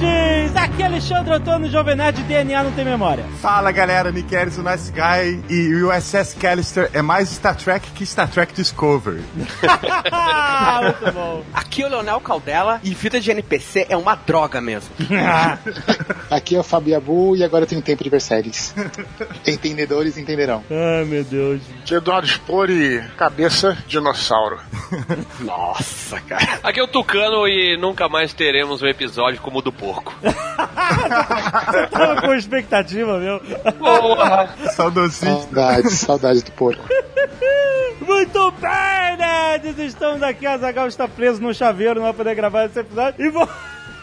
Nerds! Aqui é Alexandre Antônio, Jovem Nerd, DNA não tem memória. Fala galera, Nick o Nice Guy e o USS Callister é mais Star Trek que Star Trek Discovery. Muito bom. Aqui é o Leonel Caldela e vida de NPC é uma droga mesmo. Aqui é o Fabiabu e agora eu tenho tempo de ver séries. Entendedores entenderão. Ai, meu Deus. Aqui é Eduardo Spor e cabeça dinossauro. Nossa, cara. Aqui é o Tucano e nunca mais teremos um episódio como o do porco. Você tava com expectativa, meu. Saudosista. Saudades, saudades do porco. Muito bem, nerds! Estamos aqui, a Zagal está preso no chaveiro, não vai poder gravar esse episódio. E vou...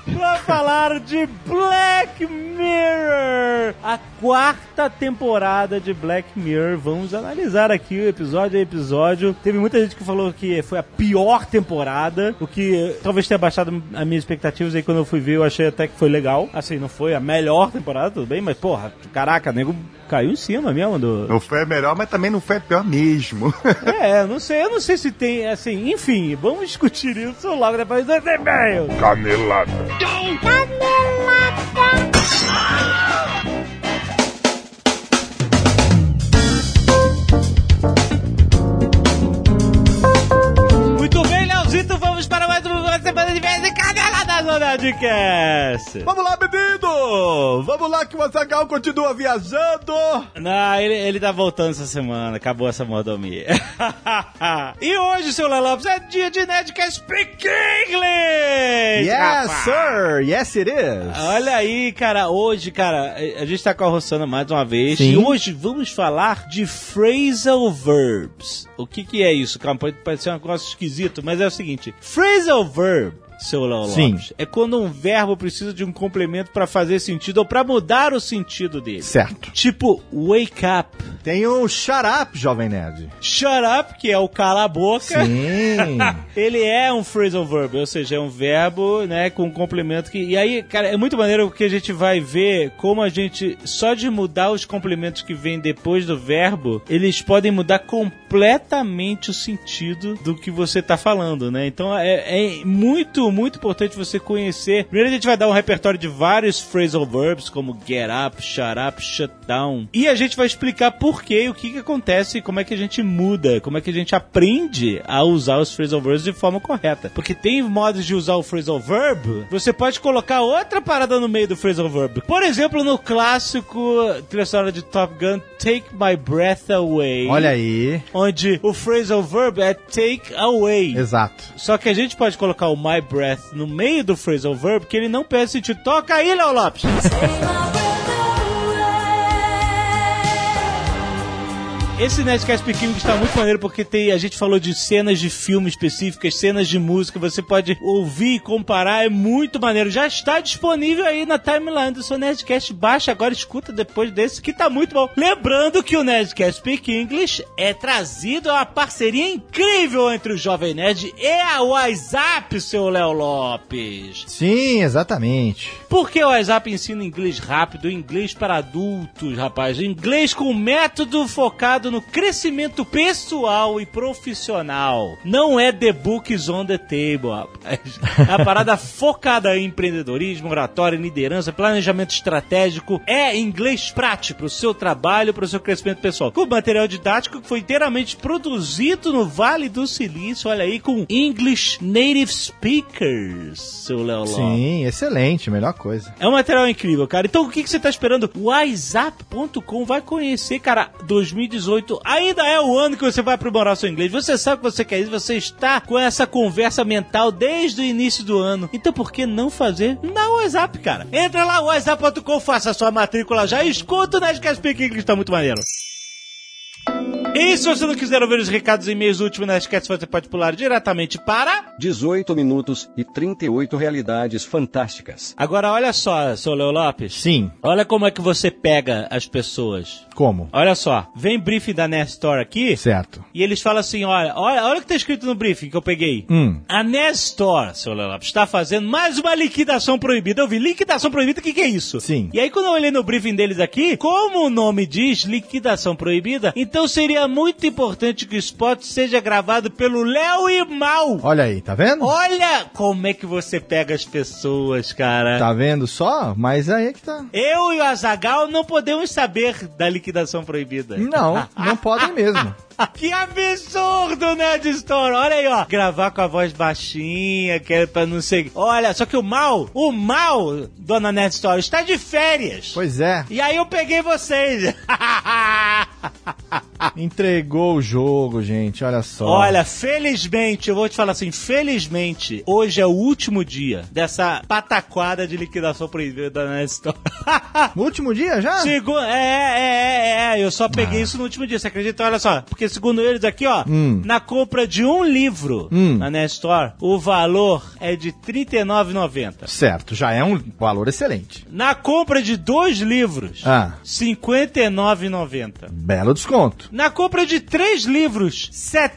Vamos falar de Black Mirror, a quarta temporada de Black Mirror. Vamos analisar aqui o episódio a episódio. Teve muita gente que falou que foi a pior temporada, o que talvez tenha baixado as minhas expectativas. Aí quando eu fui ver, eu achei até que foi legal. Assim, não foi a melhor temporada, tudo bem, mas porra, caraca, nego caiu em cima mesmo do. Não foi a melhor, mas também não foi a pior mesmo. É, não sei, eu não sei se tem, assim, enfim, vamos discutir isso logo depois do e-mail. Canelada. Muito bem, Leozito, vamos para mais uma semana de vez em Canela da Nerdcast. Vamos lá, menino! Vamos lá que o Azagal continua viajando! Não, ele, ele tá voltando essa semana, acabou essa mordomia. e hoje, seu Lelopes, é dia de Nerdcast Speak English! Yes, rapaz. sir! Yes, it is! Olha aí, cara, hoje, cara, a gente tá com a Rossana mais uma vez. Sim. E hoje vamos falar de phrasal verbs. O que que é isso? Calma, pode parecer um negócio esquisito, mas é o seguinte. Phrasal verb, seu Léo Sim. É quando um verbo precisa de um complemento pra fazer sentido ou pra mudar o sentido dele. Certo. Tipo, wake up. Tem o shut up, Jovem Nerd. Shut up, que é o cala a boca. Sim! Ele é um phrasal verb, ou seja, é um verbo, né, com um complemento que... E aí, cara, é muito maneiro porque a gente vai ver como a gente, só de mudar os complementos que vêm depois do verbo, eles podem mudar completamente o sentido do que você tá falando, né? Então é, é muito, muito importante você conhecer. Primeiro a gente vai dar um repertório de vários phrasal verbs, como get up, shut up, shut down. E a gente vai explicar por quê, o que que acontece, como é que a gente muda, como é que a gente aprende a usar os phrasal verbs de forma correta. Porque tem modos de usar o phrasal verb, você pode colocar outra parada no meio do phrasal verb. Por exemplo, no clássico trilha sonora de Top Gun, Take My Breath Away. Olha aí. Onde o phrasal verb é take away. Exato. Só que a gente pode colocar o my breath no meio do phrasal verb que ele não perde sentido. Toca aí, Léo Lopes! Esse Nerdcast Pequeno está muito maneiro porque tem, a gente falou de cenas de filme específicas, cenas de música, você pode ouvir e comparar, é muito maneiro. Já está disponível aí na timeline do seu Nerdcast. Baixa agora, escuta depois desse, que tá muito bom. Lembrando que o Nerdcast Speak English é trazido a uma parceria incrível entre o Jovem Nerd e a WhatsApp, seu Léo Lopes. Sim, exatamente. Porque o WhatsApp ensina inglês rápido, inglês para adultos, rapaz. Inglês com método focado no crescimento pessoal e profissional. Não é The Books on the Table, rapaz. É a parada focada em empreendedorismo, oratória, liderança, planejamento estratégico. É inglês prático para o seu trabalho, para o seu crescimento pessoal. Com material didático que foi inteiramente produzido no Vale do Silício. Olha aí, com English Native Speakers, seu Léo. Sim, excelente, melhor coisa. É um material incrível, cara. Então o que, que você tá esperando? WhatsApp.com vai conhecer, cara, 2018 ainda é o ano que você vai aprimorar seu inglês. Você sabe que você quer isso, você está com essa conversa mental desde o início do ano. Então por que não fazer na WhatsApp, cara? Entra lá, WhatsApp.com, faça sua matrícula já e escuta o Nerdcast Speak English, tá muito maneiro. E se você não quiser ouvir os recados e e-mails do último Nerdcast, você pode pular diretamente para... 18 minutos e 38 realidades fantásticas. Agora olha só, seu Leo Lopes. Sim. Olha como é que você pega as pessoas. Como? Olha só, vem briefing da Nerd Store aqui Certo. e eles falam assim, olha, olha, olha o que tá escrito no briefing que eu peguei. Hum. A Nerd Store, seu Leo Lopes, está fazendo mais uma liquidação proibida. Eu vi liquidação proibida, o que, que é isso? Sim. E aí quando eu olhei no briefing deles aqui, como o nome diz liquidação proibida, então seria muito importante que o spot seja gravado pelo Léo e Mal. Olha aí, tá vendo? Olha como é que você pega as pessoas, cara. Tá vendo só? Mas aí é que tá. Eu e o Azagal não podemos saber da liquidação proibida. Não, não podem mesmo. Que absurdo, Nerd Store! Olha aí, ó. Gravar com a voz baixinha, que é pra não ser. Olha, só que o mal, o mal, dona Nerd Store, está de férias. Pois é, E aí eu peguei vocês. entregou o jogo, gente, olha só. Olha, felizmente, eu vou te falar assim, felizmente, hoje é o último dia dessa pataquada de liquidação proibida da Store. No último dia já? Segundo, é, é, é, é, eu só peguei isso no último dia, você acredita? Olha só, porque segundo eles aqui, ó, Hum. na compra de um livro Hum. na Nerd Store, o valor é de R$ 39,90. Certo, já é um valor excelente. Na compra de dois livros, Ah. R$ 59,90. Belo desconto. Na compra de três livros, R$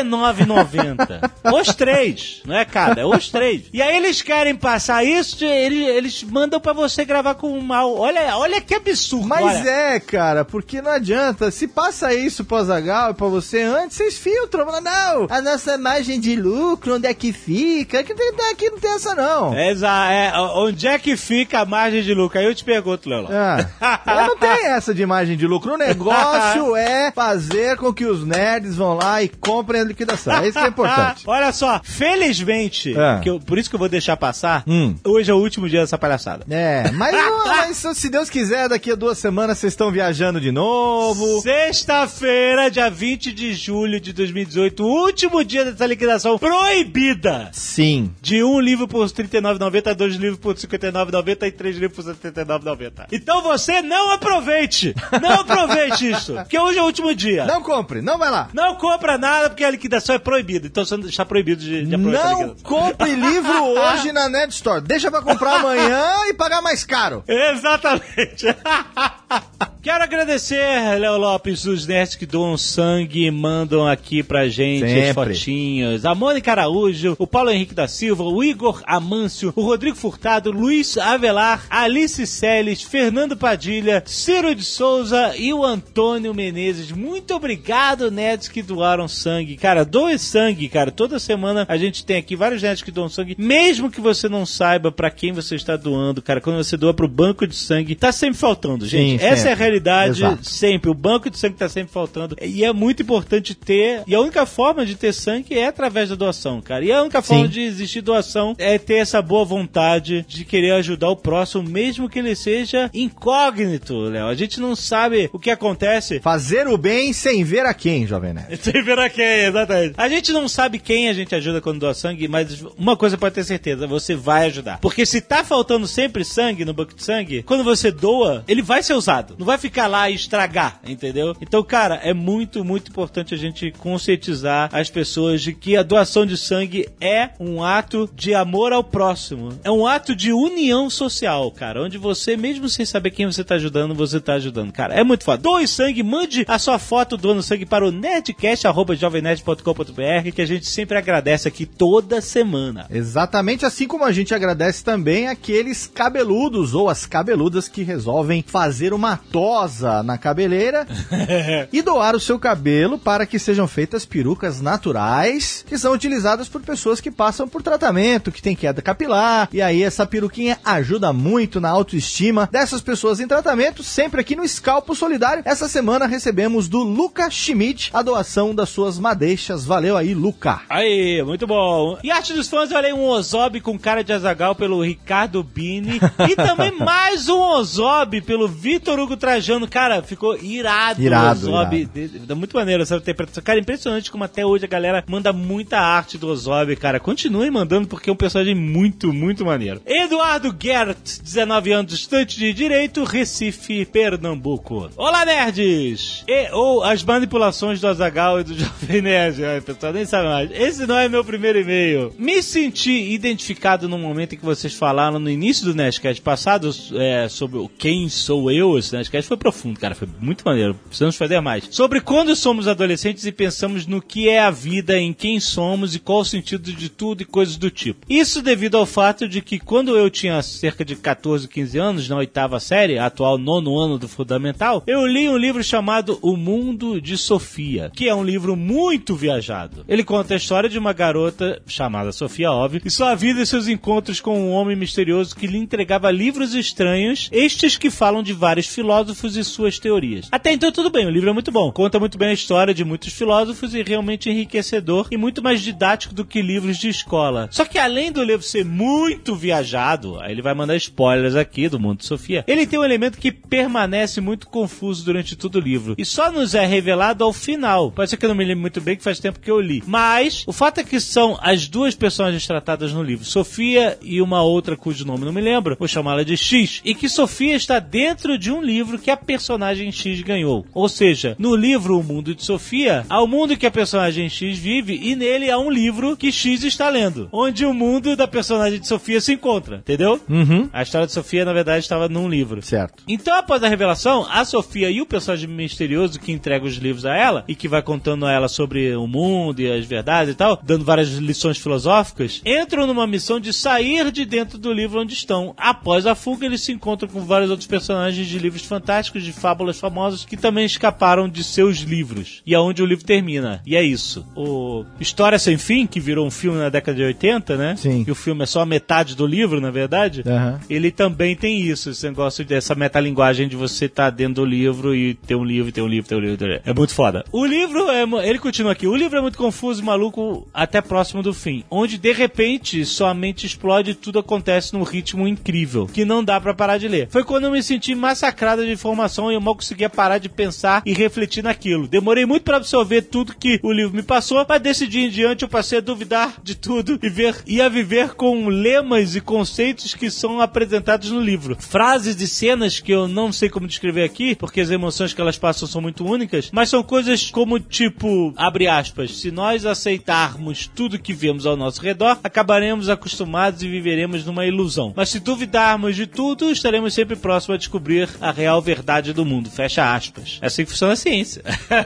79,90. os três, não é cada, é os três. E aí eles querem passar isso, eles, eles mandam pra você gravar com o mal. Olha, olha que absurdo. Mas olha. é, cara, porque não adianta. Se passa isso pro Azagal e pra você antes, vocês filtram. Fala, Não, a nossa margem de lucro, onde é que fica? Aqui, não tem- aqui não tem essa, não. É, exa- é, onde é que fica a margem de lucro? Aí eu te pergunto, Léo. Ah, não tem essa de margem de lucro. O negócio é fazer com que os nerds vão lá e comprem a liquidação. É isso que é importante. Olha só, felizmente, É. que eu- por isso que eu vou deixar passar, Hum. hoje é o último dia dessa palhaçada. É, mas, mas se Deus quiser, daqui a duas semanas vocês estão viajando de novo. Sexta-feira, dia 20 de julho de 2018, último dia dessa liquidação proibida. Sim. De um livro por R$ 39,90, dois livros por R$ 59,90 e três livros por R$ 79,90. Então você não aproveite! Não aproveite isso! Porque hoje é o último dia. Não compre, não vai lá. Não compra nada porque a liquidação é proibida. Então você está proibido de, de aproveitar Não compre livro hoje na Nerd Store. Deixa pra comprar amanhã e pagar mais caro. Exatamente. Quero agradecer, Léo Lopes, os nerds que doam sangue e mandam aqui pra gente as Sempre. fotinhas. A Mônica Araújo, o Paulo Henrique da Silva, o Igor Amâncio, o Rodrigo Furtado, Luiz Avelar, Alice Celes, Fernando Padilha, Ciro de Souza e o Antônio Menezes. Muito obrigado, nerds que doaram sangue. Cara, doe sangue, cara. Toda semana a gente tem aqui vários nerds que doam sangue, mesmo que você não saiba pra quem você está doando, cara. Quando você doa pro banco de sangue, tá sempre faltando, gente. Sim, Essa é a sempre. Realidade Exato. sempre. O banco de sangue tá sempre faltando. E é muito importante ter. E a única forma de ter sangue é através da doação, cara. E a única forma Sim. de existir doação é ter essa boa vontade de querer ajudar o próximo, mesmo que ele seja incógnito, Léo. A gente não sabe o que acontece. Fazer o bem sem ver a quem, Jovem Nerd. Sem ver a quem, exatamente. A gente não sabe quem a gente ajuda quando doa sangue, mas uma coisa pode ter certeza, você vai ajudar. Porque se tá faltando sempre sangue no banco de sangue, quando você doa, ele vai ser usado. Não vai ficar lá e estragar, entendeu? Então, cara, é muito, muito importante a gente conscientizar as pessoas de que a doação de sangue é um ato de amor ao próximo. É um ato de união social, cara, onde você, mesmo sem saber quem você tá ajudando, você tá ajudando, cara. É muito foda. Doe sangue, mande a sua foto doando sangue para o nerdcast.jovemnerd.com.br que a gente sempre agradece aqui toda semana. Exatamente assim como a gente agradece também aqueles cabeludos ou as cabeludas que resolvem fazer uma tosa na cabeleira e doar o seu cabelo para que sejam feitas perucas naturais que são utilizadas por pessoas que passam por tratamento, que tem queda capilar. E aí essa peruquinha ajuda muito na autoestima dessas pessoas em tratamento, sempre aqui no Scalpo Solidário. Essa semana recebemos do Luca Schmidt a doação das suas madeixas. Valeu aí, Luca. Aí, muito bom. E arte dos fãs, eu olhei um Ozob com cara de Azagal pelo Ricardo Bini. e também mais um Ozob pelo Vitor Hugo Trajano viajando, cara, ficou irado. Irado, o Ozob. De- muito maneiro essa interpretação. Cara, impressionante como até hoje a galera manda muita arte do Ozob, cara. Continue mandando porque é um personagem muito, muito maneiro. Eduardo Gert, 19 anos, estudante de Direito, Recife, Pernambuco. Olá, nerds! E ou as manipulações do Azagal e do Jovem Nerd. Ai, pessoal, nem sabe mais. Esse não é meu primeiro e-mail. Me senti identificado no momento em que vocês falaram no início do Nerdcast passado é, sobre quem sou eu. Esse Nerdcast foi profundo, cara. Foi muito maneiro. Precisamos fazer mais. Sobre quando somos adolescentes e pensamos no que é a vida, em quem somos e qual o sentido de tudo e coisas do tipo. Isso devido ao fato de que quando eu tinha cerca de 14, 15 anos, na oitava série, atual nono ano do Fundamental, eu li um livro chamado O Mundo de Sofia, que é um livro muito viajado. Ele conta a história de uma garota chamada Sofia, óbvio, e sua vida e seus encontros com um homem misterioso que lhe entregava livros estranhos, estes que falam de vários filósofos e suas teorias. Até então tudo bem, o livro é muito bom. Conta muito bem a história de muitos filósofos e realmente enriquecedor e muito mais didático do que livros de escola. Só que além do livro ser muito viajado, aí ele vai mandar spoilers aqui do mundo de Sofia, ele tem um elemento que permanece muito confuso durante todo o livro e só nos é revelado ao final. Pode ser que eu não me lembre muito bem, que faz tempo que eu li. Mas o fato é que são as duas personagens tratadas no livro, Sofia e uma outra cujo nome não me lembro, vou chamá-la de X, e que Sofia está dentro de um livro que a personagem X ganhou. Ou seja, no livro O Mundo de Sofia, há o mundo que a personagem X vive e nele há um livro que X está lendo, onde o mundo da personagem de Sofia se encontra, entendeu? Uhum. A história de Sofia, na verdade, estava num livro. Certo. Então, após a revelação, a Sofia e o personagem misterioso que entrega os livros a ela e que vai contando a ela sobre o mundo e as verdades e tal, dando várias lições filosóficas, entram numa missão de sair de dentro do livro onde estão. Após a fuga, eles se encontram com vários outros personagens de livros fantásticos, de fábulas famosas, que também escaparam de seus livros. E aonde o livro termina. E é isso. O História Sem Fim, que virou um filme na década de 80, né? Sim. Que o filme é só a metade do livro, na verdade Aham. ele também tem isso, esse negócio dessa metalinguagem de você estar dentro do livro e ter um livro, ter um livro, ter um livro, ter um livro. É muito foda. O livro, é, ele continua aqui, o livro é muito confuso e maluco até próximo do fim, onde de repente sua mente explode e tudo acontece num ritmo incrível, que não dá pra parar de ler. Foi quando eu me senti massacrado de informação e eu mal conseguia parar de pensar e refletir naquilo. Demorei muito pra absorver tudo que o livro me passou, mas desse dia em diante eu passei a duvidar de tudo e ver e a viver com lemas e conceitos que são apresentados no livro. Frases e cenas que eu não sei como descrever aqui, porque as emoções que elas passam são muito únicas, mas são coisas como tipo, abre aspas, se nós aceitarmos tudo que vemos ao nosso redor, acabaremos acostumados e viveremos numa ilusão. Mas se duvidarmos de tudo, estaremos sempre próximos a descobrir a real verdade do mundo. Fecha aspas. É assim que funciona a ciência.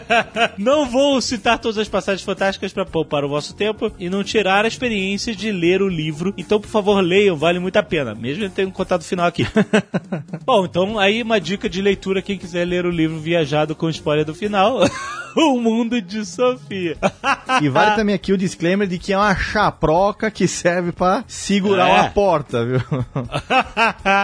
não vou citar todas as passagens fantásticas para poupar o vosso tempo e não tirar a experiência de ler o livro. Então, por favor, leiam, vale muito a pena. Mesmo ele tendo contado o final aqui. Bom, então aí uma dica de leitura, quem quiser ler o livro Viajado com spoiler do final. o Mundo de Sofia. E vale também aqui o disclaimer de que é uma chaproca que serve pra segurar É. uma porta, viu?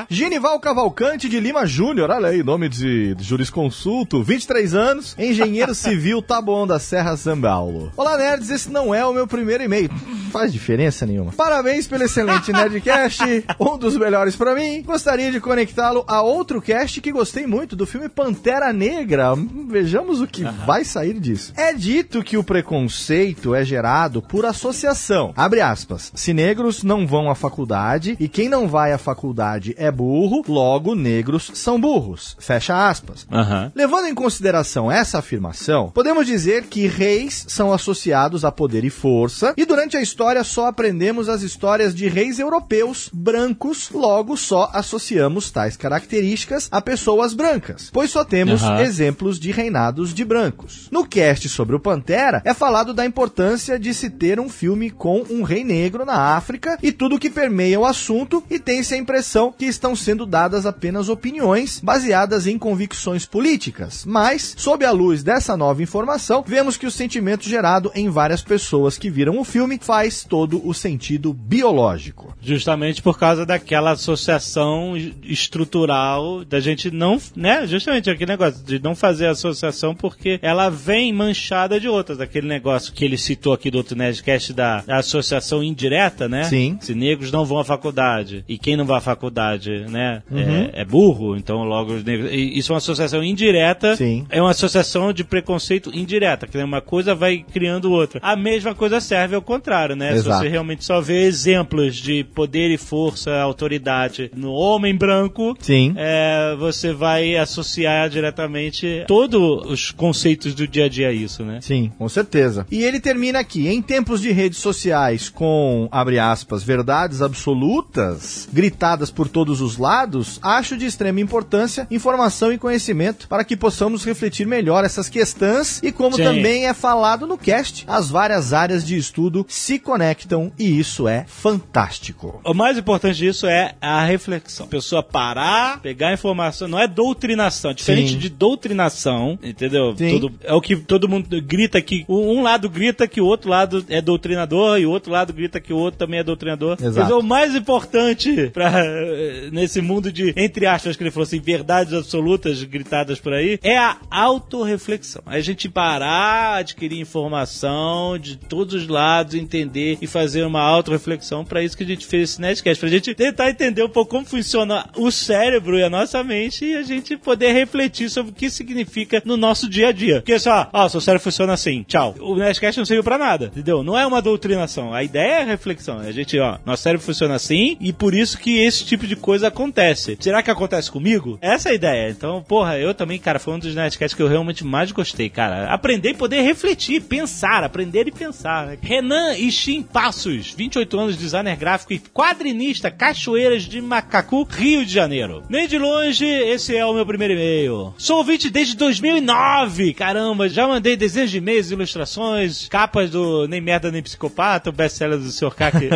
Genival Cavalcante de Lima Júnior, olha aí, nome de jurisconsulto, 23 anos, engenheiro civil Taboão da Serra São Paulo. Olá, nerds, esse não é o meu primeiro e-mail. Faz diferença nenhuma. Parabéns pelo excelente Nerdcast, um dos melhores pra mim. Gostaria de conectá-lo a outro cast que gostei muito do filme Pantera Negra. Vejamos o que vai sair disso. É dito que o preconceito é gerado por associação. Abre aspas. Se negros não vão à faculdade e quem não vai à faculdade é burro, logo negros são burros. Fecha aspas. Aham. Levando em consideração essa afirmação, podemos dizer que reis são associados a poder e força, e durante a história só aprendemos as histórias de reis europeus brancos, logo só associamos tais características a pessoas brancas, pois só temos Aham. exemplos de reinados de brancos. No cast sobre o Pantera, é falado da importância de se ter um filme com um rei negro na África e tudo que permeia o assunto, e tem-se a impressão que estão sendo dadas apenas opiniões baseadas em convicções políticas. Mas, sob a luz dessa nova informação, vemos que o sentimento gerado em várias pessoas que viram o filme faz todo o sentido biológico. Justamente por causa daquela associação estrutural da gente não, né? Justamente aquele negócio de não fazer associação porque ela vem manchada de outras. Aquele negócio que ele citou aqui do outro Nerdcast da, da associação indireta, né? Sim. Se negros não vão à faculdade e quem não vai à faculdade, né, Uhum. é, é burro, então logo os negros. Isso é uma associação indireta. Sim. É uma associação de preconceito indireta, que uma coisa vai criando outra. A mesma coisa serve ao contrário, né? Exato. Se você realmente só vê exemplos de poder e força, autoridade no homem branco, Sim. é, você vai associar diretamente todos os conceitos do dia a dia a isso, né? Sim, com certeza. E ele termina aqui. Em tempos de redes sociais com, abre aspas, verdades absolutas, gritadas por todos os lados, acho de extrema importância informação e conhecimento para que possamos refletir melhor essas questões e como Sim. também é falado no cast, as várias áreas de estudo se conectam e isso é fantástico. O mais importante disso é a reflexão. A pessoa parar, pegar informação. Não é doutrinação. Diferente Sim. de doutrinação, entendeu? Tudo, é o que todo mundo grita que um lado grita que o outro lado é doutrinador e o outro lado grita que o outro também é doutrinador. Exato. Mas o mais importante pra, eh, nesse mundo de, entre aspas, que ele falou assim, verdades absolutas gritadas por aí, é a autorreflexão. É a gente parar, adquirir informação de todos os lados, entender e fazer uma autorreflexão. Pra isso que a gente fez esse Nerdcast. Pra gente tentar entender um pouco como funciona o cérebro e a nossa mente e a gente poder refletir sobre o que significa no nosso dia a dia. Porque só, ó, seu cérebro funciona assim, tchau. O Nerdcast não serviu pra nada, entendeu? Não é uma doutrinação. A ideia é a reflexão. A gente, ó, nosso cérebro funciona assim e por isso que esse tipo de coisa acontece. Será que acontece comigo? Essa é a ideia. Então, porra, eu também, cara, foi um dos Nerdcasts que eu realmente mais gostei, cara. Aprender e poder refletir, pensar, aprender e pensar. Renan Ixim Passos, 28 anos, designer gráfico e quadrinista, Cachoeiras de Macacu, Rio de Janeiro. Nem de longe, esse é o meu primeiro e-mail. Sou ouvinte desde 2009. Caramba, já mandei dezenas de e-mails, ilustrações, capas do Nem Merda Nem Psicopata, o best-seller do Sr. K, que...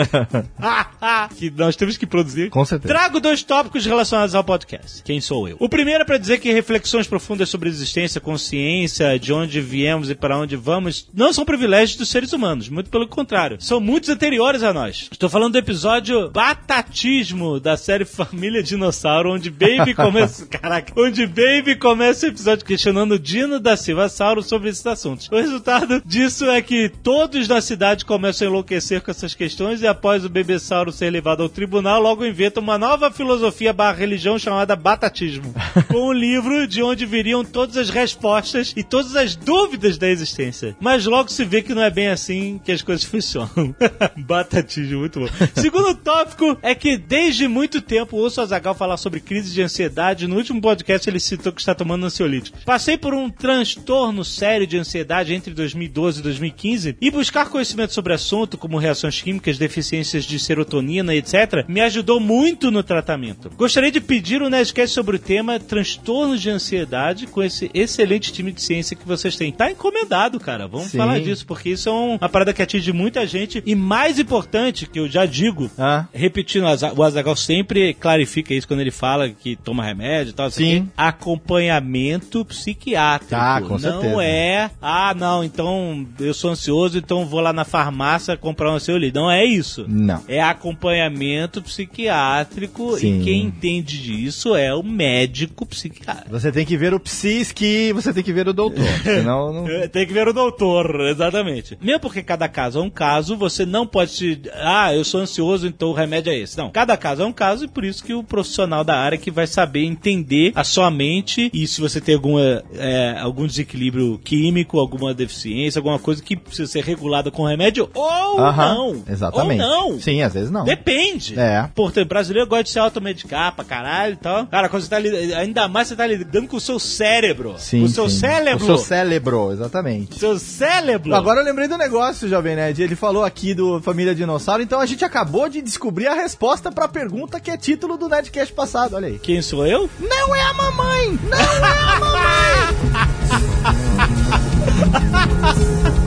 que nós temos que produzir. Com certeza. Trago dois tópicos relacionados ao podcast. Quem sou eu? O primeiro é para dizer que reflexões profundas sobre existência, consciência, de onde viemos e para onde vamos, não são privilégios dos seres humanos. Muito pelo contrário. São muitos anteriores a nós. Estou falando do episódio Batatismo da série Família Dinossauro, onde Baby começa. Caraca, onde Baby começa o episódio questionando Dino da Silva Sauro sobre esses assuntos. O resultado disso é que todos na cidade começam a enlouquecer com essas questões e após o bebê Sauro ser levado ao tribunal, logo inventam uma nova filosofia barra religião chamada Batatismo. com um livro de onde viriam todas as respostas e todas as dúvidas da existência. Mas logo se vê que não é bem assim que as coisas funcionam. Batatismo, muito bom. Segundo tópico é que desde muito tempo ouço a Zagal falar sobre crise de ansiedade. No último podcast ele citou que está tomando ansiolítico. Passei por um transtorno sério de ansiedade entre 2012 e 2015 e buscar conhecimento sobre o assunto, como reações químicas, deficiências de serotonina, etc., me ajudou muito no tratamento. Gostaria de pedir um Nerdcast sobre o tema transtornos de ansiedade com esse excelente time de ciência que vocês têm. Tá encomendado, cara. Vamos Sim. falar disso, porque isso é um- uma parada que atinge muita gente. E mais importante, que eu já digo, Ah. repetindo, o Aza- o Azagal sempre clarifica isso quando ele fala que toma remédio e tal. Sim. aqui. Acompanhamento psiquiátrico. Tá, com não certeza. é, ah, não, então eu sou ansioso, então vou lá na farmácia comprar um ansiolítico. Não é isso. Não. É acompanhamento psiquiátrico Sim. e quem entende disso é o médico psiquiatra. Você tem que ver o psiski, você tem que ver o doutor. Senão não. É, Tem que ver o doutor, exatamente. Mesmo porque cada caso é um caso, você não pode se. Ah, eu sou ansioso, então o remédio é esse. Não, cada caso é um caso e por isso que o profissional da área que vai saber entender a sua mente e se você tem alguma, é, algum desequilíbrio químico, alguma deficiência, alguma coisa que precisa ser regulada com remédio ou Aham, não. Exatamente. Ou não. Sim, às vezes não. Depende. É. Portanto, brasileiro gosta de se automedicar pra caralho e tal. Cara, quando você tá li- ainda mais você tá lidando com o seu cérebro. Sim, o seu sim. cérebro. O seu cérebro, exatamente. Seu cérebro. Agora eu lembrei do negócio, Jovem Nerd. Ele falou aqui do Família Dinossauro, então a gente acabou de descobrir a resposta pra pergunta que é título do Nerdcast passado. Olha aí. Quem sou eu? Não é a mamãe! Não é a mamãe!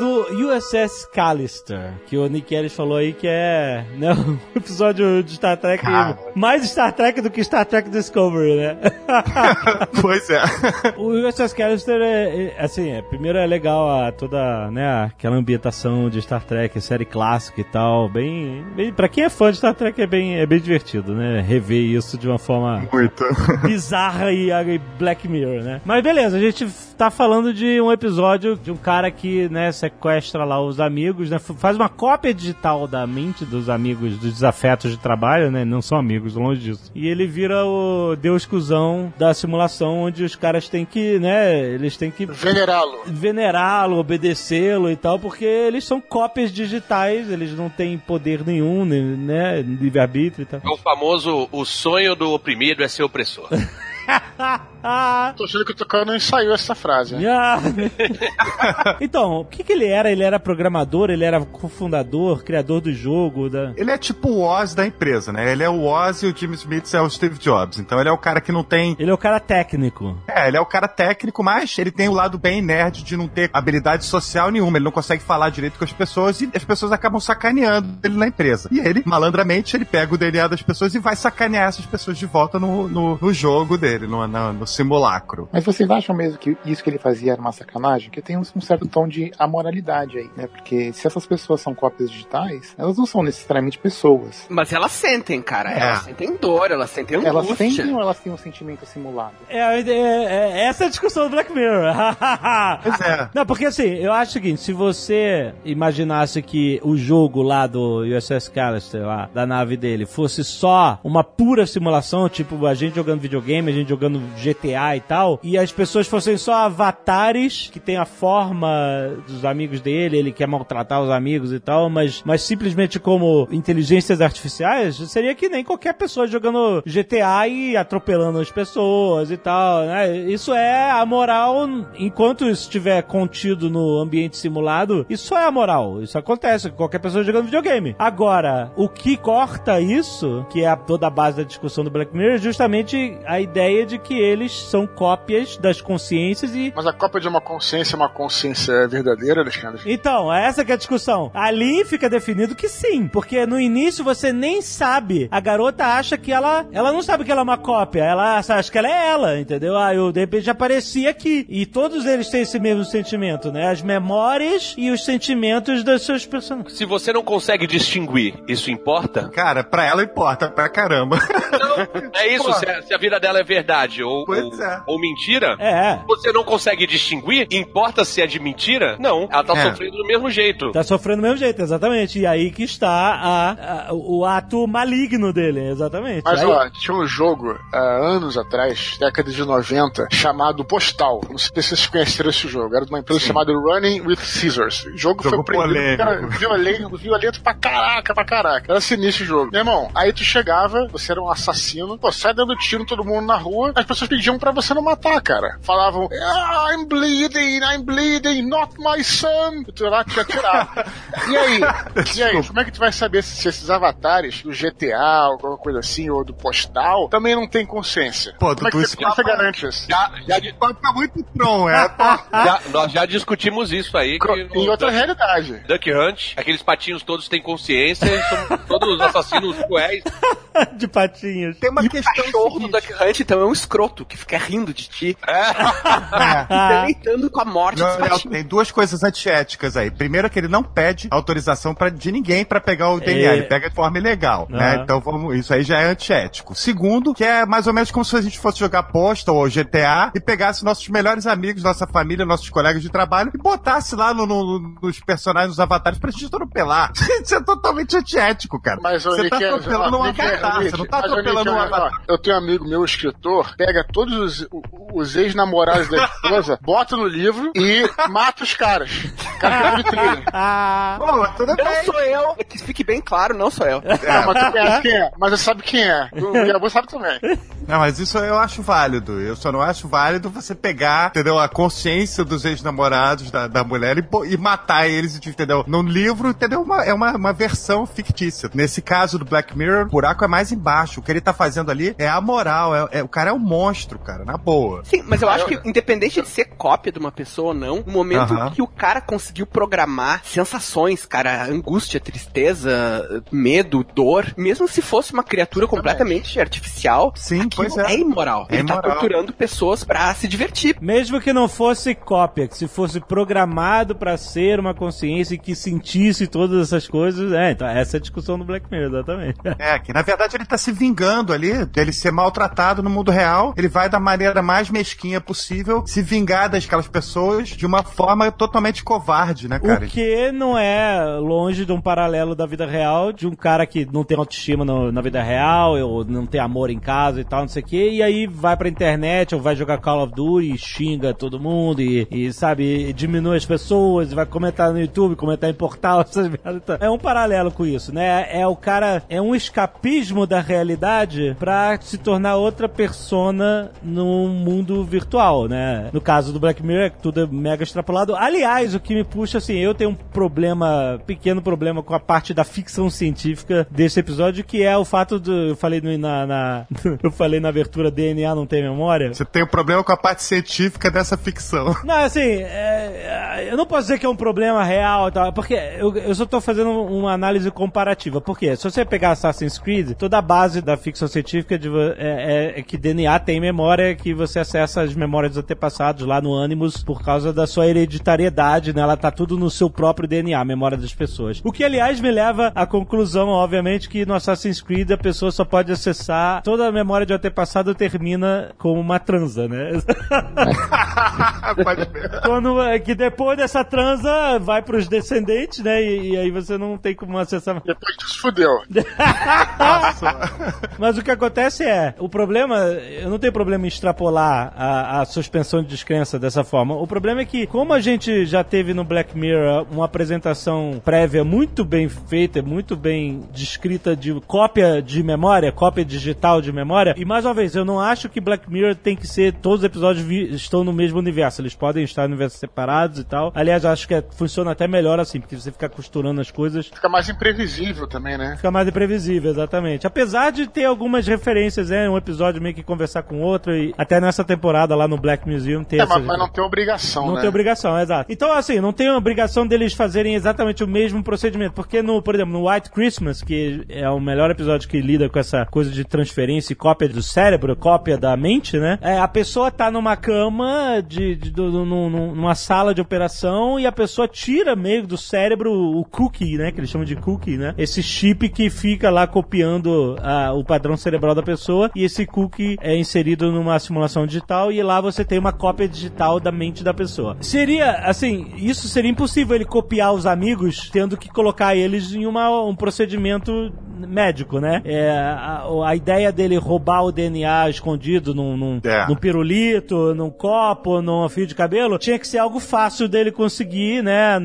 falando do USS Callister, que o Nick Ellis falou aí que é né, um episódio de Star Trek Cara. mais Star Trek do que Star Trek Discovery, né? pois é. o USS Callister é, é, assim, é, primeiro é legal a, toda, né, aquela ambientação de Star Trek, série clássica e tal, bem, bem para quem é fã de Star Trek é bem, é bem divertido, né, rever isso de uma forma Muito. bizarra e, e Black Mirror, né? Mas beleza, a gente tá falando de um episódio de um cara que, né, sequestra lá os amigos, né? Faz uma cópia digital da mente dos amigos, dos desafetos de trabalho, né? Não são amigos, longe disso. E ele vira o deus cuzão da simulação, onde os caras têm que, né, eles têm que Venerá-lo. venerá-lo, obedecê-lo e tal, porque eles são cópias digitais, eles não têm poder nenhum, né, livre-arbítrio e tal. É o famoso o sonho do oprimido é ser opressor. Ah, Tô achando que o Tucano ensaiou essa frase. né? Ah. então, o que, que ele era? Ele era programador, ele era cofundador, criador do jogo, da... Ele é tipo o Oz da empresa, né? Ele é o Oz e o Jimmy Smith é o Steve Jobs. Então ele é o cara que não tem. Ele é o cara técnico. É, ele é o cara técnico, mas ele tem o lado bem nerd de não ter habilidade social nenhuma. Ele não consegue falar direito com as pessoas e as pessoas acabam sacaneando ele na empresa. E ele, malandramente, ele pega o DNA das pessoas e vai sacanear essas pessoas de volta no, no, no jogo dele, no, no, no simulacro. Mas vocês acham mesmo que isso que ele fazia era uma sacanagem? Que tem um, um certo tom de amoralidade aí, né? Porque se essas pessoas são cópias digitais, elas não são necessariamente pessoas. Mas elas sentem, cara. É. Elas sentem dor, elas sentem Elas angústia. sentem ou elas têm um sentimento simulado? É, é, é- essa é a discussão do Black Mirror. Pois é. Não, porque assim, eu acho o seguinte, se você imaginasse que o jogo lá do USS Callister, lá, da nave dele, fosse só uma pura simulação, tipo a gente jogando videogame, a gente jogando GTA e tal, e as pessoas fossem só avatares que tem a forma dos amigos dele, ele quer maltratar os amigos e tal, mas, mas simplesmente como inteligências artificiais, seria que nem qualquer pessoa jogando GTA e atropelando as pessoas e tal, né? Isso é a moral, enquanto isso estiver contido no ambiente simulado, isso é a moral. Isso acontece com qualquer pessoa jogando videogame. Agora, o que corta isso, que é toda a base da discussão do Black Mirror, é justamente a ideia de que são cópias das consciências e Mas a cópia de uma consciência é uma consciência verdadeira, Alexandre? então, essa que é a discussão. Ali fica definido que sim, porque no início você nem sabe. A garota acha que ela, ela não sabe que ela é uma cópia, ela acha que ela é ela, entendeu? Ah, eu de repente apareci aqui. E todos eles têm esse mesmo sentimento, né? As memórias e os sentimentos dos seus personagens. Se você não consegue distinguir, isso importa? Cara, pra ela importa pra caramba. É isso, se a, se a vida dela é verdade ou, Pois ou, é. ou mentira, É. você não consegue distinguir, importa se é de mentira? Não, ela tá É. sofrendo do mesmo jeito. Tá sofrendo do mesmo jeito, exatamente. E aí que está a- a- o ato maligno dele, exatamente. Mas Aí- ó, tinha um jogo há anos atrás, década de 90, chamado Postal. Não sei se vocês conheceram esse jogo. Era de uma empresa chamada Running with Scissors. O jogo, Jogo foi polêmico. cara, violento, violento pra caraca, pra caraca. Era sinistro o jogo. Meu irmão, aí tu chegava, você era um assassino, pô, sai dando tiro todo mundo na rua, as pessoas pediam pra você não matar, cara. Falavam, ah, I'm bleeding, I'm bleeding, not my son. E tu lá atirar. e aí? E aí? Como é que tu vai saber se, se esses avatares do GTA, ou alguma coisa assim, ou do Postal, também não tem consciência? Pô, como é que é que você é uma- garante isso? Já, já, Tá muito tron, é. Tá. já- nós já discutimos isso aí. que Em outra Duck, realidade. Duck Hunt, aqueles patinhos todos têm consciência, eles são todos assassinos cruéis. de patinhas. Tem uma E o questão cachorro do. Duck Hunt, então, é um escroto que fica rindo de ti, É. deleitando com a morte Não, não, tem duas coisas antiéticas aí. Primeiro é que ele não pede autorização pra, de ninguém pra pegar o DNA, É. ele pega de forma ilegal, né? Aham. Então vamos, isso aí já é antiético. Segundo, que é mais ou menos como se a gente fosse jogar Postal ou GTA e pegasse nossos melhores amigos, nossa família, nossos colegas de trabalho e botasse lá no- no- nos personagens, nos avatares pra gente atropelar. Isso é totalmente antiético, cara. Mas, você tá Nick, atropelando um você não tá atropelando um Nick, avatar. Eu tenho um amigo meu, escritor, pega todos os, os ex-namorados da esposa, bota no livro e mata os caras. Cara, de trilha. Ah, Pô, tudo Não bem. sou eu. Que fique bem claro, não sou eu. Não, mas tu conhece quem é. Mas você sabe quem é. O Yabu sabe também. Não, mas isso eu acho válido. Eu só não acho válido você pegar, entendeu? A consciência dos ex-namorados da, da mulher e, e matar eles, entendeu? No livro, entendeu? Uma- é uma, uma versão fictícia. Nesse caso do Black Mirror, o buraco é mais embaixo. O que ele tá fazendo ali é amoral. É, é- o cara é um monstro, cara, na boa. Sim, mas eu acho que, independente de ser cópia de uma pessoa ou não, o momento Aham. que o cara conseguiu programar sensações, cara, angústia, tristeza, medo, dor, mesmo se fosse uma criatura completamente artificial, Sim, pois é. é imoral. É Ele tá imoral. torturando pessoas pra se divertir. Mesmo que não fosse cópia, que se fosse programado pra ser uma consciência e que sentisse todas essas coisas, é, então essa é a discussão do Black Mirror, exatamente. É, que na verdade ele tá se vingando ali dele ser maltratado no mundo real. Ele vai da maneira mais mesquinha possível se vingar daquelas pessoas de uma forma totalmente covarde, né, cara? O que não é longe de um paralelo da vida real, de um cara que não tem autoestima no- na vida real, ou não tem amor em casa e tal, não sei o quê, e aí vai pra internet, ou vai jogar Call of Duty e xinga todo mundo, e, e, sabe, e diminui as pessoas, vai comentar no YouTube, comentar em portal, essas merdas. e tal. É um paralelo com isso, né? É o cara, é um escapismo da realidade pra se tornar outra persona no mundo virtual, né? No caso do Black Mirror, é tudo é mega extrapolado. Aliás, o que me puxa, assim, eu tenho um problema, pequeno problema com a parte da ficção científica desse episódio, que é o fato do. Eu falei no- na. na- eu falei na abertura DNA não tem memória. Você tem um problema com a parte científica dessa ficção. Não, assim, é, eu não posso dizer que é um problema real e tal, porque eu, eu só tô fazendo uma análise comparativa. Por quê? Se você pegar Assassin's Creed, toda a base da ficção científica de é, é- é que DNA tem memória, que você acessa as memórias dos antepassados lá no Animus por causa da sua hereditariedade, né? Ela tá tudo no seu próprio DNA, a memória das pessoas. O que, aliás, me leva à conclusão, obviamente, que no Assassin's Creed a pessoa só pode acessar toda a memória de antepassado termina com uma transa, né? Pode. Quando, é que depois dessa transa vai pros descendentes, né? E, e aí você não tem como acessar. Depois disso, fudeu. Mas o que acontece é, o problema, eu não tenho problema em extrapolar a, a suspensão de descrença dessa forma. O problema é que, como a gente já teve no Black Mirror uma apresentação prévia muito bem feita, muito bem descrita de cópia de memória, cópia digital de memória, e mais uma vez, eu não acho que Black Mirror tem que ser, todos os episódios estão no mesmo universo, eles podem estar em universos separados e tal. Aliás, eu acho que é- funciona até melhor assim, porque você fica costurando as coisas Fica mais imprevisível também, né? Fica mais imprevisível, exatamente. Apesar de ter algumas referências, né? Um episódio meio que conversar com o outro, e até nessa temporada lá no Black Museum tem É, mas, mas não tem obrigação, não né? tem obrigação, exato. Então, assim, não tem obrigação deles fazerem exatamente o mesmo procedimento. Porque, no, por exemplo, no White Christmas, que é o melhor episódio que lida com essa coisa de transferência e cópia do cérebro, cópia da mente, né? É, a pessoa tá numa cama, de, de- do- num- num- numa sala de operação, e a pessoa tira meio do cérebro o cookie, né? Que eles chamam de cookie, né? Esse chip que fica lá copiando ah, o padrão cerebral da pessoa, e esse cookie é inserido numa simulação digital, e lá você tem uma cópia digital da mente da pessoa. Seria, assim, isso seria impossível ele copiar os amigos, tendo que colocar eles em uma, um procedimento médico, né? É, a, a ideia dele roubar o DNA escondido num, num, É. num pirulito, num copo, num fio de cabelo, tinha que ser algo fácil dele conseguir, né?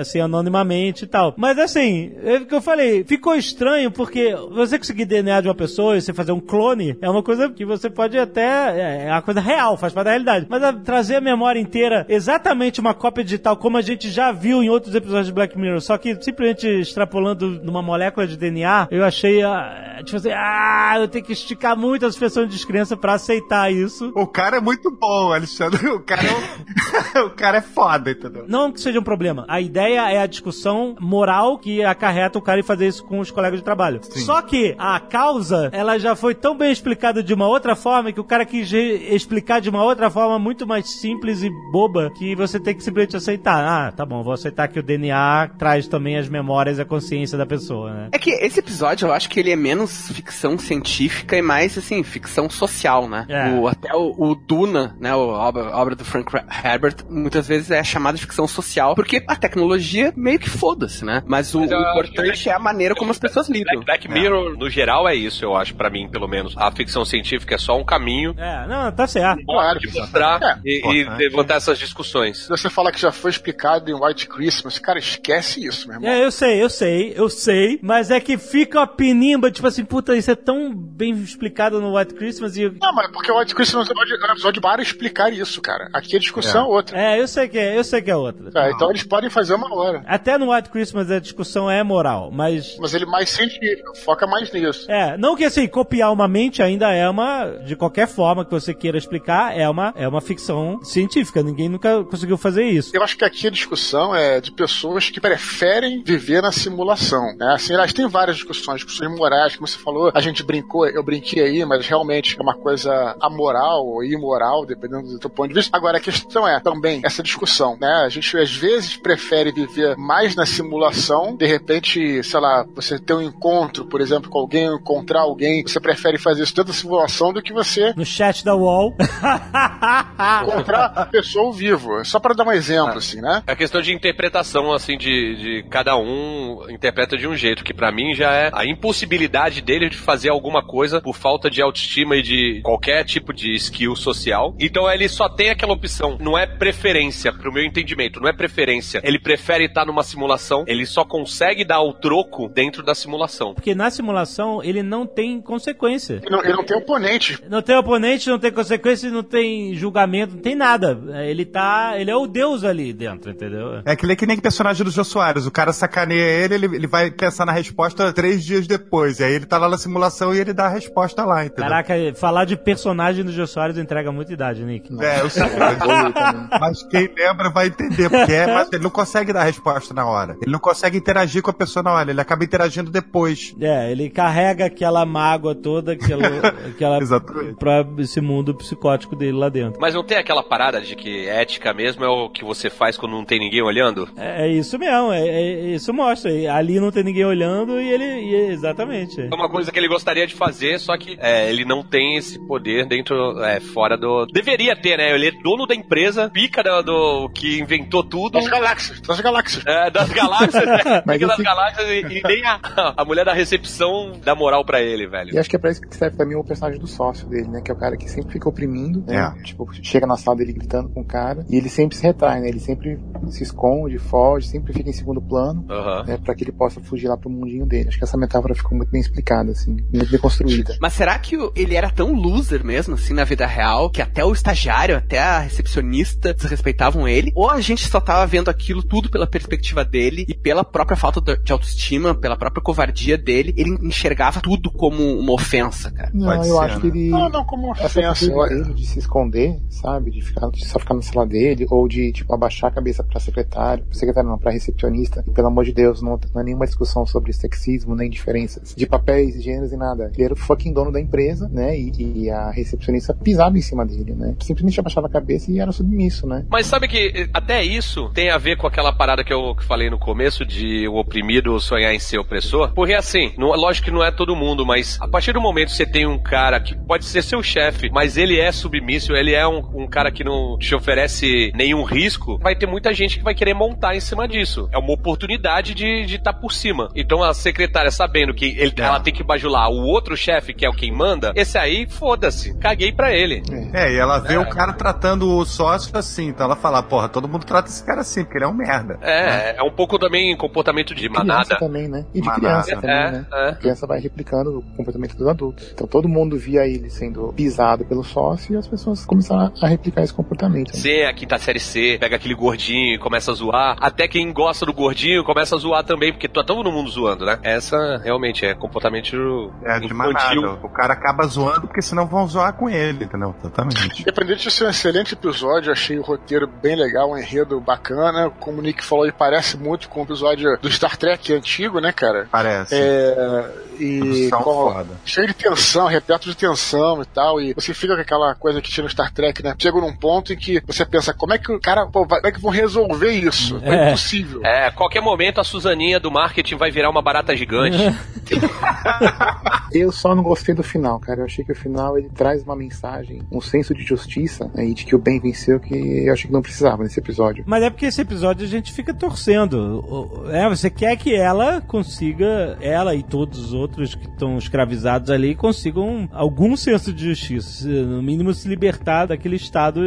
Assim, anonimamente e tal. Mas assim, é o que eu falei, ficou estranho porque você conseguir DNA de uma pessoa e você fazer um clone é uma coisa que você pode até. É uma coisa real, faz parte da realidade. Mas a- trazer a memória inteira, exatamente uma cópia digital, como a gente já viu em outros episódios de Black Mirror, só que simplesmente extrapolando numa molécula de DNA, eu achei. ah, Tipo assim, ah, eu tenho que esticar muito as pessoas de descrença pra aceitar isso. O cara é muito bom, Alexandre. O cara é, um- o cara é foda, entendeu? Não que seja um problema. A ideia é a discussão moral que acarreta o cara em fazer isso com os colegas de trabalho. Só que a causa, ela já foi tão bem explicada de uma outra forma que o cara quis explicar de uma outra forma muito mais simples e boba que você tem que simplesmente aceitar. Ah, tá bom, vou aceitar que o DNA traz também as memórias e a consciência da pessoa, né? É que esse episódio eu acho que ele é menos ficção científica e mais, assim, ficção social, né? É. O- até o, o Duna, né? A obra, a obra do Frank Herbert, muitas vezes é chamada de ficção social, porque a tecnologia meio que foda-se, né? Mas o, Mas o acho importante é a maneira como as pessoas lidam. Black, Black Mirror, no geral, é isso, eu acho, pra mim, pelo menos. A ficção científica é só um caminho É, não, tá certo. Claro, de mostrar É, e, e importante. levantar essas discussões. Se você fala que já foi explicado em White Christmas, cara, esquece isso, meu irmão. É, eu sei, eu sei, eu sei, mas é que fica uma pinimba, tipo assim, puta, isso é tão bem explicado no White Christmas e. Não, mas porque o White Christmas é um episódio- é um episódio para explicar isso, cara. Aqui a discussão é, outra. É, eu sei que é, eu sei que é outra. Tá, então eles podem fazer uma hora. Até no White Christmas a discussão é moral, mas. Mas ele mais científico, foca mais nisso. É, não que assim, copiar uma mente ainda é uma, de qualquer forma que você queira explicar, é uma, é uma ficção científica. Ninguém nunca conseguiu fazer isso. Eu acho que aqui a discussão é de pessoas que preferem viver na simulação. Né? Assim, elas têm várias discussões, discussões morais, como você falou, a gente brincou, eu brinquei aí, mas realmente é uma coisa amoral ou imoral, dependendo do teu ponto de vista. Agora, a questão é também essa discussão, né? A gente às vezes prefere viver mais na simulação, de repente, sei lá, você ter um encontro, por exemplo, com alguém, encontrar alguém, você prefere fazer isso dentro da simulação do que você No chat da UOL. encontrar a pessoa ao vivo. Só para dar um exemplo, assim, né? É questão de interpretação, assim, de, de cada um interpreta de um jeito, que pra mim já é a impossibilidade dele de fazer alguma coisa por falta de autoestima e de qualquer tipo de skill social. Então ele só tem aquela opção, não é preferência, pro meu entendimento, não é preferência. Ele prefere estar numa simulação, ele só consegue dar o troco dentro da simulação. Porque na simulação ele não tem consequência. Ele não, ele não tem oponente. Não tem oponente, não tem consequência, não tem julgamento, não tem nada. Ele tá. Ele é o deus ali dentro, entendeu? É que ele é que nem o personagem do Jô Soares. O cara sacaneia ele, ele, ele vai pensar na resposta três dias depois. E aí ele tá lá na simulação e ele dá a resposta lá, entendeu? Caraca, falar de personagem do Jô Soares entrega muita idade, Nick. É, eu sei. Mas quem lembra vai entender, porque é, mas ele não consegue dar a resposta na hora. Ele não consegue interagir com a pessoa na hora, ele acaba interagindo depois. É, ele carrega aquela mágoa toda, aquela, aquela Exatamente. pra esse mundo psicótico dele lá dentro. Mas não tem aquela parada de que ética mesmo é o que você faz quando não tem ninguém olhando? É, é isso mesmo, é, é- isso mostra. Ali não tem ninguém olhando e ele. e- exatamente. É uma coisa que ele gostaria de fazer, só que é, ele não tem esse poder dentro, é, fora do. Deveria ter, né? Ele é dono da empresa, pica do, do que inventou tudo. Das galáxias, das galáxias. É, das galáxias, né? Pica das galáxias e, e nem a, a mulher da recepção dá moral pra ele, velho. E acho que é pra isso que serve também o personagem do sócio dele, né? Que é o cara que sempre fica oprimindo, né? É. Tipo, chega na sala dele gritando com o cara e ele sempre se retrai, né? Ele sempre se esconde, foge, sempre fica em segundo plano, né? Pra que ele possa fugir lá pro mundinho dele. Acho que essa metáfora ficou muito bem explicada, assim, muito bem construída. Mas será que ele era tão loser mesmo, assim, na vida real, que até o estagiário, até a recepcionista desrespeitavam ele? Ou a gente só tava vendo aquilo tudo pela perspectiva dele e pela própria falta de de autoestima, pela própria covardia dele, ele enxergava tudo como uma ofensa, cara? Não, Pode eu ser, acho né? que ele. Não, não, olha. dele de se esconder, sabe? De, ficar, de só ficar na sala dele, ou de, tipo, abaixar a cabeça pra secretário, secretário não, pra recepcionista. E, pelo amor de Deus, não, não é nenhuma discussão sobre sexismo, nem diferenças de papéis, de gêneros e nada. Ele era o fucking dono da empresa, né? E, e a recepcionista pisava em cima dele, né? Simplesmente abaixava a cabeça e era submisso, né? Mas sabe que eh, até isso tem a ver com aquela parada que eu falei no começo de o oprimido sonhar em ser opressor? Porque assim, não, lógico que não é todo mundo, mas a partir do momento que você tem um cara que pode ser seu chefe, mas ele é submisso, ele é um, um cara que não te oferece nenhum risco, vai ter muita gente que vai querer montar em cima disso. É uma oportunidade de estar por cima. Então a secretária, sabendo que ele, ela tem que bajular o outro chefe, que é o quem manda, esse aí, foda-se, caguei pra ele. É, e ela vê o cara tratando o sócio assim, então ela fala, porra, todo mundo trata esse cara assim, porque ele é um merda. É, é um pouco também comportamento de Criança manada. também, né? E de Manada. criança também, É, né? é. A criança vai replicando o comportamento dos adultos. Então todo mundo via ele sendo pisado pelo sócio e as pessoas começaram a replicar esse comportamento. né? C, a quinta série C, pega aquele gordinho e começa a zoar. Até quem gosta do gordinho começa a zoar também, porque tá todo mundo zoando, né? Essa realmente é comportamento É de infantil. manada. O cara acaba zoando porque senão vão zoar com ele, entendeu? Exatamente. Independente de ser um excelente episódio, achei o roteiro bem legal, um enredo bacana. Como o Nick falou, ele parece muito com o episódio do Star Trek antigo, né, cara? Parece. É, e com- foda. cheio de tensão, repleto de tensão e tal, e você fica com aquela coisa que tinha no Star Trek, né? Chega num ponto em que você pensa, como é que o cara, pô, vai- como é que vão resolver isso? É, É. impossível. É, a qualquer momento a Suzaninha do marketing vai virar uma barata gigante. Eu só não gostei do final, cara. Eu achei que o final ele traz uma mensagem, um senso de justiça aí de que o bem venceu que eu achei que não precisava nesse episódio. Mas é porque esse episódio a gente fica torcendo. É, você quer que ela consiga, ela e todos os outros que estão escravizados ali, consigam algum senso de justiça. No mínimo se libertar daquele estado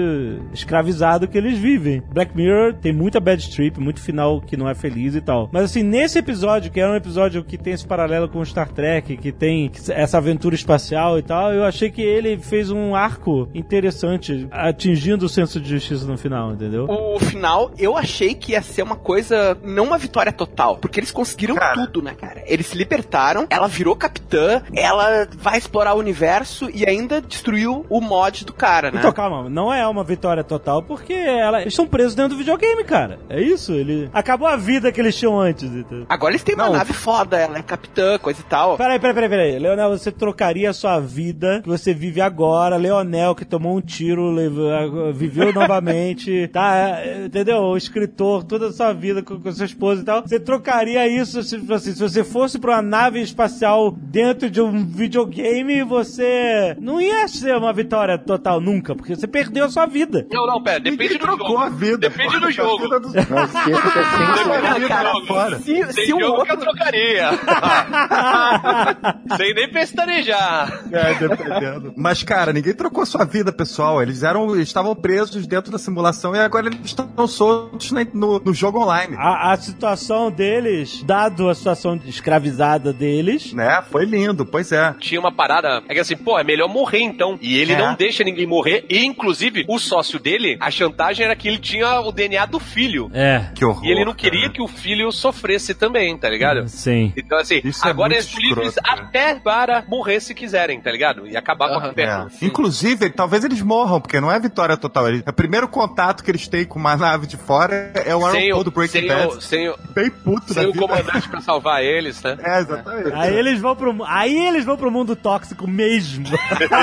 escravizado que eles vivem. Black Mirror tem muita bad trip, muito final que não é feliz e tal. Mas assim, nesse episódio, que é um episódio que tem esse paralelo com Star Trek, que tem essa aventura espacial e tal, eu achei que ele fez um arco interessante, atingindo o senso de justiça no final, entendeu? O final, eu achei que ia ser uma coisa, não uma vitória total, porque eles conseguiram Cara. tudo, né, cara? Eles se libertaram, ela virou capitã, ela vai explorar o universo e ainda destruiu o mod do cara, né? Então, calma, não é uma vitória total, porque ela, eles estão presos dentro do videogame, cara. É isso, ele. Acabou a vida que eles tinham antes, entendeu? Agora eles têm uma Não. nave foda, ela é capitã, coisa e tal. Peraí, peraí, peraí, peraí. Leonel, você trocaria a sua vida que você vive agora, Leonel que tomou um tiro, levou- viveu novamente, tá? Entendeu? O escritor, toda a sua vida com, com sua esposa e tal. Você trocaria isso se, assim, se você fosse pra uma nave espacial dentro de um videogame, você não ia ser uma vitória total nunca, porque você perdeu a sua vida. Não, não, pera, depende Ninguém do trocou jogo. a vida. Depende do A jogo. vida do- Não esqueça que é sempre a vida cara, lá fora. Se, se um jogo que eu outro trocaria. Sem nem pestanejar. É, dependendo. Mas, cara, ninguém trocou sua vida, pessoal. Eles eram, estavam presos dentro da simulação e agora eles estão soltos no, no jogo online. A, a situação deles, dado a situação escravizada deles, Né? Foi lindo, pois é. Tinha uma parada. É que assim, pô, é melhor morrer então. E ele É. não deixa ninguém morrer. E, inclusive, o sócio dele, a chantagem era que ele tinha o DNA do filho. é. Que horror. E ele não cara. queria que o filho sofresse também, tá ligado? Sim. Então, assim, Isso é agora muito eles livres cara. até para morrer se quiserem, tá ligado? E acabar com a perna. É. Inclusive, talvez eles morram, porque não é vitória total. Ele- o primeiro contato que eles têm com uma nave de fora é o Sem Paul do Breaking sem, Bad. o, sem, o, Bem puto sem da o vida. comandante pra salvar eles, né? É, exatamente. Aí eles vão pro aí eles vão pro mundo tóxico mesmo.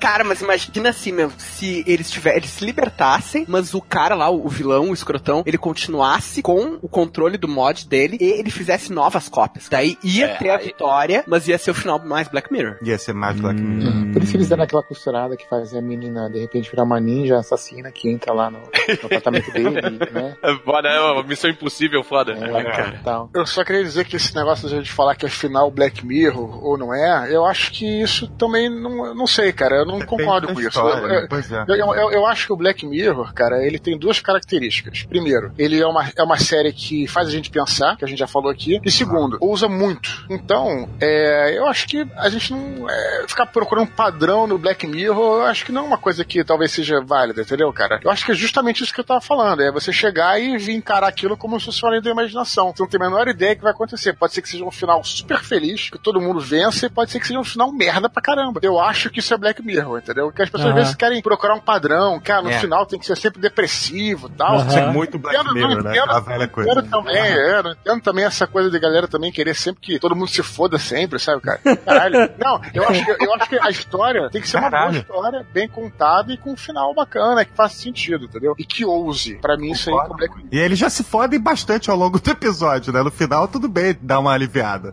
Cara, mas imagina assim, meu, se eles tiver, eles se libertassem, mas o cara lá, o vilão, o escrotão, ele continuasse com o controle do mod dele e ele fizesse novas cópias. Daí ia É, ter a vitória, mas ia ser o final mais Black Mirror. Ia ser mais Black Mirror. Por isso que eles deram aquela costurada que fazia a menina de repente virar uma ninja assassina que entra lá no, no apartamento dele, né? Foda, é uma missão impossível, foda. É, tal. Eu só queria dizer que esse negócio de falar que é final Black Mirror ou não é, eu acho que isso também não, não sei, cara. Eu não concordo com da isso. história, Eu- eu- Pois é. Eu, eu- eu acho que o Black Mirror, cara, ele tem duas características. Primeiro, ele é uma, é uma série que faz a gente pensar, que a gente já falou aqui. E segundo, usa muito. Então, é, eu acho que a gente não. é, ficar procurando um padrão no Black Mirror, eu acho que não é uma coisa que talvez seja válida, entendeu, cara? Eu acho que é justamente isso que eu tava falando. É você chegar e vir encarar aquilo como se fosse uma lei da imaginação. Você não tem a menor ideia do que vai acontecer. Pode ser que seja um final super feliz, que todo mundo vença, e pode ser que seja um final merda pra caramba. Eu acho que isso é Black Mirror, entendeu? Que as pessoas às vezes querem procurar um padrão, que ah, no É. final tem que ser sempre depressivo e tal. Isso é muito Black Mirror, né? entendo- Aquela velha coisa. Entendo também, é, não entendo também essa coisa de galera também querer sempre que todo mundo se foda sempre, sabe, cara? Caralho. Não, eu acho, que, eu acho que a história tem que ser uma Caralho. boa história, bem contada e com um final bacana, que faça sentido, entendeu? E que ouse. Pra mim, isso aí é Black Mirror. E eles já se fodem bastante ao longo do episódio, né? No final, tudo bem, dá uma aliviada.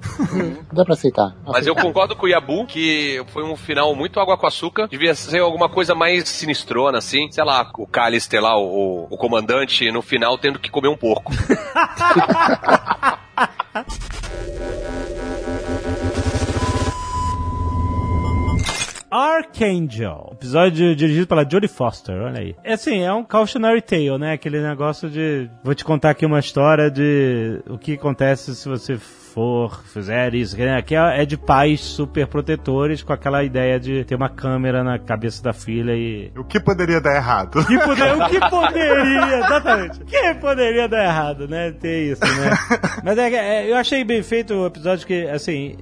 Dá pra aceitar. Mas eu concordo com o Yabu que foi um final muito água com açúcar. Devia ser alguma coisa mais sinistrona, assim. Sei lá, o Callister lá, o, o comandante, no final tendo que comer um porco. Archangel. Episódio dirigido pela Jodie Foster, olha aí. É assim, é um cautionary tale, né? Aquele negócio de... Vou te contar aqui uma história de o que acontece se você for, fizer isso. né? Aqui é é de pais super protetores com aquela ideia de ter uma câmera na cabeça da filha e... O que poderia dar errado? O que, poder- o que poderia, exatamente. O que poderia dar errado, né? Ter isso, né? Mas é, que, é, eu achei bem feito o episódio que, assim,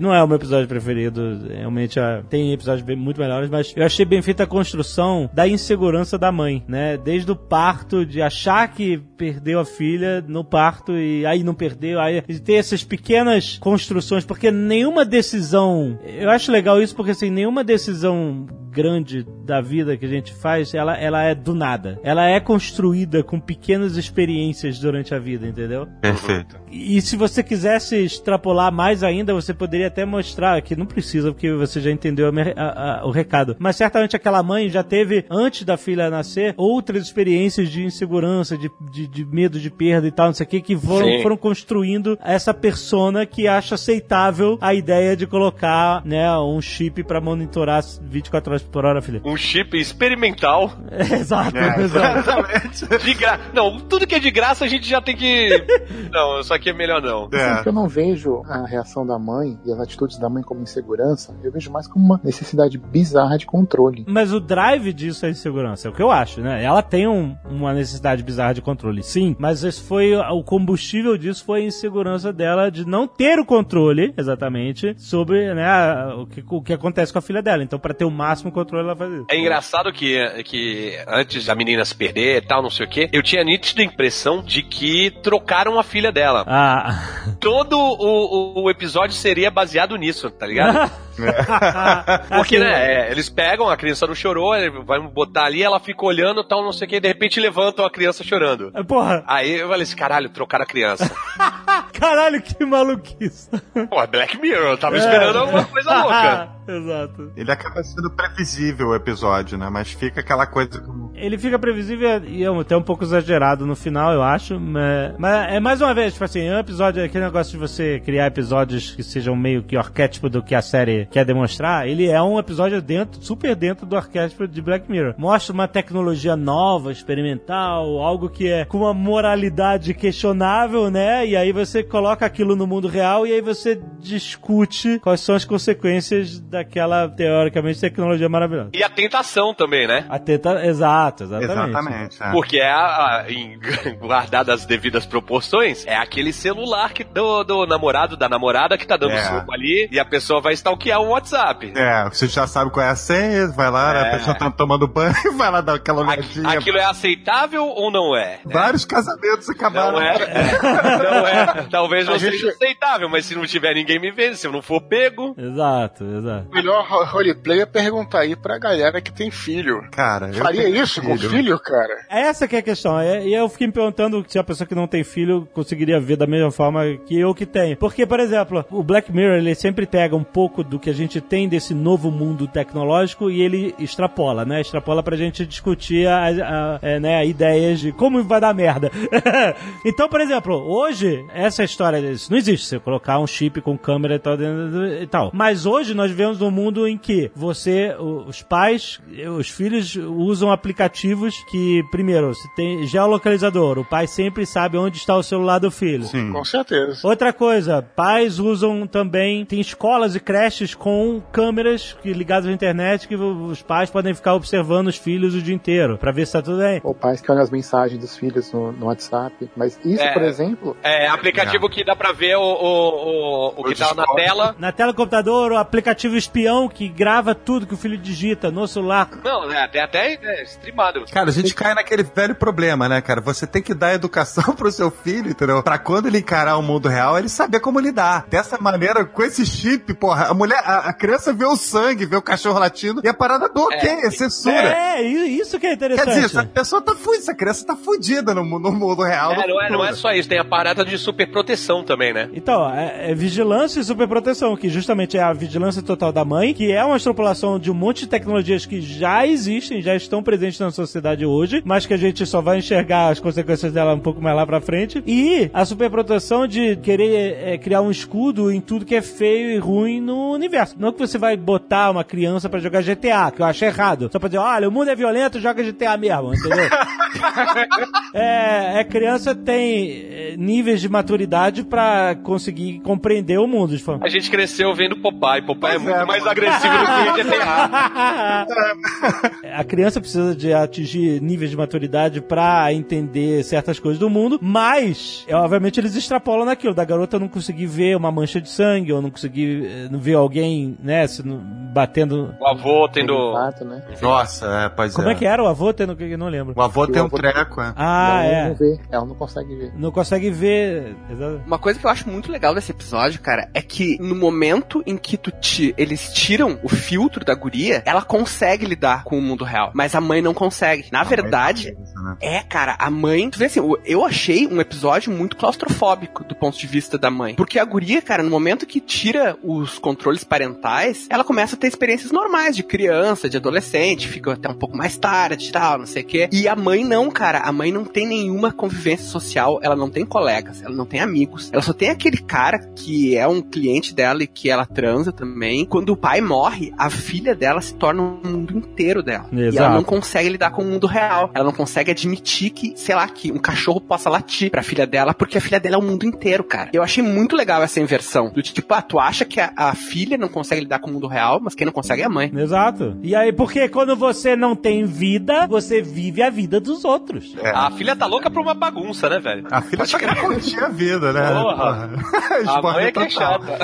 não é o meu episódio preferido. Realmente ah, tem episódios bem- muito melhores, mas eu achei bem feita a construção da insegurança da mãe, né? Desde o parto, de achar que perdeu a filha no parto e aí não perdeu, aí ter essas pequenas construções, porque nenhuma decisão. Eu acho legal isso porque, assim, nenhuma decisão grande da vida que a gente faz, ela, ela é do nada. Ela é construída com pequenas experiências durante a vida, entendeu? Perfeito. E se você quisesse extrapolar mais ainda, você poderia até mostrar que não precisa, porque você já entendeu a a- a- o recado. Mas certamente aquela mãe já teve, antes da filha nascer, outras experiências de insegurança, de, de, de medo de perda e tal, não sei o que, que foram, foram construindo essa persona que acha aceitável a ideia de colocar né, um chip pra monitorar 24 horas por hora a filha. Um chip experimental exato, É, exato. exatamente. de graça. Não, tudo que é de graça a gente já tem que. Não, isso aqui é melhor não. Sabe É. que eu não vejo a reação da mãe e as atitudes da mãe como insegurança, eu vejo mais como uma necessidade bizarra de controle. Mas o drive disso é insegurança, é o que eu acho, né? Ela tem um- uma necessidade bizarra de controle, sim, mas esse foi o combustível disso foi a insegurança dela de não ter o controle, exatamente, sobre né, a- o, que, o que acontece com a filha dela. Então, pra ter o máximo controle, ela faz isso. É engraçado que, que antes da menina se perder e tal, não sei o quê, eu tinha a nítida impressão de que trocaram a filha dela. Ah, Todo o, o- o episódio seria baseado nisso, tá ligado? Porque, Assim, né, é, eles pegam, a criança não chorou, ele vai botar ali, ela fica olhando tal, não sei o que, de repente levantam a criança chorando. Porra, Aí eu falei assim, caralho, trocaram a criança. caralho, que maluquice. Pô, Black Mirror, eu tava esperando alguma coisa louca. Exato. Ele acaba sendo previsível o episódio, né? Mas fica aquela coisa como. Ele fica previsível e é até um pouco exagerado no final, eu acho. Mas, mas é mais uma vez, tipo assim, é um episódio, aquele negócio de você criar episódios que sejam meio que arquétipo do que a série quer demonstrar. Ele é um episódio dentro, super dentro do arquétipo de Black Mirror. Mostra uma tecnologia nova, experimental, algo que é com uma moralidade questionável, né? E aí você coloca aquilo no mundo real e aí você discute quais são as consequências daquela, teoricamente, tecnologia maravilhosa. E a tentação também, né? A teta, exato, exatamente. Exatamente. é. Porque é, a, a- em, guardadas as devidas proporções, é aquele celular que, do, do namorado, da namorada que tá dando É. soco ali e a pessoa vai stalkear o WhatsApp. É, você já sabe qual é a senha, vai lá, É. a pessoa tá tomando banho, vai lá dar aquela Aqu- olhadinha. Aquilo é aceitável ou não é? Vários casamentos acabaram. Não é. Não é. Talvez não A seja gente- aceitável, mas se não tiver ninguém me vendo, se eu não for pego. Exato, exato. O melhor ro- roleplay é perguntar aí pra galera que tem filho. Cara, eu Faria tenho isso com filho, cara? Essa que é a questão. É- E eu fiquei me perguntando se a pessoa que não tem filho conseguiria ver da mesma forma que eu que tenho. Porque, por exemplo, o Black Mirror, ele sempre pega um pouco do que a gente tem desse novo mundo tecnológico e ele extrapola, né? Extrapola pra gente discutir a, a- é, né, ideias de como vai dar merda. então, por exemplo, hoje, essa história, isso não existe. Você colocar um chip com câmera e tal, dentro do- e tal. Mas hoje nós vivemos num mundo em que você, os pais, os filhos usam aplicativos que, primeiro, se tem geolocalizador. O pai sempre sabe onde está o celular do filho. Sim. Com certeza. Outra coisa, pais usam também, tem escolas e creches com câmeras que, ligadas à internet que os pais podem ficar observando os filhos o dia inteiro pra ver se tá tudo bem. Ou pais que olham as mensagens dos filhos no, no WhatsApp. Mas isso, É. por exemplo, É, aplicativo que dá pra ver o, o, o, o que tá na tela. Na tela do computador, o aplicativo espião que grava tudo que o filho digita no celular. Não, é, tem até é, streamado. Cara, a gente cai naquele velho problema, né, cara? Você tem que dar educação pro seu filho, entendeu? Pra quando ele encarar o mundo real, ele saber como lidar. Dessa maneira, com esse chip, porra, a mulher, a, a criança vê o sangue, vê o cachorro latindo, e a parada do ok, é, censura. É, i- isso que é Quer interessante. dizer, essa pessoa tá fudida, essa criança tá fudida no, no mundo real. É, no não é, não é só isso, tem a parada de super proteção também, né? Então, é, é vigilância e superproteção, que justamente é a vigilância total da mãe, que é uma extrapolação de um monte de tecnologias que já existem, já estão presentes na sociedade hoje, mas que a gente só vai enxergar as consequências dela um pouco mais lá pra frente. E a superproteção de querer é, criar um escudo em tudo que é feio e ruim no universo. Não que você vai botar uma criança pra jogar GTA, que eu acho errado. Só pra dizer, olha, o mundo é violento, joga GTA mesmo, entendeu? é, é criança tem é, níveis de maturidade pra conseguir compreender o mundo. A gente cresceu vendo Popeye. Popeye é muito é, mais agressivo do que GTA. A criança precisa de atingir níveis de maturidade pra entender certas coisas do mundo, mas, é, obviamente, eles extrapolam naquilo, da garota não conseguir ver uma mancha de sangue, ou não conseguir eh, ver alguém, né, se batendo... O avô tendo. fato, né? Nossa, é, pois Como é que era o avô tendo que eu não lembro? O avô tem um treco, é. Ah, ela é. não vê, ela não consegue ver. Não consegue ver. Exato. Uma coisa que eu acho muito legal desse episódio, cara, é que no momento em que tu te. Ele eles tiram o filtro da guria, ela consegue lidar com o mundo real, mas a mãe não consegue. Na verdade, né? é, cara, a mãe, tu vê assim, eu achei um episódio muito claustrofóbico do ponto de vista da mãe. Porque a guria, cara, no momento que tira os controles parentais, ela começa a ter experiências normais de criança, de adolescente, fica até um pouco mais tarde e tal, não sei o quê. E a mãe não, cara, a mãe não tem nenhuma convivência social, ela não tem colegas, ela não tem amigos. Ela só tem aquele cara que é um cliente dela e que ela transa também. Quando o pai morre, a filha dela se torna um mundo inteiro dela. E ela Exato. não consegue lidar com o mundo real. Ela não consegue admitir que, sei lá, que um cachorro possa latir pra filha dela, porque a filha dela é o mundo inteiro, cara. Eu achei muito legal essa inversão. Do tipo, ah, tu acha que a, a filha não consegue lidar com o mundo real, mas quem não consegue é a mãe. Exato. E aí, porque quando você não tem vida, você vive a vida dos outros. É. A filha tá louca pra uma bagunça, né, velho? A filha só quer curtir a vida, né? Porra. A Esporte mãe é que é chata.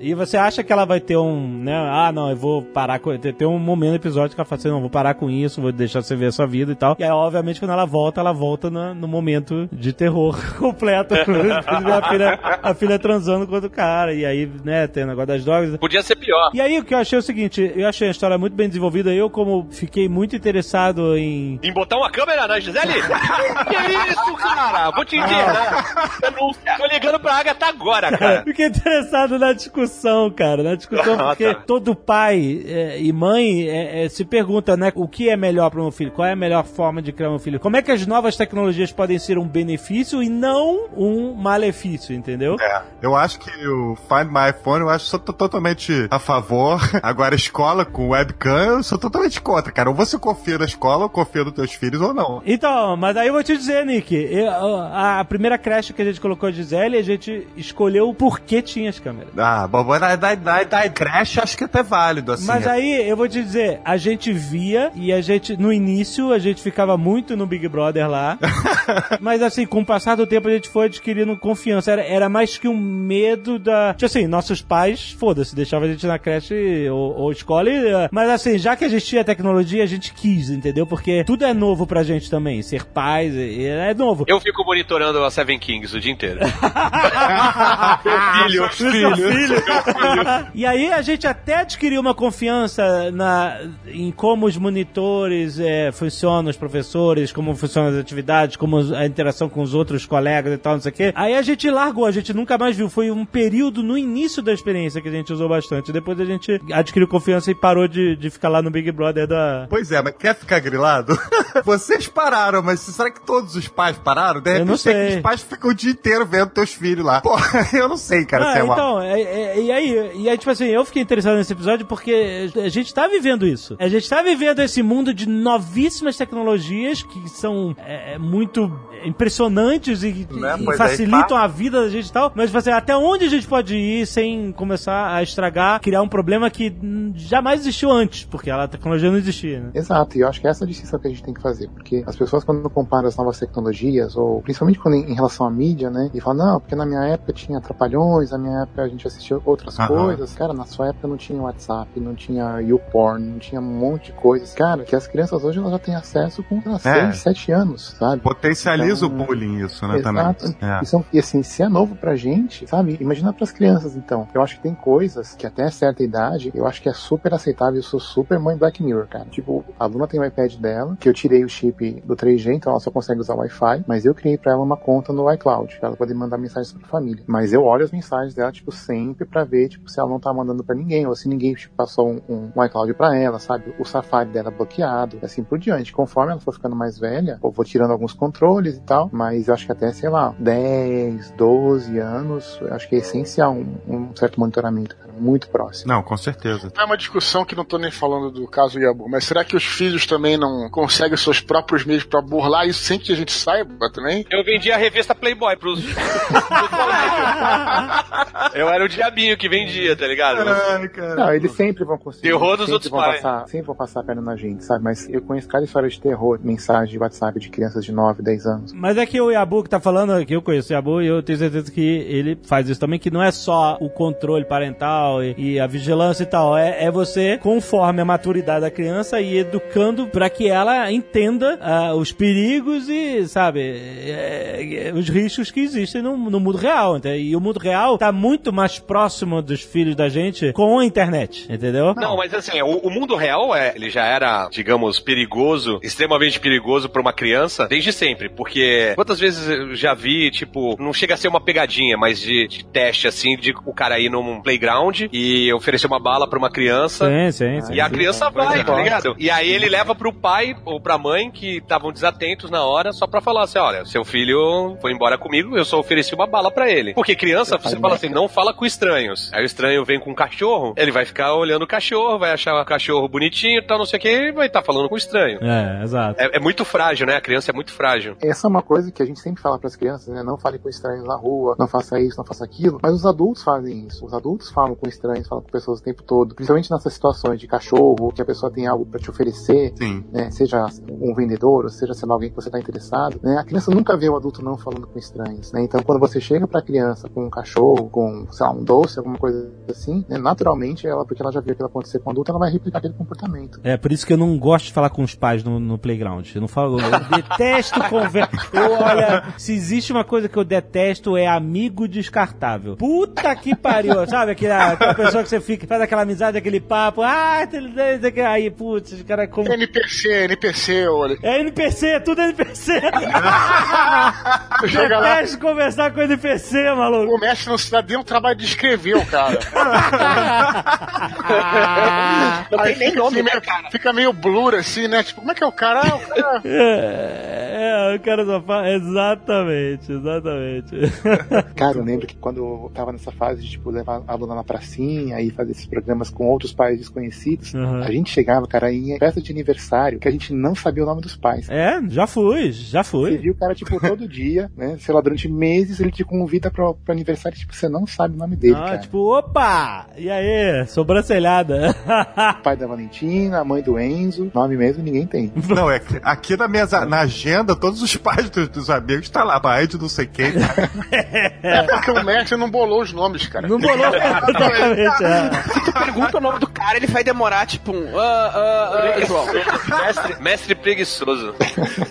E você acha que ela vai ter um, né? Ah, não, eu vou parar com. Tem um momento no episódio que ela fala assim: não, vou parar com isso, vou deixar você ver a sua vida e tal. E aí, obviamente, quando ela volta, ela volta no, no momento de terror completo. a, filha, a filha transando com outro cara. E aí, né, tem o negócio das drogas. Podia ser pior. E aí, o que eu achei é o seguinte: eu achei a história muito bem desenvolvida. Eu, como fiquei muito interessado em. Em botar uma câmera na Gisele? que isso, cara? Vou te. Denúncia. Tô ligando pra Agatha agora, cara. Fiquei interessado na discussão, cara. Na discussão, Ah, porque tá. todo pai é, e mãe é, é, se pergunta, né? O que é melhor para meu filho? Qual é a melhor forma de criar meu filho? Como é que as novas tecnologias podem ser um benefício e não um malefício, entendeu? É, eu acho que o Find My iPhone, eu acho que sou to- totalmente a favor. Agora, escola com webcam, eu sou totalmente contra, cara. Ou você confia na escola, ou confia nos teus filhos, ou não. Então, mas aí eu vou te dizer, Nick, eu- a, primeira creche que a gente colocou a Gisele, a gente escolheu o porquê tinha as câmeras. Ah, bom, da, da, da creche, acho que até válido, assim. Mas aí, eu vou te dizer, a gente via e a gente, no início, a gente ficava muito no Big Brother lá. mas assim, com o passar do tempo, a gente foi adquirindo confiança. Era, era mais que um medo da. Tipo assim, nossos pais, foda-se, deixavam a gente na creche ou, ou escola. e, eh, mas assim, já que a gente tinha tecnologia, a gente quis, entendeu? Porque tudo é novo pra gente também. Ser pais e é novo. Eu fico monitorando a Seven Kings o dia inteiro. filho, filho. e aí a gente até adquiriu uma confiança na, em como os monitores é, funcionam, os professores, como funcionam as atividades, como a interação com os outros colegas e tal, não sei o quê. Aí a gente largou, a gente nunca mais viu. Foi um período no início da experiência que a gente usou bastante. Depois a gente adquiriu confiança e parou de, de ficar lá no Big Brother da. Pois é, mas quer ficar grilado? Vocês pararam, mas será que todos os pais pararam? De Eu repente não tem sei. que os pais ficam o dia inteiro vendo teus filhos lá. Pô, eu não sei, cara, Ah, se é então, é- é- e aí, e aí, tipo assim, eu fiquei interessado nesse episódio porque a gente tá vivendo isso. A gente tá vivendo esse mundo de novíssimas tecnologias que são é, é, muito impressionantes e, Né? e é, facilitam e a vida da gente e tal. Mas, assim, até onde a gente pode ir sem começar a estragar, criar um problema que jamais existiu antes, porque a tecnologia não existia, né? Exato, e eu acho que essa é a distinção que a gente tem que fazer, porque as pessoas quando comparam as novas tecnologias, ou principalmente quando em em relação à mídia, né, e falam, não, porque na minha época tinha trapalhões, na minha época a gente assistia outras coisas, cara, na sua época não tinha WhatsApp, não tinha YouPorn, não tinha um monte de coisas, cara, que as crianças hoje elas já têm acesso com sei lá, É. 6, 7 anos, sabe? Potencializa Então, o bullying isso, né, Exato. também. É. E, são- e assim, se é novo pra gente, sabe? Imagina pras crianças, então. Eu acho que tem coisas que até certa idade, eu acho que é super aceitável. Eu sou super mãe Black Mirror, cara. Tipo, a Luna tem o iPad dela, que eu tirei o chip do 3G, então ela só consegue usar o Wi-Fi, mas eu criei pra ela uma conta no iCloud, pra ela poder mandar mensagens pra família. Mas eu olho as mensagens dela, tipo, sempre pra ver, tipo, se ela não tá mandando pra ninguém, ou se ninguém, tipo, passou um, um, um iCloud pra ela, sabe? O Safari dela bloqueado, assim por diante. Conforme ela for ficando mais velha, eu vou tirando alguns controles e tal, mas eu acho que até, sei lá, 10, 12 anos, eu acho que é essencial um, um certo monitoramento, cara, muito próximo. Não, com certeza. É uma discussão que não tô nem falando do caso Yabu, mas será que os filhos também não conseguem seus próprios meios pra burlar isso sem que a gente saiba também? Eu vendi a revista Playboy pros. Eu era o diabinho que vendia, tá ligado? Ai, cara. Não, eles sempre vão conseguir. Terror dos sempre outros vão pais. Passar, sempre vão passar a perna na gente, sabe? Mas eu conheço cada história de terror, mensagem de WhatsApp de crianças de 9, 10 anos. Mas é que o Yabu que tá falando, que eu conheço o Yabu, e eu tenho certeza que ele faz isso também, que não é só o controle parental e, e a vigilância e tal, é, é você, conforme a maturidade da criança, e educando pra que ela entenda ah, os perigos e, sabe, é, é, os riscos que existem no, no mundo real. entende? E o mundo real tá muito mais próximo dos filhos da gente diferente com a internet, entendeu? Não, mas assim, o, o mundo real é, ele já era, digamos, perigoso, extremamente perigoso pra uma criança desde sempre, porque quantas vezes eu já vi, tipo, não chega a ser uma pegadinha, mas de, de teste assim, de o cara ir num playground e oferecer uma bala pra uma criança. Sim, sim, sim. E a criança vai, tá ligado? E aí ele leva pro pai ou pra mãe que estavam desatentos na hora só pra falar assim: olha, seu filho foi embora comigo, eu só ofereci uma bala pra ele. Porque criança, você fala assim, não fala com estranhos. Aí o estranho vem com um cachorro, ele vai ficar olhando o cachorro, vai achar o cachorro bonitinho e tal, não sei o que, e vai estar falando com o estranho. É, exato. É, é muito frágil, né? A criança é muito frágil. Essa é uma coisa que a gente sempre fala para as crianças, né? Não fale com estranhos na rua, não faça isso, não faça aquilo. Mas os adultos fazem isso. Os adultos falam com estranhos, falam com pessoas o tempo todo. Principalmente nessas situações de cachorro, que a pessoa tem algo para te oferecer, Sim. né? Seja um vendedor, ou seja sendo alguém que você está interessado, né? A criança nunca vê o adulto não falando com estranhos, né? Então quando você chega para a criança com um cachorro, com, sei lá, um doce, alguma coisa assim, né? Naturalmente ela, porque ela já viu aquilo acontecer com adulto, ela vai replicar aquele comportamento. É, por isso que eu não gosto de falar com os pais no, no playground. Eu não falo, eu detesto conversa. Eu, olha, se existe uma coisa que eu detesto é amigo descartável. Puta que pariu, sabe? Aquela, aquela pessoa que você fica, faz aquela amizade, aquele papo, ah, aí, putz, o cara como. NPC, NPC, olha. É NPC, tudo NPC. Chega lá, Detesto conversar com NPC, maluco. o mestre não se dá nem o trabalho de escrever o cara. Não tem nem nome, Assim, né, cara? Fica meio blur assim, né? Tipo, como é que é o cara? Ah, o cara... É, é, o cara só fala. Exatamente, exatamente. Cara, eu lembro que quando eu tava nessa fase de, tipo, levar a aluna na pracinha e fazer esses programas com outros pais desconhecidos, Uhum. a gente chegava, cara, em festa de aniversário, que a gente não sabia o nome dos pais. É, já fui, já Você fui. viu o cara, tipo, todo dia, né? Sei lá, durante meses ele te convida pro, pro aniversário, tipo, você não sabe o nome dele, Ah, cara. tipo, opa! E aí, sobrancelhada. Pai da Valentina, mãe do Enzo, nome mesmo ninguém tem. Não, é que aqui na, minha, na agenda, todos os pais dos, dos amigos tá lá, pai de não sei quem. É porque o mestre não bolou os nomes, cara. Não bolou exatamente. é. Se tu pergunta o nome do cara, ele vai demorar, tipo, um. Ah, ah, João. Mestre, mestre preguiçoso.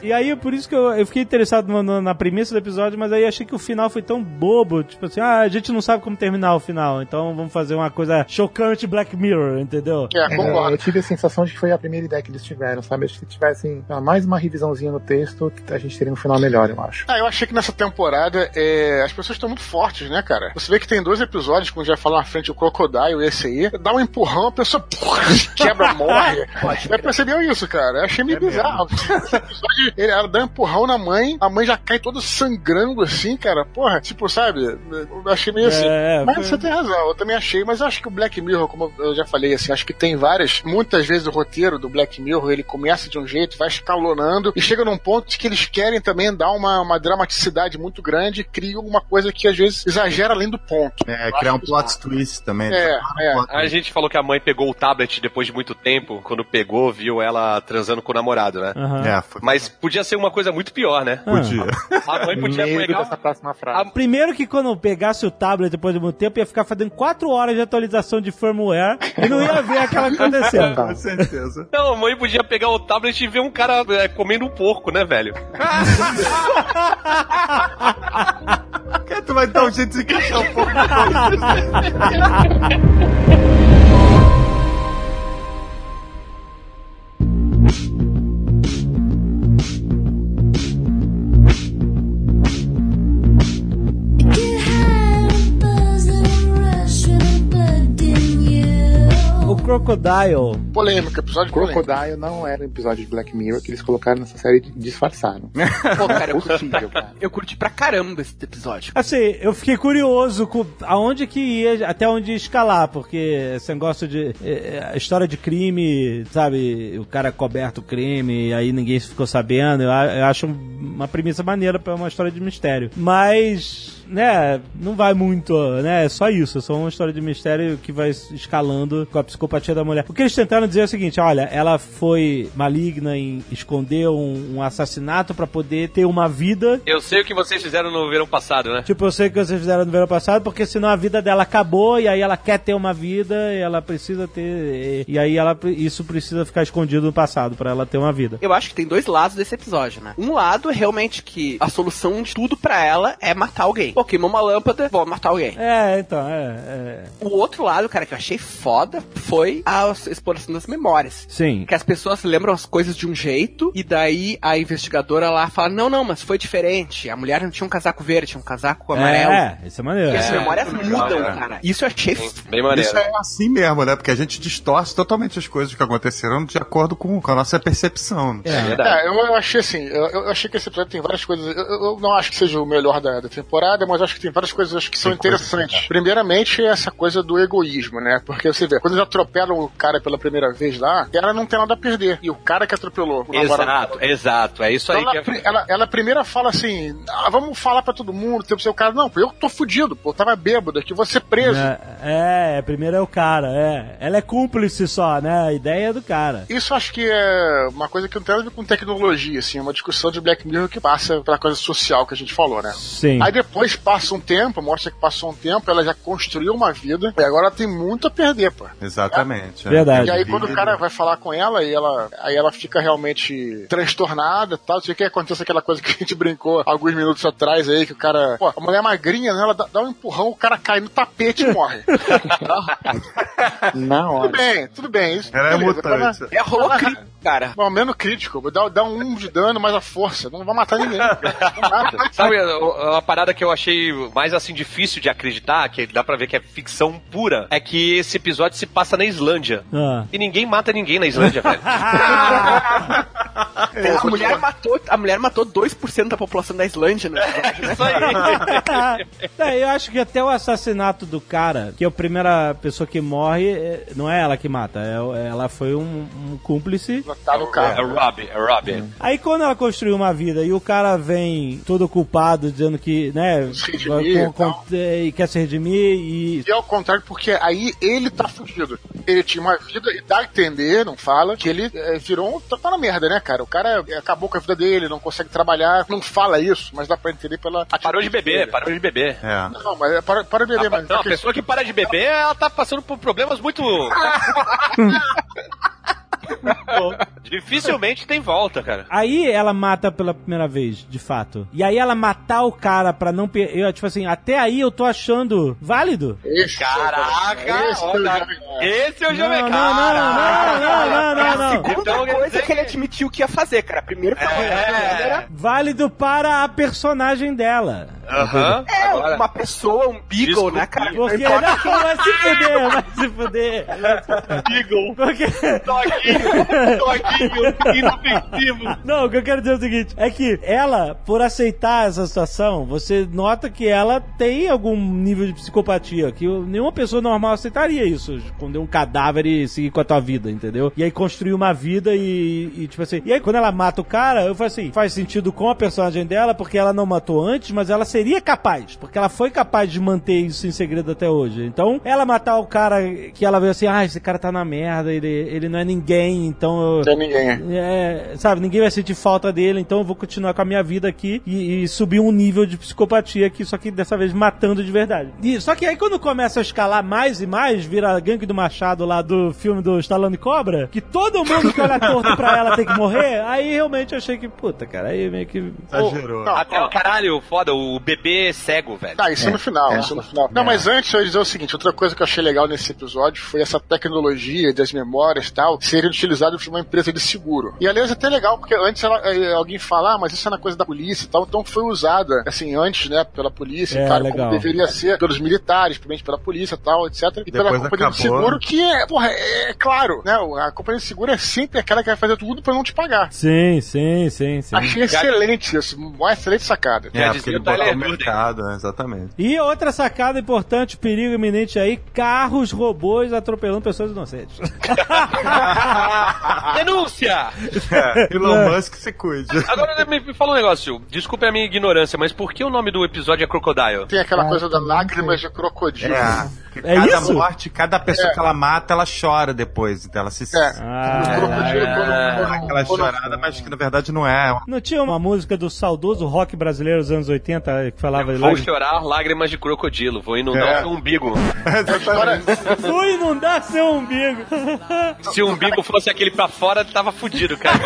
E aí, por isso que eu, eu fiquei interessado no- no- na premissa do episódio, mas aí achei que o final foi tão bobo. Tipo assim, ah, a gente não sabe como terminar o final, então vamos fazer uma coisa chocante Black Mirror, entendeu? É, É, concordo. eu tive a sensação de que foi a primeira ideia que eles tiveram, sabe? Se tivessem ah, mais uma revisãozinha no texto, a gente teria um final melhor, eu acho. Ah, eu achei que nessa temporada é, as pessoas estão muito fortes, né, cara? Você vê que tem dois episódios, como já falou na frente, o Crocodile e esse aí, dá um empurrão, a pessoa porra, quebra, morre. Já percebeu isso, cara? Eu achei meio bizarro. Esse episódio, ele, ela dá um empurrão na mãe, a mãe já cai toda sangrando assim, cara. Porra, tipo, sabe? Eu achei meio assim. É, mas foi- você tem razão, eu também achei, mas eu acho que o Black Mirror, como eu já falei, assim, acho que tem várias, muitas vezes o roteiro do Black Mirror, ele começa de um jeito, vai escalonando, e chega num ponto que eles querem também dar uma, uma dramaticidade muito grande, e criam uma coisa que às vezes exagera além do ponto. É, criar um plot twist também. É, é. A gente falou que a mãe pegou o tablet depois de muito tempo. Quando pegou, viu ela transando com o namorado, né? Aham. É, foi, Mas podia ser uma coisa muito pior, né? podia. A mãe podia pegar. dessa próxima frase. Primeiro que quando pegasse o tablet depois de muito tempo, ia ficar fazendo 4 horas de atualização de firmware e não ia ver aquela acontecendo. Com certeza. Não, a mãe podia pegar o tablet e ver um cara é, comendo um porco, né, velho? Cara, tu vai dar um jeito de encaixar um pouco. Crocodile. Polêmica, episódio. Crocodile não era um episódio de Black Mirror que eles colocaram nessa série e disfarçaram. Pô, cara, eu curti, Possível, cara. eu curti pra caramba esse episódio. Assim, eu fiquei curioso com aonde que ia, até onde ia escalar, porque esse negócio de. eh, A história de crime, sabe? O cara coberto o crime, e aí ninguém ficou sabendo. Eu, eu acho uma premissa maneira pra uma história de mistério. Mas. Né, não vai muito, né? É só isso, é só uma história de mistério que vai escalando com a psicopatia da mulher. O que eles tentaram dizer é o seguinte: olha, ela foi maligna em esconder um, um assassinato pra poder ter uma vida. Eu sei o que vocês fizeram no verão passado, né? Tipo, eu sei que vocês fizeram no verão passado, porque senão a vida dela acabou e aí ela quer ter uma vida e ela precisa ter. E aí ela, isso precisa ficar escondido no passado pra ela ter uma vida. Eu acho que tem dois lados desse episódio, né? Um lado é realmente que a solução de tudo pra ela é matar alguém. Pô, queimou uma lâmpada, vou matar alguém. É, então, é. é. O outro lado, cara, que eu achei foda foi a exploração das memórias. Sim. Que as pessoas lembram as coisas de um jeito e daí a investigadora lá fala: não, não, mas foi diferente. A mulher não tinha um casaco verde, tinha um casaco amarelo. É, isso é maneiro. E as É, memórias legal, mudam, cara. cara. Isso eu achei Bem maneiro. Isso é assim mesmo, né? Porque a gente distorce totalmente as coisas que aconteceram de acordo com, com a nossa percepção. É verdade. É, eu, eu achei assim, eu, eu achei que esse episódio tem várias coisas. Eu, eu não acho que seja o melhor da, da temporada, mas acho que tem várias coisas acho que são Tem interessantes. Primeiramente, essa coisa do egoísmo, né? Porque você vê, quando eles atropelam o cara pela primeira vez lá, ela não tem nada a perder. E o cara que atropelou Exato, exato. É isso aí Então que ela, é. pri- ela, ela primeiro fala assim: ah, vamos falar pra todo mundo, tem o seu cara. Não, eu tô fudido, pô, eu tava bêbado aqui, vou ser preso. É, é, primeiro é o cara, é. Ela é cúmplice só, né? A ideia é do cara. Isso acho que é uma coisa que não tem nada a ver com tecnologia, assim, é uma discussão de Black Mirror que passa pela coisa social que a gente falou, né? Sim. Aí depois passa um tempo, mostra que passou um tempo, ela já construiu uma vida e agora ela tem muito a perder, pô. Exatamente. é. Verdade. E aí quando o cara vai falar com ela e ela, aí ela fica realmente transtornada e tal, não sei o que acontece aquela coisa que a gente brincou alguns minutos atrás aí, que o cara, pô, a mulher magrinha, né, ela dá, dá um empurrão, o cara cai no tapete e morre. Na tudo hora. bem, tudo bem. Isso, Ela é mutante. É rolou crítico, cara. Bom, menos crítico, dá, dá um de dano, mas a força, não vai matar ninguém. Não mata. Sabe, uma parada que eu achei mais assim difícil de acreditar, que dá pra ver que é ficção pura, é que esse episódio se passa na Islândia. Ah. E ninguém mata ninguém na Islândia, velho. a, mulher matou, a mulher matou 2% da população da Islândia, né? Isso aí. É, eu acho que até o assassinato do cara, que é a primeira pessoa que morre, é- não é ela que mata, é- ela foi um, um cúmplice. Tá no É carro. Rob, é Rob. Aí quando ela construiu uma vida e o cara vem todo culpado, dizendo que, né, Se redimir com- e com- e quer se redimir e. E ao contrário, porque aí ele tá fudido. Ele tinha uma vida e dá a entender, não fala, que ele é, virou um. Tá, tá na merda, né, cara? O cara é, acabou com a vida dele, não consegue trabalhar, não fala isso, mas dá pra entender pela. Parou de beber, dele. parou de beber. É. Não, mas é para, para de beber, mas. Não, a pessoa que para de beber, ela tá passando por problemas muito. Dificilmente tem volta, cara. Aí ela mata pela primeira vez, de fato. E aí ela matar o cara pra não per... eu Tipo assim, até aí eu tô achando válido. Esse Caraca, esse olha. Esse eu já Não, vi, não, não, não, não, não, não, não. Segunda Então, coisa que ele admitiu que ia fazer, cara. Primeiro pra É. era Válido para a personagem dela. Aham. é, Agora- uma pessoa, um beagle, Desculpa. né, cara? Porque Não vai se fuder, vai se fuder. Eagle. Porque... Doguinho, doguinho, inofensivo. Não, o que eu quero dizer é o seguinte: é que ela, por aceitar essa situação, você nota que ela tem algum nível de psicopatia, que nenhuma pessoa normal aceitaria isso, esconder um cadáver e seguir com a tua vida, entendeu? E aí construir uma vida e, e, tipo assim. E aí quando ela mata o cara, eu falo assim: faz sentido com a personagem dela, porque ela não matou antes, mas ela seria capaz, porque ela foi capaz de manter isso em segredo até hoje. Então, ela matar o cara que ela vê assim: ah, esse cara tá na merda, ele, ele não é ninguém, então eu. Não tem ninguém. É, sabe, ninguém vai sentir falta dele, então eu vou continuar com a minha vida aqui e, e subir um nível de psicopatia aqui, só que dessa vez matando de verdade. E, só que aí quando começa a escalar mais e mais, vira gangue do Machado lá do filme do Stallone Cobra, que todo mundo que olha torto pra ela tem que morrer, aí realmente eu achei que, puta, cara, aí meio que... Exagerou. Não, Até o caralho, foda, o bebê cego, velho. Tá, isso no final, é. isso no final. Não, mas antes eu ia dizer o seguinte, outra coisa que eu achei legal nesse episódio foi essa tecnologia das memórias e tal, serem utilizadas por uma empresa de seguro. E aliás é até legal, porque antes ela- eh, alguém fala, ah, mas isso é na coisa da polícia e tal, então foi usada, assim, antes, né, pela polícia, É, claro, legal. como deveria ser, pelos militares, principalmente pela polícia e tal, etc. E pela Depois companhia de acabou. Seguro, que é, porra, é, é claro, né, a companhia de seguro é sempre aquela que vai fazer tudo pra não te pagar. Sim, sim, sim, sim. Achei excelente isso, uma excelente sacada. É, dizer, porque ele botou o mercado, né, exatamente. E outra sacada importante, perigo iminente aí, carros, robôs atropelando pessoas inocentes. Denúncia! É, Elon Musk se cuide. Agora me, me fala um negócio, desculpe a minha ignorância, mas por que o nome do episódio é Crocodile? Tem aquela Ah, coisa da lágrimas de crocodilo. É, É cada isso? morte, cada pessoa. Que ela mata, ela chora depois. Então ela se. É. Ah, quando- Dá quando- aquela chorada, mas que na verdade não é. Não tinha uma música do saudoso rock brasileiro dos anos 80 que falava de Vou lá? chorar lágrimas de crocodilo, vou inundar É. o seu umbigo. Vou inundar seu umbigo. Se o umbigo fosse aquele pra fora, tava fudido, cara.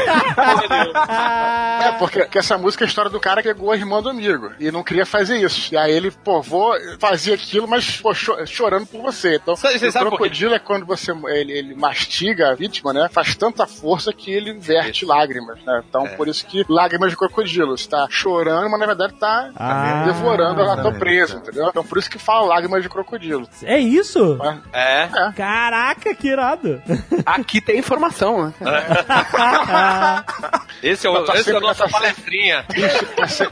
É, porque que essa música é a história do cara que pegou a irmã do amigo e não queria fazer isso. E aí ele, pô, vou fazer aquilo, mas pô, cho- chorando por você. Então, Sabe- você o sabe por quê? Crocodilo é quando você ele, ele mastiga a vítima, né? Faz tanta força que ele verte lágrimas, né? Então, É. por isso que lágrimas de crocodilo. Você tá chorando, mas na verdade tá Ah, devorando a tua presa, entendeu? Então, por isso que fala lágrimas de crocodilo. É isso? É. Caraca, que irado. Aqui tem informação, né? Esse é, o, Tá esse é a sempre- nossa tá sempre- palestrinha. Tá, se-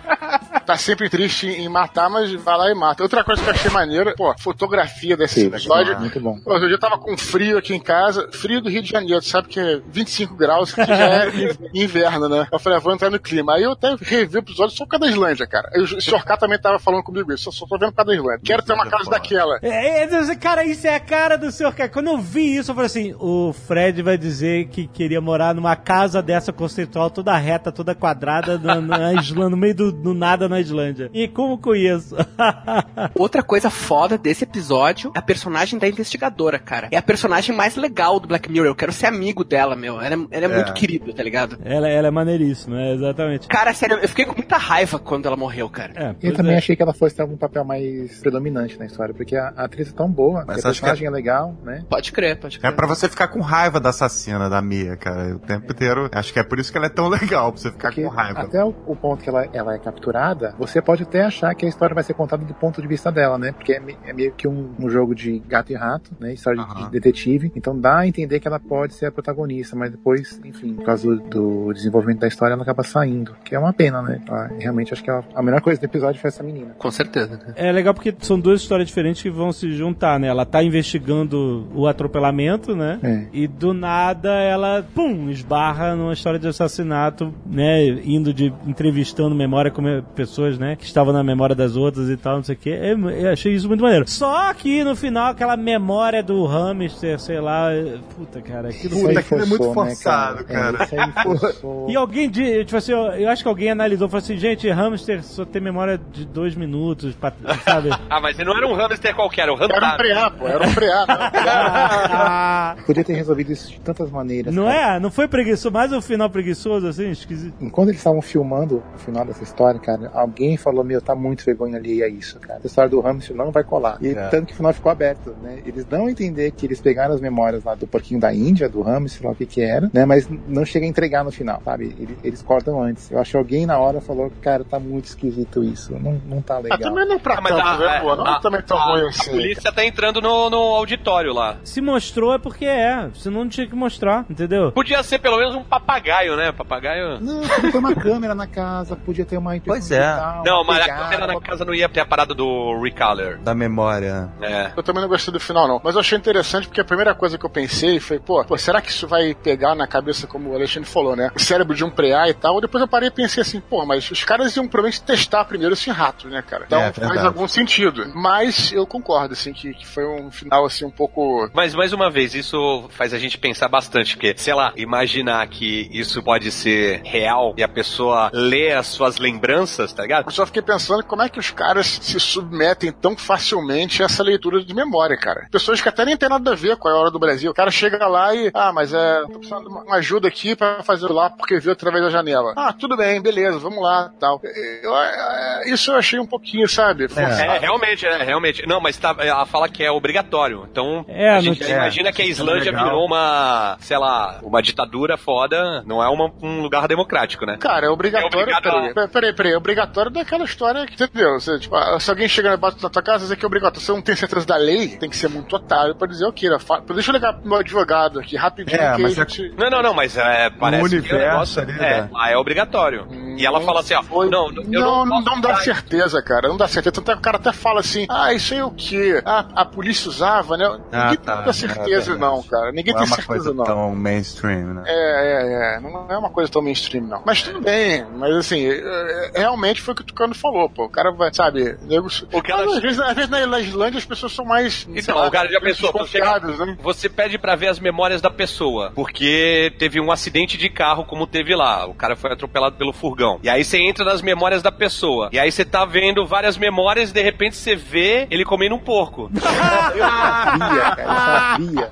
tá sempre triste em matar, mas vai lá e mata. Outra coisa que eu achei maneira, pô, fotografia desse Sim, episódio. muito bom. Pô, Outro dia eu tava com frio aqui em casa, frio do Rio de Janeiro, tu sabe que é 25 graus, que já é in- inverno, né? Eu falei, ah, vou entrar no clima. Aí eu até revi o episódio só por causa da Islândia, cara. Aí o Sr. K também tava falando comigo isso, eu só tô vendo por causa da Islândia. Quero ter uma casa daquela. É, é, cara, isso é a cara do senhor. Cara. Quando eu vi isso, eu falei assim: o Fred vai dizer que queria morar numa casa dessa conceitual, toda reta, toda quadrada, na, na Islândia, no meio do, do nada na Islândia. E como conheço? Outra coisa foda desse episódio é a personagem da investigadora, cara. É a personagem mais legal do Black Mirror. Eu quero ser amigo dela, meu. Ela é, ela é muito querida, tá ligado? ela, ela é maneiríssima, é, exatamente. Cara, sério, eu fiquei com muita raiva quando ela morreu, cara. É, Eu também é. achei que ela fosse ter algum papel mais predominante na história, porque a, a atriz é tão boa, Mas a que personagem é... legal, né? Pode crer, pode É crer. pra você ficar com raiva da assassina, da Mia, cara. O tempo inteiro. Acho que é por isso que ela é tão legal, pra você ficar Porque com raiva. até o, o ponto que ela, ela é capturada, você pode até achar que a história vai ser contada do ponto de vista dela, né? Porque é, é meio que um, um jogo de gato e rato, né? História de- Aham. de detetive. Então dá a entender que ela pode ser a protagonista, mas depois, enfim, por causa do, do desenvolvimento da história, ela acaba saindo. Que é uma pena, né? Ela- realmente acho que ela- a melhor coisa do episódio foi essa menina. Com certeza. É legal porque são duas histórias diferentes que vão se juntar, né? Ela tá investigando o atropelamento, né? É. E do nada ela, pum, esbarra numa história de assassinato, né? Indo de entrevistando memória com pessoas, né? Que estavam na memória das outras e tal, não sei o quê. É, eu achei isso muito maneiro. Só que no final, aquela memória do hamster, sei lá. é- Puta, cara, aquilo foi. Puta, aquilo é muito forçou, né, forçado, cara. É, isso aí forçou. E alguém, tipo assim, eu, eu acho que alguém analisou, falou assim, gente, hamster só tem memória de dois minutos, pra, sabe? Ah, mas não era um hamster qualquer, era um Era um hamster. preá, pô, era um preá. né? Podia ter resolvido isso de tantas maneiras. Não cara. é? Não foi preguiçoso, mais um final preguiçoso, assim, esquisito. Enquanto eles estavam filmando o final dessa história, cara, alguém falou, meu, tá muito vergonha ali a isso, cara. Essa história do hamster não vai colar. E É. tanto que o final ficou aberto, né? Eles dão a entender que eles pegaram as memórias lá do porquinho da Índia, do hamster, lá o que que era, né? Mas não chega a entregar no final, sabe? Eles, eles cortam antes. Eu acho que alguém na hora falou, cara, tá muito esquisito isso. Não, não tá Ah, legal. também não é pra Ah, mas tanto, a, né, pô? Não a- é também tão a- ruim a assim. polícia tá entrando no, no auditório lá. Se mostrou é porque é, senão não tinha que mostrar, entendeu? Podia ser pelo menos um papagaio, né? Papagaio. Não, podia ter uma câmera na casa, podia ter uma Pois é. digital, Não, mas a pegada, câmera na casa não ia ter a parada do recolor. Da memória. É. Eu também não gostei do final, não. Mas eu achei interessante porque a primeira coisa que eu pensei foi, pô, pô, será que isso vai pegar na cabeça, como o Alexandre falou, né? O cérebro de um preá e tal. Depois eu parei e pensei assim, pô, mas os caras iam provavelmente testar primeiro esse rato, né, cara? Então É, faz verdade. algum sentido. Mas eu concordo, assim, que, que foi um final, assim, um pouco. Mas mais uma vez, isso faz a gente pensar bastante, porque, sei lá, imaginar que isso pode ser real e a pessoa lê as suas lembranças, tá ligado? Eu só fiquei pensando como é que os caras se submetem tão facilmente a essa leitura de memória, cara. Pessoas que até nem tem nada a ver com a hora do Brasil. O cara chega lá e, ah, mas é, tô precisando de uma ajuda aqui pra fazer lá porque viu através da janela. Ah, tudo bem, beleza, vamos lá, tal. Eu- é, isso eu achei um pouquinho, sabe? forçado. É, realmente, é, realmente. Não, mas tá, ela fala que é obrigatório. Então, É, a gente imagina é, que a é Islândia virou uma, sei lá, uma ditadura foda, não é uma- um lugar democrático, né? Cara, é obrigatório. É obrigado peraí, peraí, peraí, peraí, é obrigatório daquela história que, entendeu? Você, tipo, ah, se alguém chega e na tua casa, dizer que é obrigatório. Você não tem certeza da lei, tem que ser muito otário pra dizer o que. Deixa eu ligar pro meu advogado aqui rapidinho É, que mas a é- gente. Não, não, não, mas é, parece que o universo negócio ali, é, né? lá é obrigatório. e ela fala assim, ó, Foi- não, eu não, não, não, posso dá certeza, cara. Não dá certeza. Tanto é que o cara até fala assim: ah, isso aí é o quê? Ah, a polícia usava, né? Ah, Ninguém tá. tem certeza, É não, cara. Ninguém Não é tem uma certeza, coisa não. tão mainstream, né? É, é, é. Não é uma coisa tão mainstream, não. Mas tudo bem. Mas assim, é, é, realmente foi o que o Tucano falou, pô. O cara vai, sabe, nego... O às, vezes, às vezes na Islândia as pessoas são mais. Então, lá, o cara já pensou, chega- desconfiadas, né? Você pede pra ver as memórias da pessoa, porque teve um acidente de carro como teve lá. O cara foi atropelado pelo furgão. E aí você entra nas memórias da pessoa. E aí você tá vendo várias memórias e de repente você vê ele comendo um porco. Sabia, cara, sabia.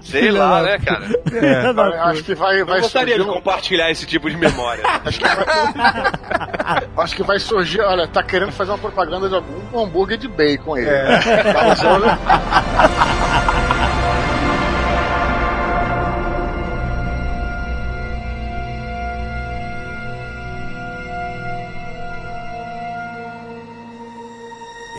Sei lá, né, cara? Da Eu Acho que vai, Eu vai gostaria de surgir. um- compartilhar esse tipo de memória. Acho que, vai... acho que vai surgir. Olha, tá querendo fazer uma propaganda de algum hambúrguer de bacon aí. Tá usando-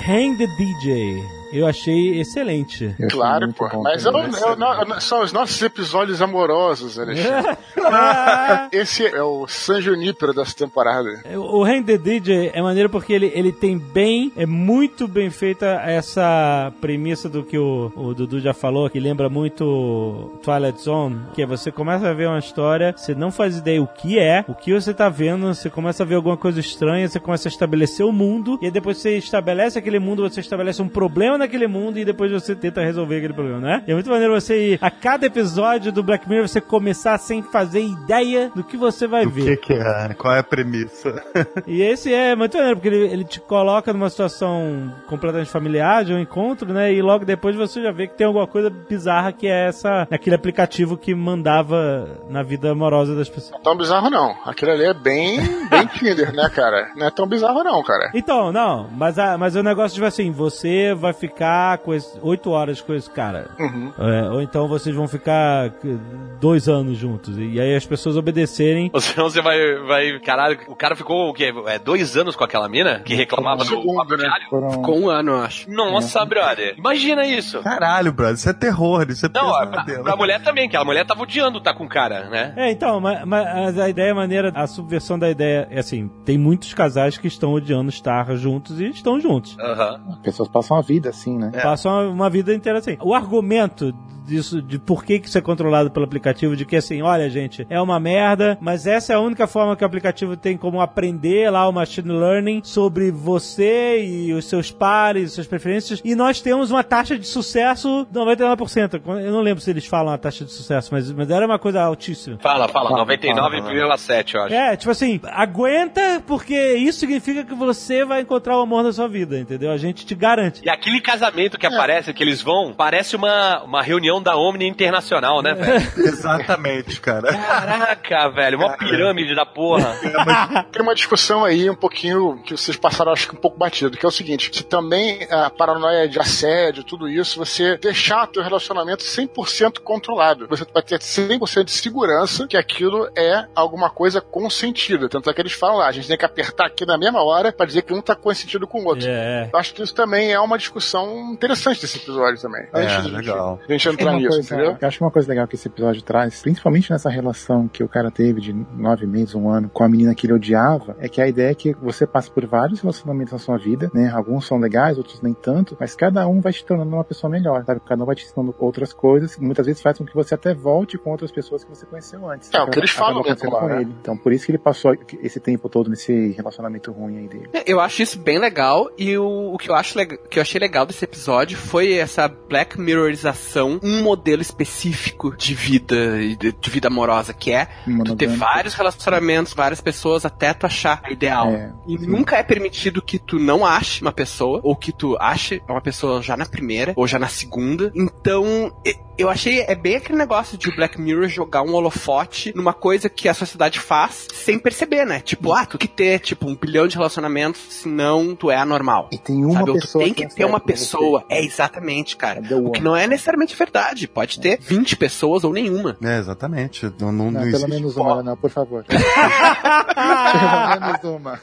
Hang the DJ. Eu achei excelente. Eu achei Claro, pô. bom Mas eu, eu- não- são os nossos episódios amorosos, Alexandre. Esse é o San Junípero dessa temporada. O Hang the DJ é maneiro porque ele, ele tem bem, é muito bem feita essa premissa do que o, o Dudu já falou, que lembra muito Twilight Zone, que é você começa a ver uma história, você não faz ideia o que é, o que você tá vendo, você começa a ver alguma coisa estranha, você começa a estabelecer o mundo, e aí depois você estabelece aquele mundo, você estabelece um problema naquele mundo, e depois você tenta resolver aquele problema, né? E é muito maneiro você ir, a cada episódio do Black Mirror, você começar sem fazer ideia do que você vai O ver. que que é? Qual é a premissa? E esse é muito maneiro, porque ele, ele te coloca numa situação completamente familiar de um encontro, né? E logo depois você já vê que tem alguma coisa bizarra que é essa, aquele aplicativo que mandava na vida amorosa das pessoas. Não é tão bizarro, não. Aquilo ali é bem, bem Tinder, né, cara? Não é tão bizarro, não, cara. Então, não, mas, a, mas o negócio tipo assim, você vai ficar com esse, 8 horas com esse cara. Uhum. É, ou então vocês vão ficar dois anos juntos. E aí as pessoas obedecerem. Ou senão você vai, vai. Caralho, o cara ficou o quê? É, dois anos com aquela mina? Que reclamava do Segundo, né? Foram... Ficou um ano, eu acho. Nossa, brother. Imagina isso. Caralho, brother, isso é terror, isso é Não, pra, pesadelo. pra mulher também, que a mulher tava odiando estar com o cara, né? É, então, mas, mas a ideia é maneira, a subversão da ideia é assim: tem muitos casais que estão odiando estar juntos e estão juntos. Aham. As pessoas passam a vida assim, né? Passam uma, uma vida inteira assim. O argumento disso, de por que, que isso é controlado pelo aplicativo, de que assim, olha, gente, é uma merda, mas essa é a única forma que o aplicativo tem como aprender lá o machine learning sobre você e os seus pares, suas preferências, e nós temos uma taxa de sucesso 99%. Eu não lembro se eles falam a taxa de sucesso, mas, mas era uma coisa altíssima. Fala, fala, Fala, 99,7, eu acho. É, tipo assim, aguenta, porque isso significa que você vai encontrar o amor da sua vida, entendeu? A gente te garante. E aquele casamento que aparece, que eles vão, parece uma, uma reunião da Omni Internacional, né, velho? Exatamente, cara. Caraca, velho, uma pirâmide da porra. Tem uma discussão aí um pouquinho que vocês passaram, acho que um pouco batido, que é o seguinte: se também a paranoia de assédio, tudo isso, você deixar teu relacionamento 100% controlado. Você vai ter 100% de segurança que aquilo é alguma coisa consentida. Tanto é que eles falam lá, a gente tem que apertar aqui na mesma hora pra dizer que um tá consentido com o outro. É. Eu acho que isso também é uma discussão interessante desse episódio também. É, legal. A gente entrar Uma coisa- entendeu? Eu acho que uma coisa legal que esse episódio traz, principalmente nessa relação que o cara teve de nove meses, um ano, com a menina que ele odiava, é que a ideia é que você passa por vários relacionamentos na sua vida, né? Alguns são legais, outros nem tanto, mas cada um vai te tornando uma pessoa melhor, sabe? Cada um vai te ensinando outras coisas, e muitas vezes faz com que você até volte com outras pessoas que você conheceu antes. É, o que eles falam mesmo lá, com né? ele. Então, por isso que ele passou esse tempo todo nesse relacionamento ruim aí dele. Eu acho isso bem legal e o, o que, eu acho que eu achei legal desse episódio foi essa Black Mirrorização, um modelo específico de vida de, de vida amorosa, que é tu ter vários relacionamentos, várias pessoas até tu achar a ideal. É, E sim. nunca é permitido que tu não ache uma pessoa, ou que tu ache uma pessoa já na primeira, ou já na segunda. Então, eu achei, é bem aquele negócio de o Black Mirror jogar um holofote numa coisa que a sociedade faz sem perceber, né? Tipo, ah, tu tem que ter, tipo, um bilhão de relacionamentos, senão tu é anormal. E tem uma Sabe? Ou tu pessoa tem que é ter uma pra pessoa. É, exatamente, cara. O que não é necessariamente verdade. Pode ter 20 pessoas ou nenhuma. É, exatamente. Não, não, Não, não pelo menos uma, não, por favor. pelo menos uma.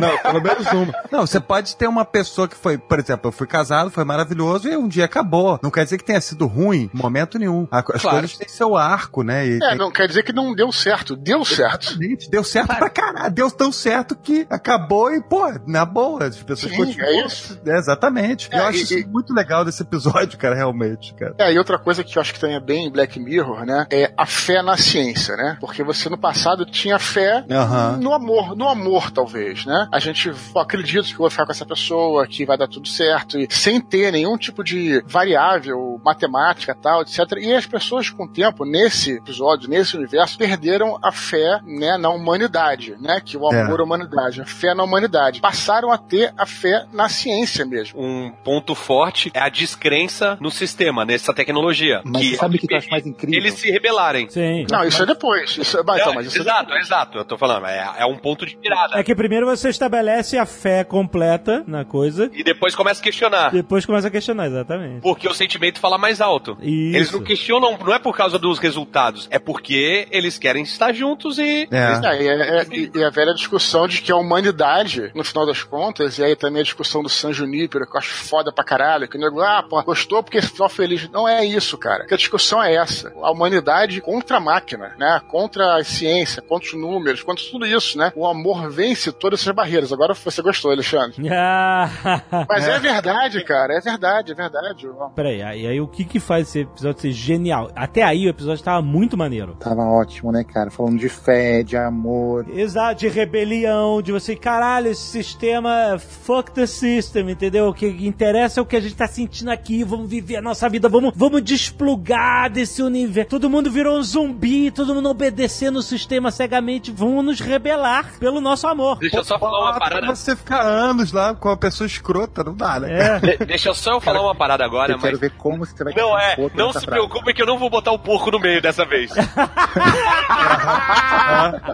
Não, pelo menos uma. Não, você pode ter uma pessoa que foi, por exemplo, eu fui casado, foi maravilhoso e um dia acabou. Não quer dizer que tenha sido ruim. No momento momento nenhum. A- As Claro. coisas têm seu arco, né? E É, tem- não quer dizer que não deu certo. Deu certo. Exatamente, Deu certo pra caralho. Deu tão certo que acabou e, pô, na boa, as pessoas Sim, continuam. é isso. É, exatamente. É, eu acho e- isso e- muito legal desse episódio, cara, realmente, cara. É, e outra coisa que eu acho que também é bem Black Mirror, né? É a fé na ciência, né? Porque você no passado tinha fé Aham. no amor, no amor, talvez, né? A gente pô, acredita que eu vou ficar com essa pessoa, que vai dar tudo certo, e sem ter nenhum tipo de variável, matemática tal, etc. E as pessoas, com o tempo, nesse episódio, nesse universo, perderam a fé né, na humanidade, né? Que o É. amor à humanidade, a fé na humanidade. Passaram a ter a fé na ciência mesmo. Um ponto forte é a descrença no sistema, nessa tecnologia. Mas que sabe o que eu acho mais incrível? eles se rebelarem. Sim. Não, isso é depois. Isso, é- bah, então, É, mas isso é exato, exato. Eu tô falando, é, é um ponto de virada. É que primeiro você estabelece a fé completa na coisa, E depois começa a questionar. depois começa a questionar, exatamente. Porque o sentimento fala mais alto. Isso. Eles não questionam, não é por causa dos resultados, é porque eles querem estar juntos e. É. É, e, é- é- e- e a velha discussão de que a humanidade, no final das contas, e aí também a discussão do San Junípero, que eu acho foda pra caralho, que o nego, ah, pô, gostou porque ficou feliz. Não é isso, cara. Porque a discussão é essa. A humanidade contra a máquina, né? Contra a ciência, contra os números, contra tudo isso, né? O amor vence todas essas barreiras. Agora você gostou, Alexandre. Ah, Mas é, verdade, cara. É verdade, é verdade. Peraí, aí, aí o que que faz esse episódio ser genial? Até aí o episódio tava muito maneiro. Tava ótimo, né, cara? Falando de fé, de amor. Exato, de rebelião, de você, caralho, esse sistema, fuck the system, entendeu? O que interessa é o que a gente tá sentindo aqui, vamos viver a nossa vida, vamos, vamos desplugar desse universo. Todo mundo virou um zumbi, todo mundo obedecendo o sistema cegamente, vamos nos rebelar pelo nosso amor. Deixa eu só falar uma Ah, pra parada. você ficar anos lá com uma pessoa escrota, não dá, né? É. De- Deixa eu só falar uma parada agora, eu quero mas. ver como você vai Não é, outro não se frase. preocupe que eu não vou botar o porco no meio dessa vez.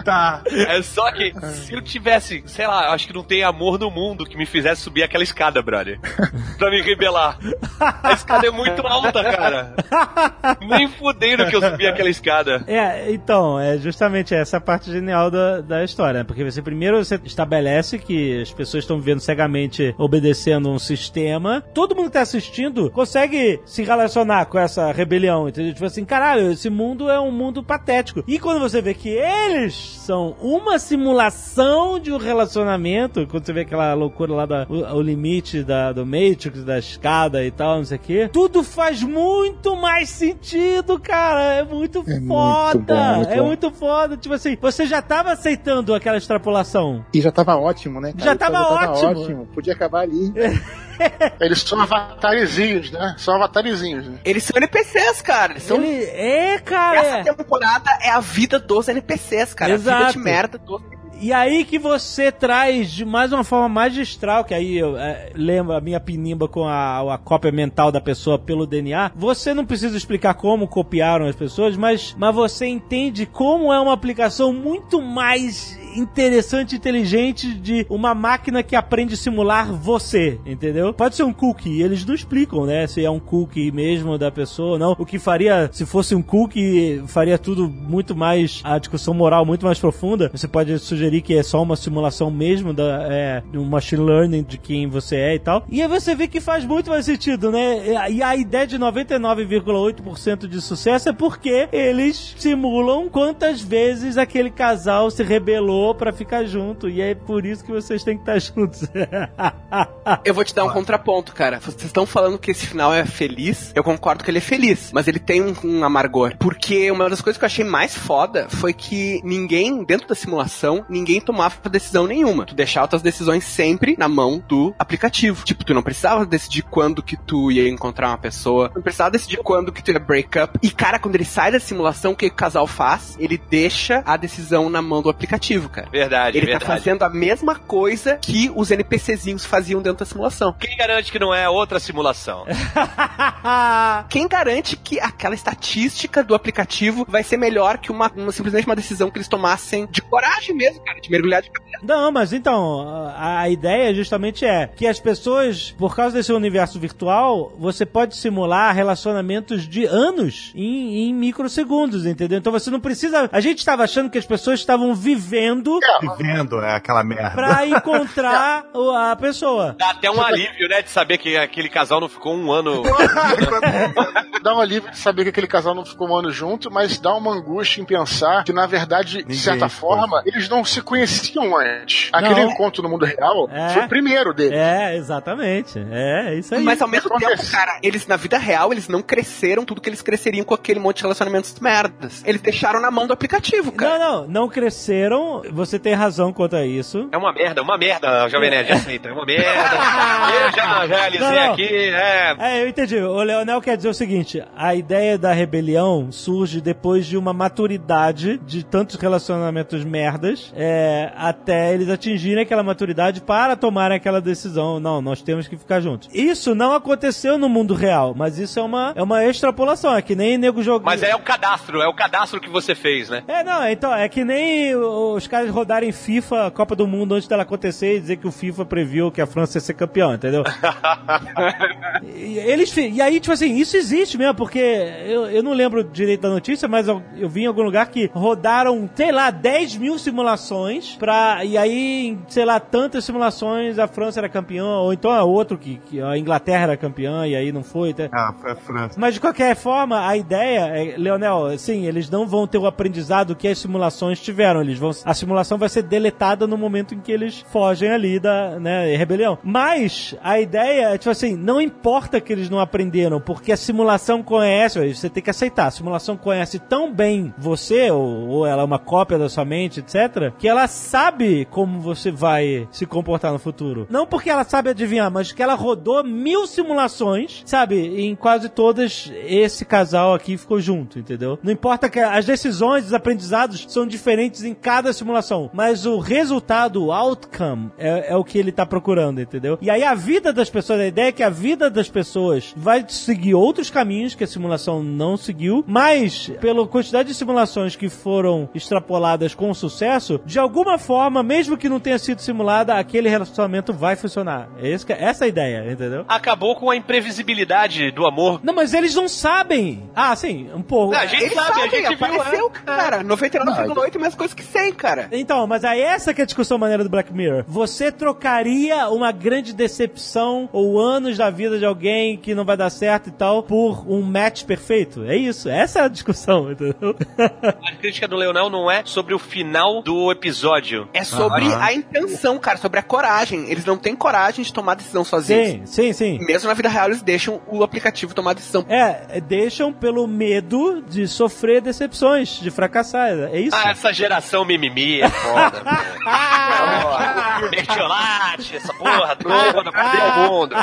tá. É só que se eu tivesse, sei lá, acho que não tem amor no mundo que me fizesse subir aquela escada, brother. Pra me rebelar. A escada é muito alta, cara. Nem fudendo que eu subi aquela escada. É, então, é justamente essa parte genial da, da história, né? porque você primeiro você estabelece que as pessoas estão vivendo cegamente obedecendo um sistema. Todo mundo que tá assistindo consegue se relacionar com essa rebelião, entendeu? Tipo assim, caralho, esse mundo é um mundo patético. E quando você vê que eles são uma simulação de um relacionamento, quando você vê aquela loucura lá da o, o limite da, do Matrix, da escada e tal, não sei o quê, tudo faz muito mais sentido, cara. É muito É muito foda. bom, muito é bom. muito foda. Tipo assim, você já tava aceitando aquela extrapolação. E já tava ótimo, né? cara? Já O episódio tava ótimo. Podia acabar ali. Eles são avatarezinhos, né? São avatarezinhos, né? Eles são NPCs, cara. Eles são... Ele é, cara. Essa temporada é a vida dos NPCs, cara. A vida Exato. de merda dos E aí que você traz de mais uma forma magistral, que aí eu é, lembro a minha pinimba com a, a cópia mental da pessoa pelo DNA. Você não precisa explicar como copiaram as pessoas, mas, mas você entende como é uma aplicação muito mais interessante inteligente de uma máquina que aprende a simular você, entendeu? Pode ser um cookie, eles não explicam, né? Se é um cookie mesmo da pessoa ou não. O que faria, se fosse um cookie, faria tudo muito mais, a discussão moral muito mais profunda. Você pode sugerir que é só uma simulação mesmo da, é, do machine learning de quem você é e tal. E aí você vê que faz muito mais sentido, né? E a ideia de 99,8% de sucesso é porque eles simulam quantas vezes aquele casal se rebelou pra ficar junto. E é por isso que vocês têm que estar juntos. Eu vou te dar um contraponto, cara. Vocês estão falando que esse final é feliz. Eu concordo que ele é feliz, mas ele tem um, um amargor. Porque uma das coisas que eu achei mais foda foi que ninguém, dentro da simulação, ninguém tomava decisão nenhuma. Tu deixava tuas decisões sempre na mão do aplicativo. Tipo, tu não precisava decidir quando que tu ia encontrar uma pessoa, tu não precisava decidir quando que tu ia break up. E, cara, quando ele sai da simulação, o que o casal faz? Ele deixa a decisão na mão do aplicativo, cara. Verdade, Ele tá verdade. fazendo a mesma coisa que os NPCzinhos faziam dentro da simulação. Quem garante que não é outra simulação? Quem garante que aquela estatística do aplicativo vai ser melhor que uma, uma- simplesmente uma decisão que eles tomassem de coragem mesmo, cara, de mergulhar de cabeça? Não, mas então, a, a ideia justamente é que as pessoas, por causa desse universo virtual, você pode simular relacionamentos de anos em, em microsegundos, entendeu? Então você não precisa. A gente estava achando que as pessoas estavam vivendo indo Vivendo é aquela merda. pra encontrar a pessoa. Dá até um alívio, né, de saber que aquele casal não ficou um ano. Dá um alívio de saber que aquele casal não ficou um ano junto, mas dá uma angústia em pensar que, na verdade, de Ninguém certa forma, eles não se conheciam antes. Aquele Não. encontro no mundo real É. foi o primeiro dele. É, exatamente. É, isso aí. Mas ao mesmo tempo, cara, eles na vida real, eles não cresceram tudo que eles cresceriam com aquele monte de relacionamentos merdas. Eles deixaram na mão do aplicativo, cara. Não, não, não cresceram. Você tem razão quanto a isso. É uma merda, uma merda, Jovem Nerd, aceita. É uma merda. Eu já realizei Não, não. aqui, é. É, eu entendi. O Leonel quer dizer o seguinte: a ideia da rebelião surge depois de uma maturidade de tantos relacionamentos merdas, é, até eles atingirem aquela maturidade para tomarem aquela decisão. Não, nós temos que ficar juntos. Isso não aconteceu no mundo real, mas isso é uma, é uma extrapolação. É que nem nego jogando. Mas é o cadastro, é o cadastro que você fez, né? É, não, então, é que nem os caras rodarem FIFA, Copa do Mundo, antes dela acontecer e dizer que o FIFA previu que a França ia ser campeão, entendeu? e, eles, e aí, tipo assim, isso existe mesmo, porque eu, eu não lembro direito da notícia, mas eu, eu vi em algum lugar que rodaram, sei lá, 10 mil simulações pra. E aí, sei lá, tantas simulações a França era campeã, ou então é outro que, que a Inglaterra era campeã e aí não foi. tá? Ah, foi a França. Mas de qualquer forma, a ideia, é, Leonel, sim, eles não vão ter o aprendizado que as simulações tiveram. Eles vão, a simulação vai ser deletada no momento em que eles fogem ali da né, rebelião. Mas a ideia é, tipo assim, não importa que eles não aprenderam, porque a simulação conhece, você tem que aceitar, a simulação conhece tão bem você, ou, ou ela é uma cópia da sua mente, etc., que ela sabe como você vai se comportar no futuro. Não porque ela sabe adivinhar, mas que ela rodou mil simulações, sabe? Em quase todas, esse casal aqui ficou junto, entendeu? Não importa que as decisões, os aprendizados são diferentes em cada simulação, mas o resultado, o outcome, é, é o que ele tá procurando, entendeu? E aí a vida das pessoas, a ideia é que a vida das pessoas vai seguir outros caminhos que a simulação não seguiu, mas pela quantidade de simulações que foram extrapoladas com sucesso, de alguma forma, mesmo que não tenha sido simulada, aquele relacionamento vai funcionar. É esse que- essa é a ideia, entendeu? Acabou com a imprevisibilidade do amor. Não, mas eles não sabem. Ah, sim, um pouco. Não, a gente Eles sabe, sabem, a gente viu, apareceu, é. cara. 99,8 mais coisa que 100, cara. Então, mas aí essa que é a discussão maneira do Black Mirror. Você trocaria uma grande decepção ou anos da vida de alguém que não vai dar certo e tal por um match perfeito? É isso. Essa é a discussão, entendeu? A crítica do Leonel não é sobre o final do episódio. É sobre a intenção, cara, sobre a coragem. Eles não têm coragem de tomar decisão sozinhos. sim, sim, sim. Mesmo na vida real, eles deixam o aplicativo tomar decisão. É, deixam pelo medo de sofrer decepções, de fracassar. É isso. Ah, essa geração mimimi é foda. Mertiolate, essa porra toda, cadê o mundo?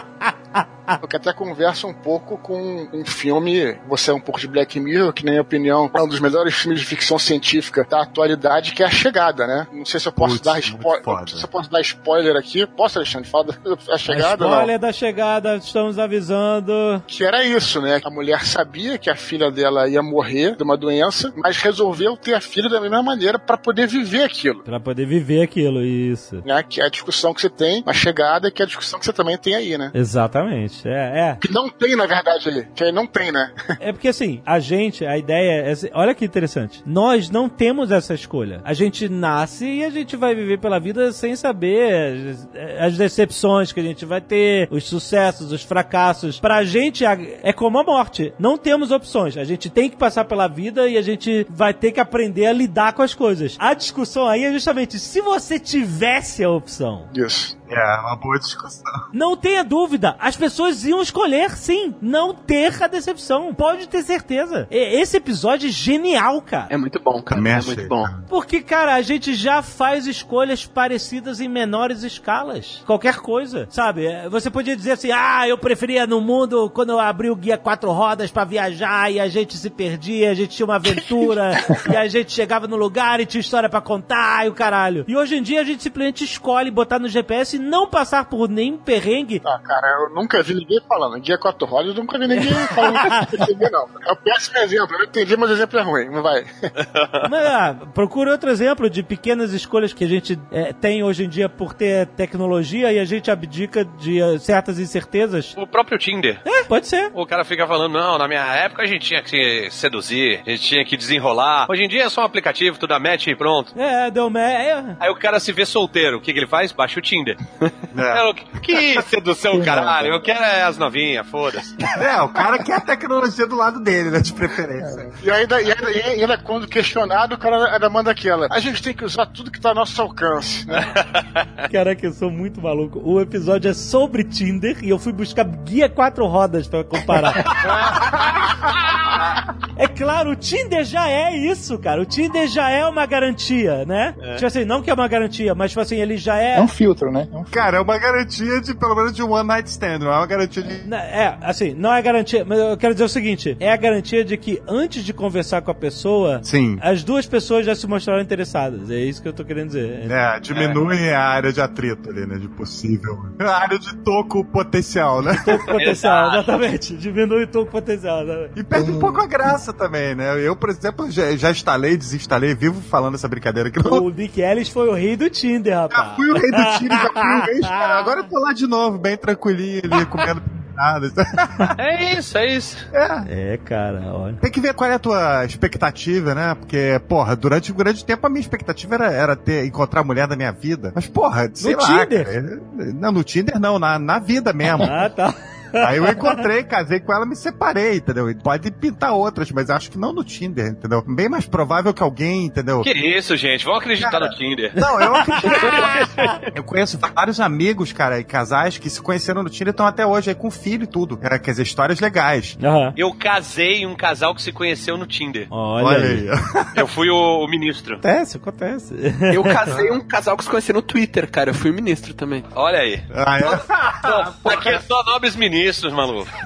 Eu que até conversa um pouco com um filme, você é um pouco de Black Mirror, que na minha opinião é um dos melhores filmes de ficção científica da atualidade, que é A Chegada, né? Não sei se eu posso Putz, dar muito spoiler. Não se eu posso dar spoiler aqui. Posso, Alexandre? Fala da A Chegada não? Spoiler da chegada, estamos avisando. Que era isso, né? A mulher sabia que a filha dela ia morrer de uma doença, mas resolveu ter a filha da mesma maneira para poder viver aquilo. Pra poder viver aquilo, isso. Né? Que é a discussão que você tem, a chegada, que é a discussão que você também tem aí, né? Exatamente. É, é. Que não tem, na verdade, aí. Que aí não tem, né? É porque assim, a gente, a ideia é. assim, Olha que interessante. Nós não temos essa escolha. A gente nasce e a gente vai viver pela vida sem saber as, decepções que a gente vai ter, os sucessos, os fracassos. Pra gente é como a morte. Não temos opções. A gente tem que passar pela vida e a gente vai ter que aprender a lidar com as coisas. A discussão aí é justamente se você tivesse a opção. Isso. É, uma boa discussão. Não tenha dúvida, as pessoas iam escolher, sim, não ter a decepção. Pode ter certeza. E- Esse episódio é genial, cara. É muito bom, cara. Também É muito bom. Porque, cara, a gente já faz escolhas parecidas em menores escalas. Qualquer coisa, sabe? É, Você podia dizer assim, ah, eu preferia no mundo quando eu abri o guia quatro rodas pra viajar e a gente se perdia, a gente tinha uma aventura e a gente chegava no lugar e tinha história pra contar e o caralho. E hoje em dia a gente simplesmente escolhe botar no GPS não passar por nenhum perrengue. Ah, cara, eu nunca vi ninguém falando. Dia 4 rodas, eu nunca vi ninguém falando que entendi, não. É o péssimo exemplo. Eu entendi, mas o exemplo é ruim. Não vai. Mas, ah, procure outro exemplo de pequenas escolhas que a gente é, tem hoje em dia por ter tecnologia e a gente abdica de eh, certas incertezas. O próprio Tinder. É, pode ser. O cara fica falando, não, na minha época a gente tinha que se seduzir, a gente tinha que desenrolar. Hoje em dia é só um aplicativo, tu dá match e pronto. É, deu é, Aí o cara se vê solteiro, o que, que ele faz? Baixa o Tinder. É. que sedução, caralho. Eu quero é as novinhas, foda-se. É, o cara quer a tecnologia do lado dele, né? De preferência. E ainda, e ainda, e ainda quando questionado, o cara ainda manda aquela. A gente tem que usar tudo que tá ao nosso alcance. Né? Caraca, eu sou muito maluco. O episódio é sobre Tinder e eu fui buscar guia quatro rodas pra comparar. é claro, o Tinder já é isso, cara. O Tinder já é uma garantia, né? Tipo assim, não que é uma garantia, mas tipo assim, ele já é. É um filtro, né? É Cara, é uma garantia de, pelo menos, de um one night stand, não é uma garantia de. É, assim, não é garantia, mas eu quero dizer o seguinte: é a garantia de que antes de conversar com a pessoa, Sim. as duas pessoas já se mostraram interessadas. É isso que eu tô querendo dizer. É, diminui a área de atrito ali, né? De possível. A área de toco potencial, né? Toco potencial, exatamente. Diminui o toco potencial. Né? E perde um pouco a graça também, né? Eu, por exemplo, já, já instalei, desinstalei, vivo falando essa brincadeira que não. O Nick Ellis foi o rei do Tinder, Já rapaz. fui o rei do time, já fui cara. Agora eu tô lá de novo, bem tranquilinho ali, comendo nada. É isso, é isso. É. É, cara, olha. Tem que ver qual é a tua expectativa, né? Porque, porra, durante um grande tempo a minha expectativa era, era ter, encontrar a mulher da minha vida. Mas, porra, sei No lá. Tinder? cara. Não, no Tinder não, na, na vida mesmo. Ah, tá. Aí eu encontrei, casei com ela, me separei, entendeu? E Pode pintar outras, mas acho que não no Tinder, entendeu? Bem mais provável que alguém, entendeu? Que isso, gente? Vamos acreditar Cara, no Tinder. Não, eu acredito. eu conheço vários amigos, cara, e casais que se conheceram no Tinder e estão até hoje aí com filho e tudo. É, quer dizer, histórias legais. Aham. Eu casei um casal que se conheceu no Tinder. Olha, Olha aí. aí. Eu fui o, o ministro. Acontece, acontece. Eu casei um casal que se conhecia no Twitter, cara. Eu fui ministro também. Olha aí. Ah, é? Aqui é só nobres ministros, maluco.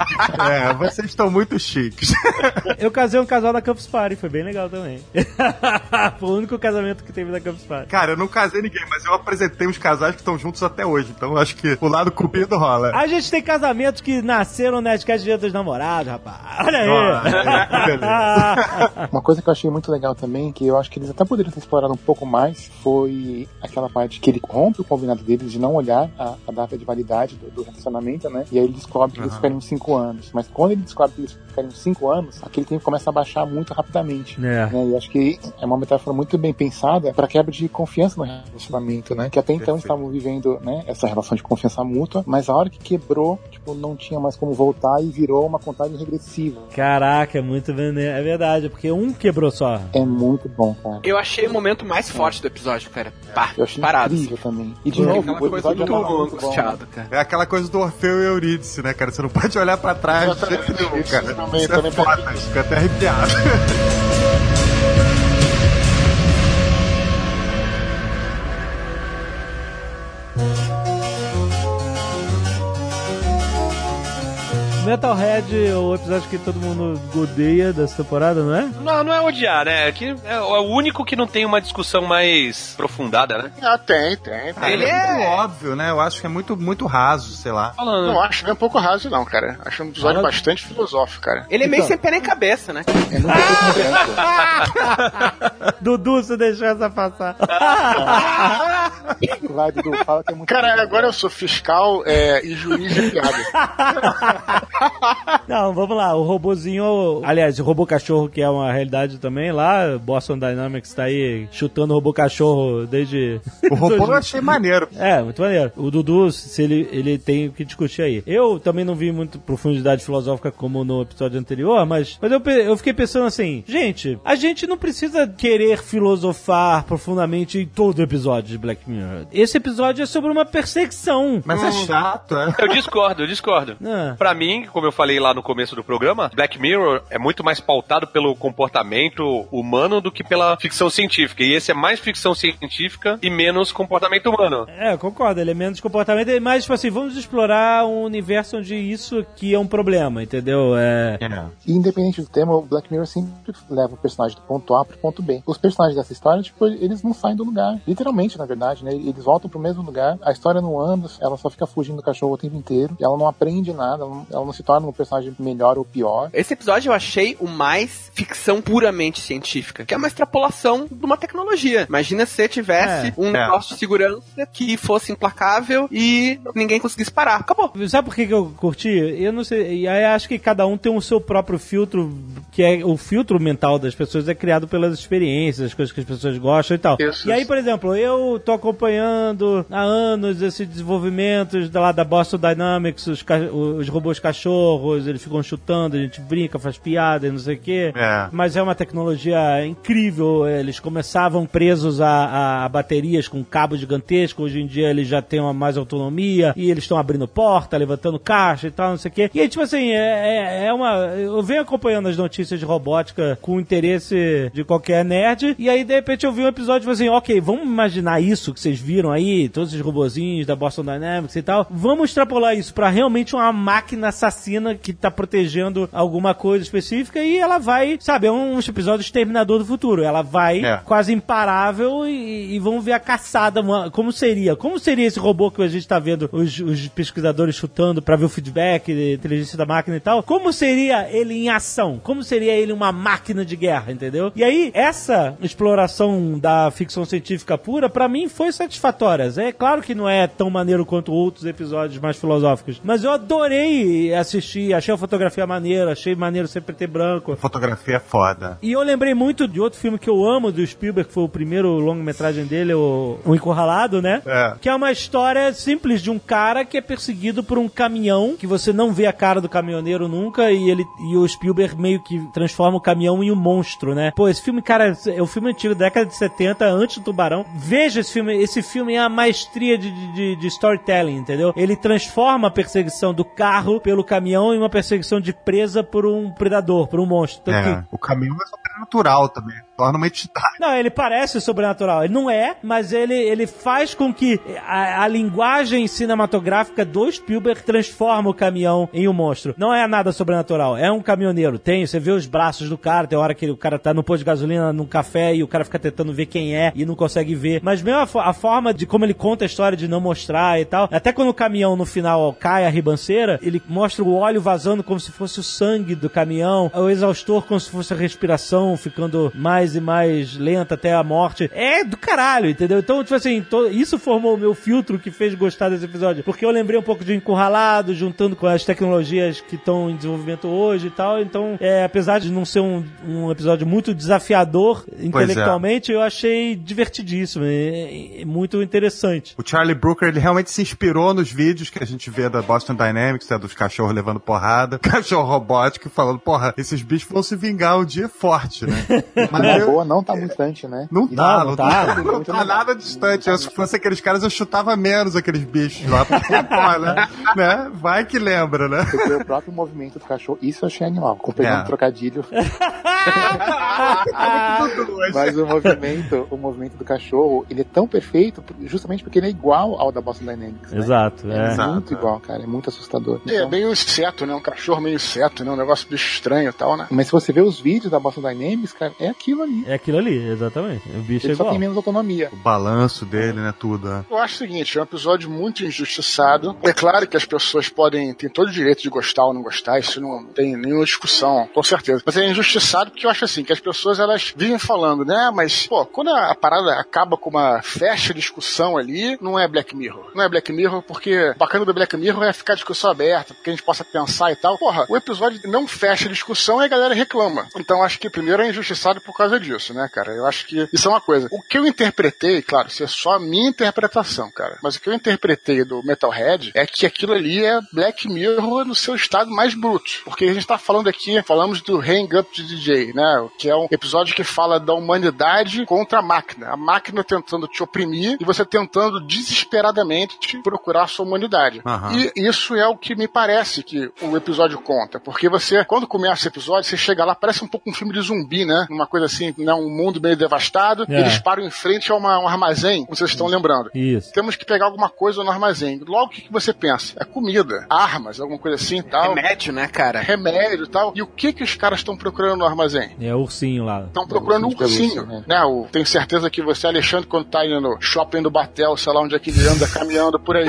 É, vocês estão muito chiques. Eu casei um casal da Campus Party, foi bem legal também. foi o único casamento que teve da Campus Party. Cara, eu não casei ninguém, mas eu apresentei os casais que estão juntos até hoje. Então eu acho que o lado cupido rola. A gente tem casamentos que nasceram na Nerdcast Dia dos Namorados, rapaz. Olha aí. Uma coisa que eu achei muito legal também, que eu acho que eles até poderiam ter explorado um pouco mais, foi aquela parte que ele rompe o combinado deles de não olhar a, a data de validade do, do relacionamento, né? E aí ele descobre que eles ficariam cinco anos. Mas quando ele descobre que eles ficariam cinco anos, aquele tempo começa a baixar muito rapidamente. É. Né? E acho que é uma metáfora muito bem pensada para quebra de confiança no relacionamento, né? Que até então Perfeito. estavam vivendo, né, essa relação de confiança mútua, mas a hora que quebrou, tipo, não tinha mais como voltar e virou uma contagem regressiva. Caraca, é muito vene- É verdade, porque um quebrou só. É muito bom, cara. Eu achei o momento mais forte do episódio, cara. Pá, Eu achei parado. incrível também. E de Assim. novo, o episódio muito já tava muito bom. angustiado, cara. É aquela coisa do Orfeu e Eurídice, né, cara? Você não pode olhar pra trás de jeito nenhum, cara. Também- Isso é também foda, fica até arrepiado. Metalhead é o episódio que todo mundo odeia dessa temporada, não é? Não, não é odiar, né? Que é o único que não tem uma discussão mais aprofundada, né? Ah, tem, tem. tem. Ele é muito óbvio, né? Eu acho que é muito, muito raso, sei lá. Falando. Não acho nem um pouco raso, não, cara. Acho um episódio bastante filosófico, cara. Ele é meio Então. sem pé nem cabeça, né? É. Dudu, você deixou essa passar. Vai, Dudu, fala que é muito Cara, agora eu sou fiscal é, e juiz de piada. Não, vamos lá. O robozinho, aliás, o robô cachorro, que é uma realidade também lá, Boston Dynamics tá aí chutando o robô cachorro desde. O robô eu achei maneiro. É, muito maneiro. O Dudu, se ele, ele tem o que discutir aí. Eu também não vi muito profundidade filosófica como no episódio anterior, mas, mas eu, eu fiquei pensando assim, gente, a gente não precisa querer filosofar profundamente em todo episódio de Black Mirror. Esse episódio é sobre uma perseguição. Mas é chato, é. Eu discordo, eu discordo. Ah. Pra mim, Como eu falei lá no começo do programa, Black Mirror é muito mais pautado pelo comportamento humano do que pela ficção científica. E esse é mais ficção científica e menos comportamento humano. É, eu concordo, ele é menos comportamento, é mais tipo assim, vamos explorar um universo onde isso aqui é um problema, entendeu? É. E independente do tema, o Black Mirror sempre leva o personagem do ponto A pro ponto B. Os personagens dessa história, tipo, eles não saem do lugar. Literalmente, na verdade, né? Eles voltam pro mesmo lugar. A história não anda, ela só fica fugindo do cachorro o tempo inteiro. Ela não aprende nada, ela não, não se torna um personagem melhor ou pior. Esse episódio eu achei o mais ficção puramente científica, que é uma extrapolação de uma tecnologia. Imagina se tivesse É, um é. negócio de segurança que fosse implacável e ninguém conseguisse parar. Acabou. Sabe por que, que eu curti? Eu não sei. E aí acho que cada um tem o seu próprio filtro, que é o filtro mental das pessoas é criado pelas experiências, as coisas que as pessoas gostam e tal. Isso, e aí, por exemplo, eu tô acompanhando há anos esses desenvolvimentos da lá da Boston Dynamics, os, os robôs cachorros, eles ficam chutando, a gente brinca, faz piada e não sei o quê. É. Mas é uma tecnologia incrível. Eles começavam presos a, a baterias com cabo gigantesco. Hoje em dia eles já têm uma mais autonomia e eles estão abrindo porta, levantando caixa e tal, não sei o quê. E aí, tipo assim, é, é- é uma. Eu venho acompanhando as notícias de robótica com interesse de qualquer nerd. E aí, de repente, eu vi um episódio tipo assim, ok, vamos imaginar isso que vocês viram aí, todos os robozinhos da Boston Dynamics e tal. Vamos extrapolar isso pra realmente uma máquina assassina que tá protegendo alguma coisa específica e ela vai, sabe, é um episódio exterminador do futuro. Ela vai É. quase imparável e, e vamos ver a caçada. Como seria? Como seria esse robô que a gente tá vendo os, os pesquisadores chutando pra ver o feedback, de inteligência da máquina e tal? Como seria ele em ação? Como seria ele uma máquina de guerra, entendeu? E aí, essa exploração da ficção científica pura, pra mim, foi satisfatória. É claro que não é tão maneiro quanto outros episódios mais filosóficos, mas eu adorei assistir, achei a fotografia maneira, achei maneiro ser preto e branco. Fotografia é foda. E eu lembrei muito de outro filme que eu amo do Spielberg, que foi o primeiro longa-metragem dele, o, o Encurralado, né? É. Que é uma história simples de um cara que é perseguido por um caminhão, que você não vê a cara do caminhoneiro nunca, e ele e o Spielberg meio que transforma o caminhão em um monstro, né? Pô, esse filme, cara, é um filme antigo, década de 70, antes do Tubarão. Veja esse filme, esse filme é a maestria de, de, de storytelling, entendeu? Ele transforma a perseguição do carro pelo caminhão em uma perseguição de presa por um predador, por um monstro. Tanto que É. O caminho é sobrenatural também. Torna uma entidade. não, ele parece sobrenatural. Ele não é, mas ele, ele faz com que a, a linguagem cinematográfica do Spielberg transforma o caminhão em um monstro. Não é nada sobrenatural. É um caminhoneiro. Tem, você vê os braços do cara, tem hora que o cara tá no posto de gasolina, num café, e o cara fica tentando ver quem é e não consegue ver. Mas mesmo a, a forma de como ele conta a história de não mostrar e tal. Até quando o caminhão no final cai a ribanceira, ele mostra o óleo vazando como se fosse o sangue do caminhão, o exaustor como se fosse a respiração ficando mais e mais lenta até a morte. É do caralho, entendeu? Então, tipo assim, to- isso formou o meu filtro que fez gostar desse episódio. Porque eu lembrei um pouco de Encurralado, juntando com as tecnologias que estão em desenvolvimento hoje e tal. Então, é, apesar de não ser um, um episódio muito desafiador intelectualmente, eu achei divertidíssimo. É, é muito interessante. O Charlie Brooker, ele realmente se inspirou nos vídeos que a gente vê da Boston Dynamics, né, dos cachorros levando porrada, cachorro robótico falando, porra, esses bichos vão se vingar um dia forte, né? Mas Boa, não tá muito distante, né? Não tá, não não, tá. tá, não tá nada distante. Eu, se fosse aqueles caras, eu chutava menos aqueles bichos lá. Né? né? Vai que lembra, né? Porque o próprio movimento do cachorro, isso eu achei animal. Com perdão É. do trocadilho. Mas o movimento, o movimento do cachorro, ele é tão perfeito justamente porque ele é igual ao da Boston Dynamics. né? Exato, É, é. Exato. muito igual, cara. É muito assustador. É, Então- meio inseto, né? Um cachorro meio inseto, né? Um negócio bicho estranho e tal, né? Mas se você vê os vídeos da Boston Dynamics, cara, é aquilo ali. É aquilo ali, exatamente. O bicho é Ele só igual. tem menos autonomia. O balanço dele, né? Tudo. né? Eu acho o seguinte, é um episódio muito injustiçado. É claro que as pessoas podem, ter todo o direito de gostar ou não gostar, isso não tem nenhuma discussão, com certeza. Mas é injustiçado porque eu acho assim, que as pessoas elas vivem falando, né, mas, pô, quando a, a parada acaba com uma fecha discussão ali, não é Black Mirror. Não é Black Mirror porque o bacana do Black Mirror é ficar a discussão aberta, porque a gente possa pensar e tal. Porra, o episódio não fecha a discussão e a galera reclama. Então acho que primeiro é injustiçado por causa causa disso, né, cara? Eu acho que isso é uma coisa. O que eu interpretei, claro, isso é só a minha interpretação, cara. Mas o que eu interpretei do Metalhead é que aquilo ali é Black Mirror no seu estado mais bruto. Porque a gente tá falando aqui, falamos do Hang Up de DJ, né? Que é um episódio que fala da humanidade contra a máquina. A máquina tentando te oprimir e você tentando desesperadamente te procurar a sua humanidade. Aham. E isso é o que me parece que o episódio conta. Porque você, quando começa o episódio, você chega lá, parece um pouco um filme de zumbi, né? Uma coisa assim, né? Um mundo meio devastado. É. Eles param em frente a uma- um armazém, como vocês estão lembrando. Isso. Temos que pegar alguma coisa no armazém. Logo, o que que você pensa? É comida, armas, alguma coisa assim e tal. Remédio, né, cara? Remédio e tal. E o que que os caras estão procurando no armazém? É o ursinho lá. Estão procurando um ursinho pelúcia, né? O, tenho certeza que você, Alexandre, quando tá indo no shopping do Batel, sei lá onde é que ele anda caminhando por aí,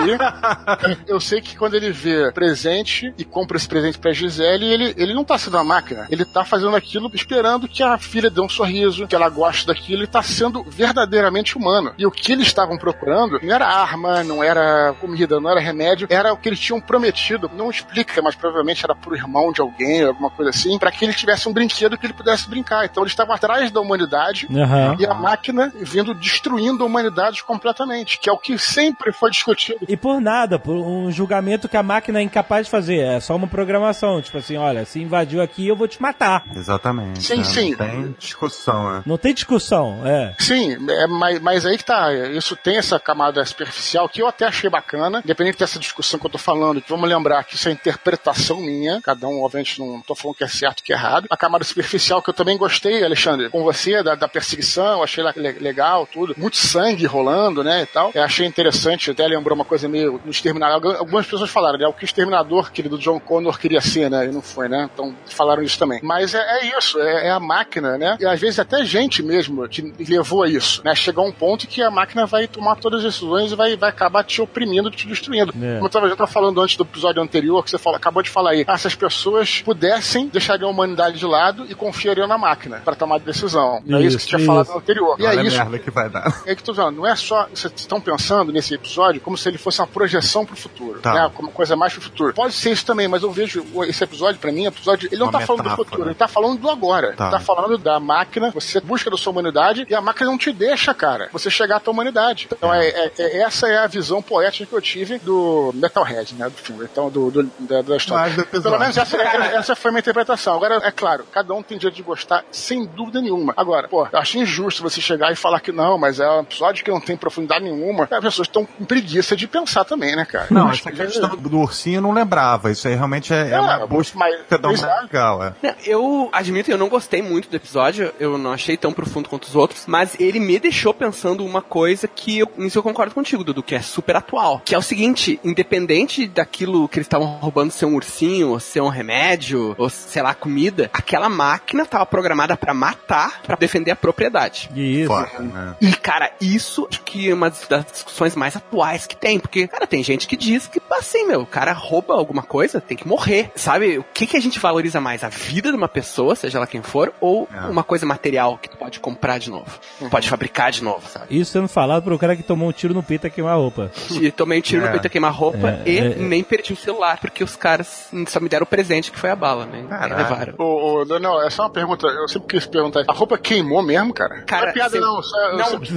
eu sei que quando ele vê presente e compra esse presente pra Gisele, ele, ele não tá sendo uma máquina. Ele tá fazendo aquilo esperando que a filha dê um sorriso, que ela goste daquilo e tá sendo verdadeiramente humano. E o que eles estavam procurando não era arma, não era comida, não era remédio, era o que eles tinham prometido. Não explica, mas provavelmente era pro irmão de alguém, alguma coisa assim, pra que ele tivesse um brinquedo que ele pudesse brincar. Então eles estavam atrás da humanidade Aham. e a máquina vindo destruindo a humanidade completamente, que é o que sempre foi discutido. E por nada, por um julgamento que a máquina é incapaz de fazer. É só uma programação. Tipo assim, olha, se invadiu aqui, eu vou te matar. Exatamente. Sim, né? sim. Tem discussão, né? Não tem discussão, é. Sim, é, mas, mas aí que tá. Isso tem essa camada superficial que eu até achei bacana, independente dessa discussão que eu tô falando, que vamos lembrar que isso é interpretação minha, cada um, obviamente, não tô falando que é certo que é errado. A camada superficial que eu também gostei, Alexandre, com você, da, da perseguição, achei le- legal, tudo. Muito sangue rolando, né, e tal. Eu achei interessante, até lembrou uma coisa meio no Exterminador. Algu- Algumas pessoas falaram, né, o que o Exterminador, querido John Connor, queria ser, né, e não foi, né, então falaram isso também. Mas é, é isso, é, é a máquina, né, e às vezes até gente mesmo te levou a isso, né, chegar a um ponto que a máquina vai tomar todas as decisões e vai, vai acabar te oprimindo, te destruindo. É. Como eu tava, já tava falando antes do episódio anterior, que você falou, acabou de falar aí, ah, se as pessoas pudessem, deixariam a humanidade de lado e confiariam na máquina para tomar decisão. É isso, que você tinha Isso, falado isso. no anterior. E Olha é isso, merda que vai dar. é que eu tô falando, não é só. Vocês estão pensando nesse episódio como se ele fosse uma projeção pro futuro, Tá. né? Como uma coisa mais pro futuro. Pode ser isso também, mas eu vejo esse episódio, pra mim, é episódio. Ele não Uma tá falando do metáfora. futuro, ele tá falando do agora. Tá. Ele tá falando da máquina, você busca da sua humanidade e a máquina não te deixa, cara, você chegar à tua humanidade. Então, é, é- é- essa é a visão poética que eu tive do Metalhead, né? Do filme, então, do, do- da, da história. Mais do episódio. Pelo menos essa, é- essa foi a minha interpretação. Agora, é claro, cada um tem direito de gostar, sem dúvida nenhuma. Agora, pô, eu acho injusto você chegar e falar que não, mas é um episódio que não tem profundidade nenhuma. As pessoas estão com preguiça de pensar também, né, cara? Não, Acho essa que- questão do ursinho eu não lembrava. Isso aí realmente é, é uma É, busca mas- uma legal, é. Eu admito, eu não gostei muito do episódio, eu não achei tão profundo quanto os outros, mas ele me deixou pensando uma coisa que eu, nisso eu concordo contigo, Dudu, que é super atual. Que é o seguinte, independente daquilo que eles estavam roubando ser um ursinho, ou ser um remédio, ou sei lá, comida, aquela máquina tava programada pra matar, pra defender a propriedade. Isso. Foda, né? E, cara, isso acho que é uma das discussões mais atuais que tem. Porque, cara, tem gente que diz que, assim, meu, o cara rouba alguma coisa, tem que morrer. Sabe? O que, que a gente valoriza mais? A vida de uma pessoa, seja ela quem for, ou É. uma coisa material que tu pode comprar de novo? Pode fabricar de novo, sabe? Isso sendo falado pro cara que tomou um tiro no peito a queimar a roupa. E tomei um tiro É. no peito a queimar roupa É, e é, nem perdi o celular, porque os caras só me deram o presente, que foi a bala, né? Caralho. Levaram. Ô, ô, Daniel, é uma pergunta. Eu sempre quis perguntar. A roupa queimou mesmo, cara? Cara, não é piada, não. Só, eu Não, sempre-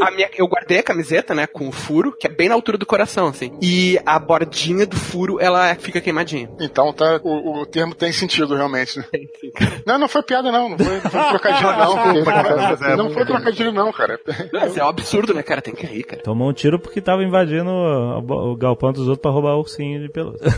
a minha, eu guardei a camiseta, né, com o furo, que é bem na altura do coração, assim. E a bordinha do furo, ela fica queimadinha. Então tá, o, o termo tem sentido realmente. né? Não, não foi piada, não. Não foi, não foi trocadilho, não. É não foi trocadilho, não, cara. Mas é um absurdo, né, cara? Tem que rir, cara. Tomou um tiro porque tava invadindo o, o galpão dos outros pra roubar o ursinho de pelúcia.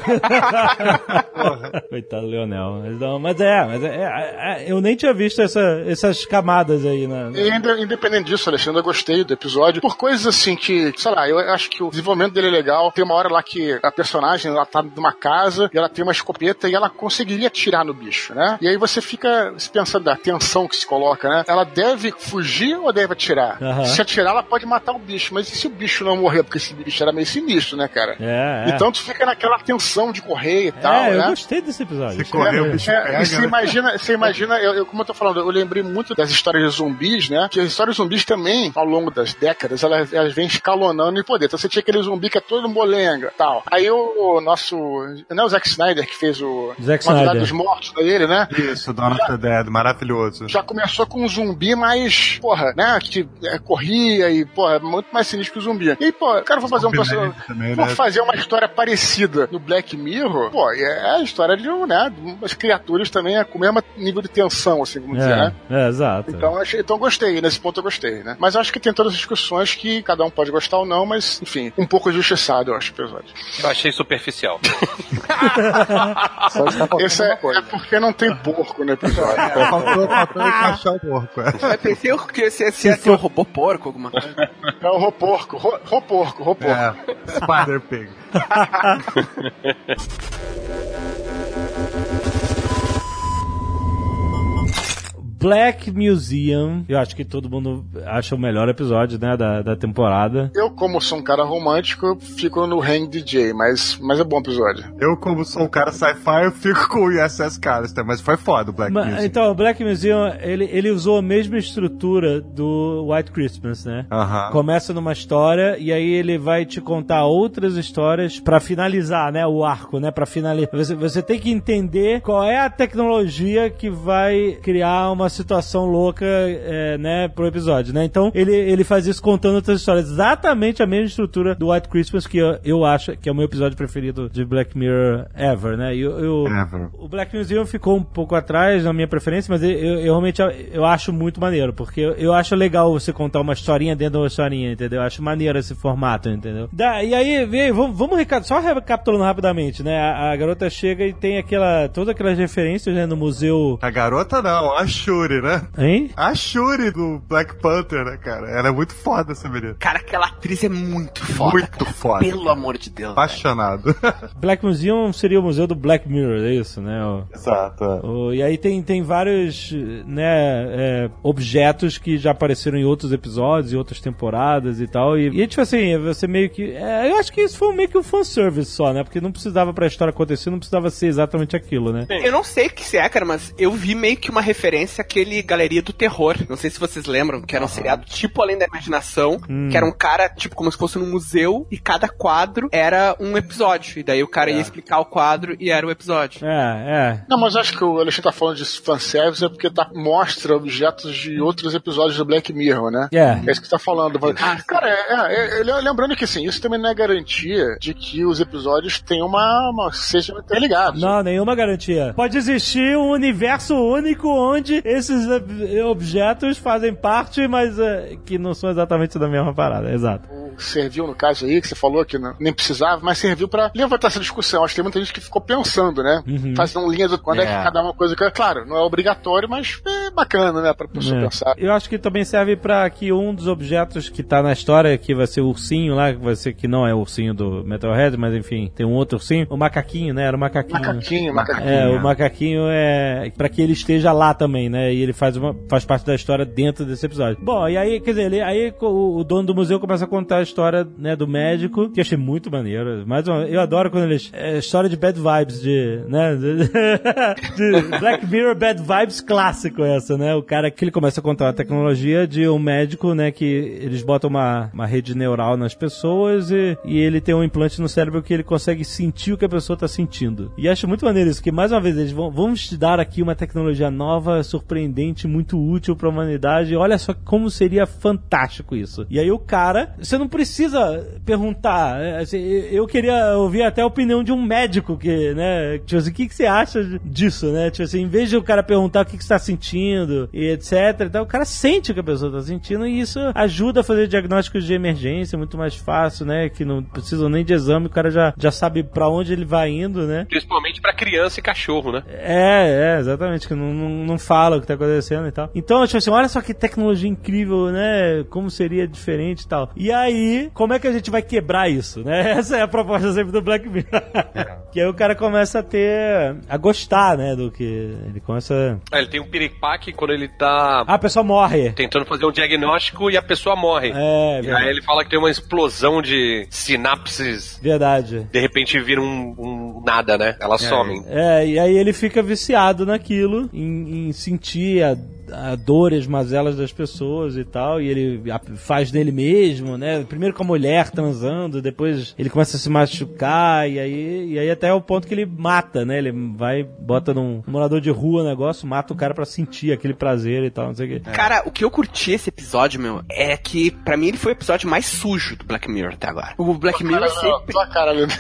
Coitado do Leonel. Mas, não, mas é, mas é, é, é, eu nem tinha visto essa, essas camadas aí na. E ainda, independente disso, Alexandre, eu gostei do episódio. Por coisas assim que, sei lá, eu acho que o desenvolvimento dele é legal. Tem uma hora lá que a personagem, ela tá numa casa e ela tem uma escopeta e ela conseguiria atirar no bicho, né? E aí você fica se pensando da tensão que se coloca, né? Ela deve fugir ou deve atirar? Aham. Se atirar, ela pode matar o bicho. Mas e se o bicho não morrer? Porque esse bicho era meio sinistro, né, cara? É, é. Então tu fica naquela tensão de correr e tal, é, eu né? gostei desse episódio. Se correr, o bicho É, pega, e você né? imagina, você imagina eu, eu- como eu tô falando, eu lembrei muito das histórias de zumbis, né? Que as histórias de zumbis também, ao longo das décadas, elas, elas vêm escalonando em poder. Então você tinha aquele zumbi que é todo molenga tal. Aí o nosso. Não é o Zack Snyder que fez o. Zack Snyder. dos Mortos dele, né? Isso, Dawn of the Dead, maravilhoso. Já começou com um zumbi mais, porra, né? Que é, corria e, porra, muito mais sinistro que o zumbi. E, pô, cara foi fazer um personagem. Vou né? fazer uma história parecida no Black Mirror, pô, é a história de, um, né, de umas criaturas também é com o mesmo nível de tensão, assim, como dizer, né? É, é, exato. Então, achei, então gostei, nesse ponto eu gostei, né? Mas eu acho que tem todas as discussões que cada um pode gostar ou não, mas, enfim, um pouco injustiçado, eu acho, o episódio. Eu achei superficial. Só está Esse é, é porque não tem porco no episódio. Faltou, faltou encaixar o porco. é. Eu pensei que esse, esse ia ser um robô porco, alguma coisa. É o roporco, ro- roporco, roporco. É, Spider Pig. Black Museum, eu acho que todo mundo acha o melhor episódio, né, da, da temporada. Eu, como sou um cara romântico, fico no Hang DJ, mas, mas é bom episódio. Eu, como sou um cara sci-fi, eu fico com o USS Callister, mas foi foda o Black Ma- Music. então, o Black Museum, ele, ele usou a mesma estrutura do White Christmas, né? Aham. Começa numa história e aí ele vai te contar outras histórias pra finalizar, né, o arco, né, Pra finalizar. Você, você tem que entender qual é a tecnologia que vai criar uma situação louca, é, né, pro episódio, né? Então, ele, ele faz isso contando outras histórias. Exatamente a mesma estrutura do White Christmas que eu, eu acho que é o meu episódio preferido de Black Mirror ever, né? E eu, Ever. o Black Museum ficou um pouco atrás na minha preferência, mas eu, eu- eu realmente eu acho muito maneiro, porque eu, eu acho legal você contar uma historinha dentro de uma historinha, entendeu? Eu acho maneiro esse formato, entendeu? Da, e aí, vem, vamos, vamos reca- só recapitulando rapidamente, né? A, a garota chega e tem aquela todas aquelas referências né, no museu. A garota não, a Shuri, né? Hein? A Shuri do Black Panther, né, cara? Ela é muito foda, essa menina. Cara, aquela atriz é muito foda. Muito cara. foda. Pelo amor de Deus. Apaixonado. Black Museum seria o museu do Black Mirror, é isso, né? O- Exato. O- e aí tem, tem vários né, é, objetos que já apareceram em outros episódios, em outras temporadas e tal. E, e tipo assim, você meio que. é, eu acho que isso foi meio que um fanservice só, né? Porque não precisava pra história acontecer, não precisava ser exatamente aquilo, né? Eu não sei o que se é, cara, mas eu vi meio que uma referência àquele Galeria do Terror. Não sei se vocês lembram, que era um seriado tipo Além da Imaginação, Hum. que era um cara, tipo, como se fosse num museu, e cada quadro era um episódio. E daí o cara ia explicar o quadro e era o episódio. É, é. Não, mas acho que o Alexandre tá falando de fanservice é porque tá, mostra objetos de outros episódios do Black Mirror, né? É. É isso que tá falando. Cara, é, é, é, lembrando que assim, isso também não é garantia de que os episódios tenham uma, uma sejam interligados. Não, nenhuma garantia. Pode existir um universo único onde esses ob- objetos fazem parte, mas é, que não são exatamente da mesma parada, exato. Serviu no caso aí, que você falou que não- nem precisava, mas serviu pra levantar essa discussão. Acho que tem muita gente que ficou pensando, né? Uhum. Fazendo linhas do quando é. É. que cada uma coisa que. Claro, não é obrigatório, mas é bacana, né? Pra pessoa É. pensar. Eu acho que também serve pra que um dos objetos que tá na história, que vai ser o ursinho lá, que vai ser que não é o ursinho do Metalhead, mas enfim, tem um outro ursinho, o macaquinho, né? Era o macaquinho. Macaquinho, macaquinho. É, o macaquinho é pra que ele esteja lá também, né? E ele faz, uma, faz parte da história dentro desse episódio. Bom, e aí, quer dizer, ele, aí o, o dono do museu começa a contar história, né, do médico, que eu achei muito maneiro. Mais uma, eu adoro quando eles. É história de bad vibes, de. né? De, de Black Mirror bad vibes clássico essa, né? O cara que ele começa a contar a tecnologia de um médico, né? Que eles botam uma, uma rede neural nas pessoas e, e ele tem um implante no cérebro que ele consegue sentir o que a pessoa tá sentindo. E acho muito maneiro isso, que mais uma vez eles vão vamos te dar aqui uma tecnologia nova, surpreendente, muito útil pra humanidade. Olha só como seria fantástico isso. E aí o cara, você não precisa perguntar. é, assim, eu queria ouvir até a opinião de um médico que, né, tipo assim, o que, que você acha disso, né? Tipo assim, em vez de o cara perguntar o que, que você tá sentindo e etc, então o cara sente o que a pessoa tá sentindo e isso ajuda a fazer diagnósticos de emergência muito mais fácil, né? Que não precisam nem de exame, o cara já, já sabe pra onde ele vai indo, né? Principalmente pra criança e cachorro, né? É, é, exatamente, que não, não, não fala o que tá acontecendo e tal. Então, tipo assim, olha só que tecnologia incrível, né? Como seria diferente e tal. E aí, como é que a gente vai quebrar isso, né? Essa é a proposta sempre do Black Mirror. que aí o cara começa a ter. a gostar, né? Do que. Ele começa. Ah, ele tem um piripaque quando ele tá Ah, a pessoa morre. tentando fazer um diagnóstico e a pessoa morre. É, E aí ele fala que tem uma explosão de sinapses. Verdade. De repente vira um, um nada, né? Elas somem. É, e aí ele fica viciado naquilo, em, em sentir a a dor e as mazelas das pessoas e tal, e ele faz dele mesmo, né? Primeiro com a mulher transando, depois ele começa a se machucar, e aí, e aí até o ponto que ele mata, né? Ele vai, bota num morador de rua o negócio, mata o cara pra sentir aquele prazer e tal, não sei o quê. Cara, o que eu curti esse episódio, meu, é que pra mim ele foi o episódio mais sujo do Black Mirror até agora. O Black Mirror Cara, não, sempre. tua cara, Leonel.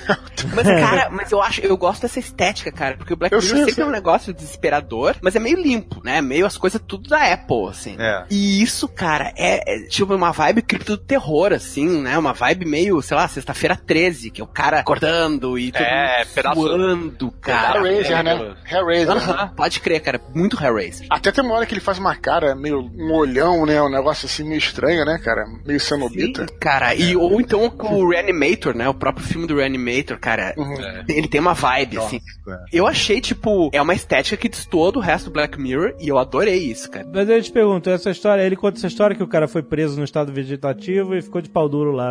Mas, cara, mas eu acho, eu gosto dessa estética, cara, porque o Black Eu Mirror sei, sempre sei. é um negócio desesperador, mas é meio limpo, né? Meio as coisas tudo da Apple, assim. É. E isso, cara, é, é tipo uma vibe cripto do terror, assim, né? Uma vibe meio, sei lá, sexta-feira 13, que é o cara acordando e todo É, pedaço- suando, cara. Hellraiser, né? Hellraiser. né? Aham, pode crer, cara. Muito Hellraiser. Até tem uma hora que ele faz uma cara meio um olhão, né? Um negócio assim meio estranho, né, cara? Meio cenobita. Sim, cara, e ou então com o Reanimator, né? O próprio filme do Reanimator, cara. Uhum. Ele tem uma vibe, assim. Eu achei, tipo, é uma estética que destoou do resto do Black Mirror e eu adorei isso, cara. Mas eu te pergunto, essa história, ele conta essa história que o cara foi preso no estado vegetativo e ficou de pau duro lá,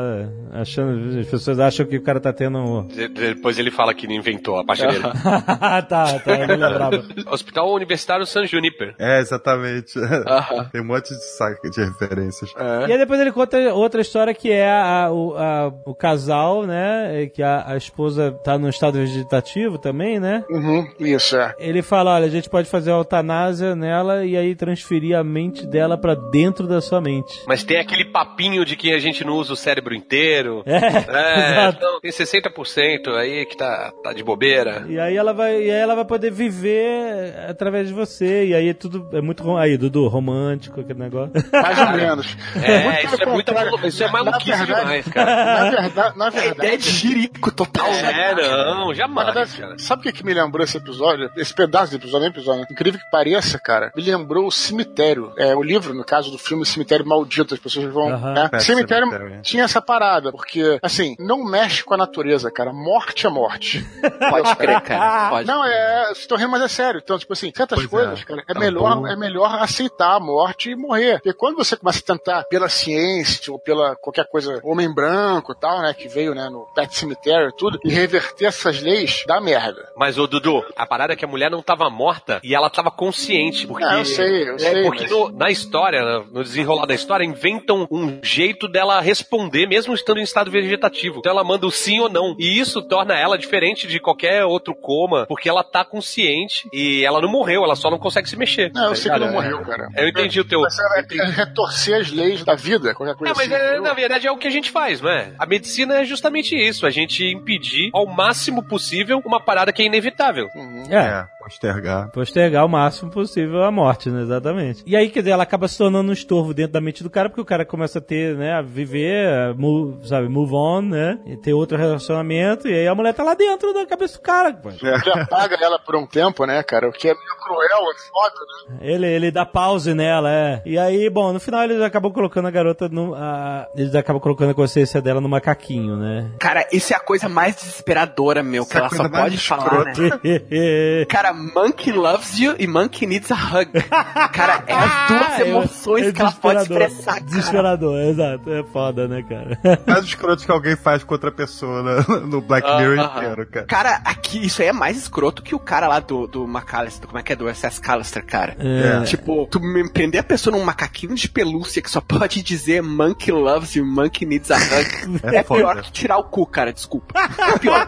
achando, as pessoas acham que o cara tá tendo... um- De- Depois ele fala que inventou a parte dele. tá, tá, eu não lembrava. Hospital Universitário San Juniper. É, exatamente. Aham. Tem um monte de saco de referências. E aí depois ele conta outra história que é a- o, a- o casal, né? Que a, a esposa tá no estado vegetativo também, né? Uhum, isso, é. Ele fala, olha, a gente pode fazer a eutanásia nela e aí transferir a mente dela pra dentro da sua mente. Mas tem aquele papinho de que a gente não usa o cérebro inteiro. É, É, exato. então, tem 60% aí que tá, tá de bobeira. E aí ela vai, e aí ela vai poder viver através de você. E aí é tudo é muito aí, Dudu, romântico aquele negócio. Mais ou menos. É, Muito isso é muito contrário. isso é Na maluquice verdade- demais, cara. Na verdade, na Ideia verdade. de jirico total, né? É, não, jamais, verdade, cara. sabe o que, que me lembrou esse episódio? Esse pedaço do episódio, é episódio, né? incrível que pareça, cara, me lembrou o cemitério. É, o livro, no caso do filme Cemitério Maldito, as pessoas vão. Né? É, Cemitério, cemitério, é. tinha essa parada, porque, assim, não mexe com a natureza, cara. Morte é morte. Pode crer, cara. Pode. Não, é. Estou rindo, mas é sério. Então, tipo assim, certas Pois coisas, é. cara, é Tá melhor, bom. é melhor aceitar a morte e morrer. Porque quando você começa a tentar, pela ciência ou pela qualquer coisa, homem branco e tal, né, que veio, né, no Pet Cemetery e tudo, e reverter essas leis, dá merda. Mas, ô Dudu, a parada é que a mulher não tava morta e ela tava consciente. Porque, Ah, eu sei, eu é, sei, Porque mas- no- na história, no desenrolar da história, inventam um jeito dela responder, mesmo estando em estado vegetativo. Então ela manda o sim ou não. E isso torna ela diferente de qualquer outro coma, porque ela tá consciente e ela não morreu, ela só não consegue se mexer. Não, eu Tá sei que não morreu, cara. Eu entendi o teu. Mas é, é retorcer as leis da vida, qualquer coisa É, mas assim. é, na verdade é o que a gente faz, não é? A medicina é justamente isso, a gente impedir ao máximo possível uma parada que é inevitável. Uhum. É. É, postergar. Postergar o máximo possível a morte, né? Exatamente. E aí, quer dizer, ela acaba se tornando um estorvo dentro da mente do cara, porque o cara começa a ter, né, a viver, a move, sabe, move on, né? E ter outro relacionamento, e aí a mulher tá lá dentro da cabeça do cara. pô. Ele apaga ela por um tempo, né, cara? O que é meio cruel, é foda, né? Ele, ele dá pause nela, é. E aí, bom, no final eles acabam colocando a garota no. A, eles acabam colocando a consciência dela no macaquinho, né? Cara, isso é a coisa mais desesperadora, meu, que Essa é ela só pode falar, né? Cara, Monkey loves you e Monkey needs a hug. Cara, é as duas emoções É que ela pode expressar, cara. Desesperador, exato. É foda, né, cara? Mais escroto que alguém faz com outra pessoa né, no Black Mirror Aham. inteiro, cara. Cara, aqui, isso aí é mais escroto que o cara lá do, do McAllister, como é que é, do SS Callister, cara. É. Tipo, tu me prender a pessoa num macaquinho de pelúcia que só pode dizer Monkey loves you, Monkey needs a hug. É É, pior que tirar o cu, cara, desculpa. É pior.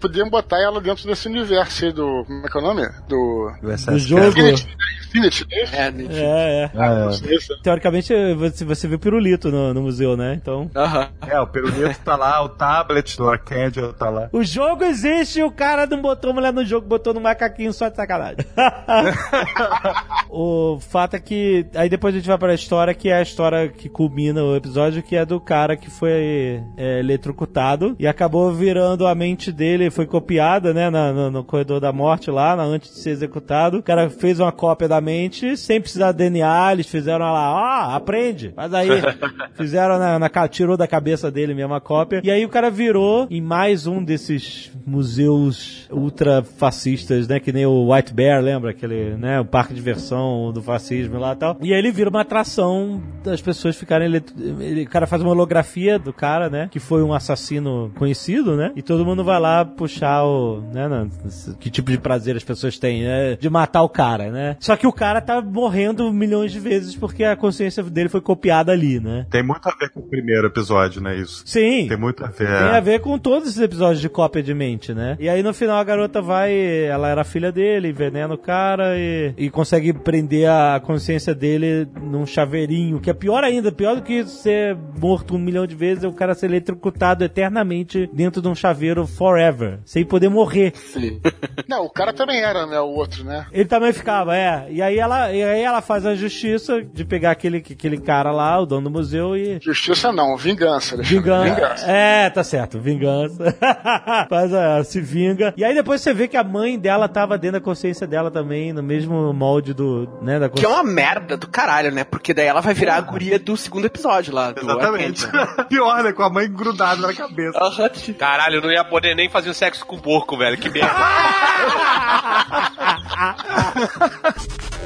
Podíamos botar ela dentro desse universo do. Como é que é o nome? Do. Do jogo. Infinity. Infinity. É, né? É, é. Ah, Isso. Teoricamente, você, você viu pirulito no, no museu, né? Então. Aham. é. é, o pirulito tá lá, o tablet do Arcangel tá lá. O jogo existe e o cara não botou a mulher no jogo, botou no macaquinho só de sacanagem. o fato é que. Aí depois a gente vai pra história, que é a história que culmina o episódio, que é do cara que foi é, eletrocutado e acabou virando a mente dele, foi copiada, né, na- no, no corredor da morte lá, na- antes de ser executado. O cara fez uma cópia da mente, sem precisar de DNA, eles fizeram lá, ó, aprende, faz aí. Fizeram na, na tirou da cabeça dele mesmo a cópia. E aí o cara virou em mais um desses museus ultra fascistas, né? Que nem o White Bear, lembra? Aquele, né? O parque de diversão do fascismo lá e tal. E aí ele vira uma atração das pessoas ficarem. Ele, ele- o cara faz uma holografia do cara, né? Que foi um assassino conhecido, né? E todo mundo vai lá puxar o. Né, que tipo de prazer as pessoas têm, né? De matar o cara, né? Só que o cara tá morrendo milhões de vezes porque a consciência dele foi copiada ali, né? Tem muito a ver com o primeiro episódio, né? Isso. Sim. Tem muito a ver. Tem a ver com todos esses episódios de cópia de mente, né? E aí no final a garota vai, ela era filha dele, envenena o cara e, e consegue prender a consciência dele num chaveirinho, que é pior ainda, pior do que ser morto um milhão de vezes, é o cara ser eletrocutado eternamente dentro de um chaveiro forever, sem poder morrer. Sim. Não, o cara também era, né? O outro, né? Ele também ficava, é. E aí ela, e aí ela faz a justiça de pegar aquele, aquele cara lá, o dono do museu, e Justiça não, vingança. Alexandre. Vingança. É, tá certo, vingança. Faz a, se vinga. E aí depois você vê que a mãe dela tava dentro da consciência dela também, no mesmo molde do, né, da Que é uma merda do caralho, né? Porque daí ela vai virar a guria do segundo episódio lá. Do Exatamente. Pior, né? Com a mãe grudada na cabeça. Caralho, eu não ia poder nem fazer um sexo com porco, velho. Que merda. Ah!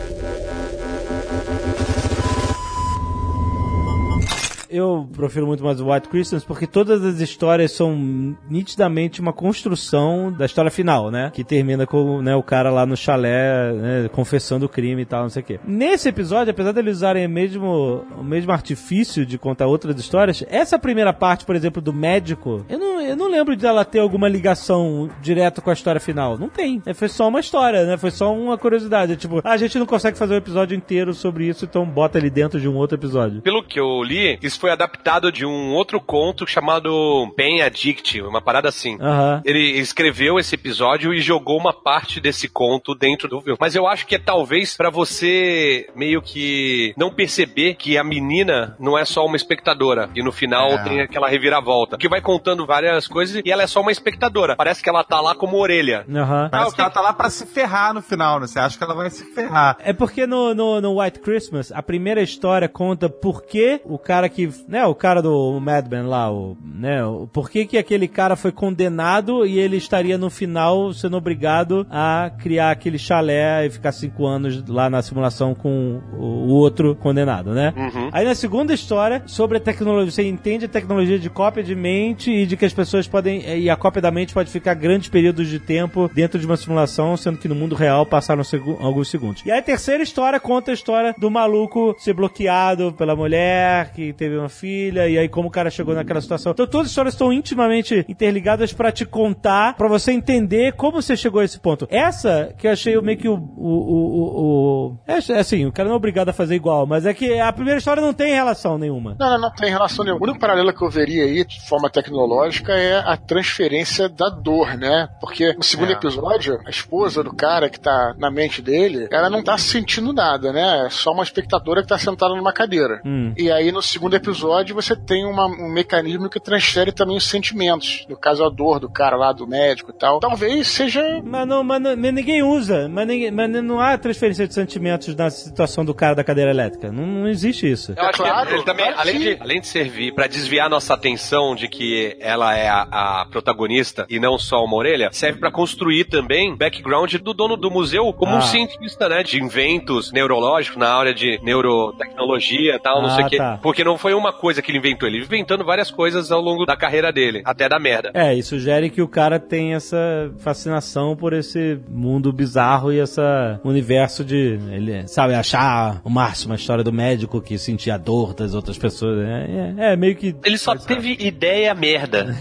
Eu prefiro muito mais o White Christmas porque todas as histórias são nitidamente uma construção da história final, né? Que termina com né, o cara lá no chalé, né, confessando o crime e tal, não sei o quê. Nesse episódio, apesar de eles usarem o mesmo, o mesmo artifício de contar outras histórias, essa primeira parte, por exemplo, do médico, eu não, eu não lembro de ela ter alguma ligação direta com a história final. Não tem. É, Foi só uma história, né? Foi só uma curiosidade. É tipo, a gente não consegue fazer um episódio inteiro sobre isso, então bota ele dentro de um outro episódio. Pelo que eu li, isso foi adaptado de um outro conto chamado Ben Addict, uma parada assim. Aham. Ele escreveu esse episódio e jogou uma parte desse conto dentro do filme. Mas eu acho que é talvez pra você meio que não perceber que a menina não é só uma espectadora. E no final É. tem aquela reviravolta. Que vai contando várias coisas e ela é só uma espectadora. Parece que ela tá lá como orelha. Aham. Parece Ah, o que ela tá lá pra se ferrar no final, né? Você acha que ela vai se ferrar. É porque no, no, no White Christmas, a primeira história conta por que o cara que, né, o cara do Mad Men lá, o, né, o, por que que aquele cara foi condenado e ele estaria no final sendo obrigado a criar aquele chalé e ficar cinco anos lá na simulação com o, o outro condenado, né? Aí na segunda história, sobre a tecnologia, você entende a tecnologia de cópia de mente e de que as pessoas podem, e a cópia da mente pode ficar grandes períodos de tempo dentro de uma simulação, sendo que no mundo real passaram segu- alguns segundos. E aí a terceira história conta a história do maluco ser bloqueado pela mulher, que teve uma filha, e aí como o cara chegou naquela situação. Então todas as histórias estão intimamente interligadas pra te contar, pra você entender como você chegou a esse ponto. Essa que eu achei meio que o. o, o, o, o- é assim, o cara não é obrigado a fazer igual, mas é que a primeira história não tem relação nenhuma. Não, não, não tem relação nenhuma. O único paralelo que eu veria aí, de forma tecnológica, é a transferência da dor, né? Porque no segundo É. episódio, a esposa do cara que tá na mente dele, ela não tá sentindo nada, né? É só uma espectadora que tá sentada numa cadeira. Hum. E aí, no segundo episódio, você tem uma- um mecanismo que transfere também os sentimentos. No caso, a dor do cara lá, do médico e tal. Talvez seja Mas, não, mas, não- mas ninguém usa. Mas, ninguém, mas não há transferência de sentimentos na situação do cara da cadeira elétrica. Não, não existe isso. Eu acho claro, que ele também, claro além, de, além de servir pra desviar nossa atenção de que ela é a, a protagonista e não só uma orelha, serve pra construir também background do dono do museu como Ah. um cientista, né, de inventos neurológicos na área de neurotecnologia e tal, não Ah, sei o quê. tá. Porque não foi uma coisa que ele inventou, ele inventando várias coisas ao longo da carreira dele, até da merda. É, e sugere que o cara tem essa fascinação por esse mundo bizarro e esse universo de, ele, sabe, achar o máximo a história do médico que sentia a dor das outras pessoas. É, é- é meio que. Ele só teve ideia merda.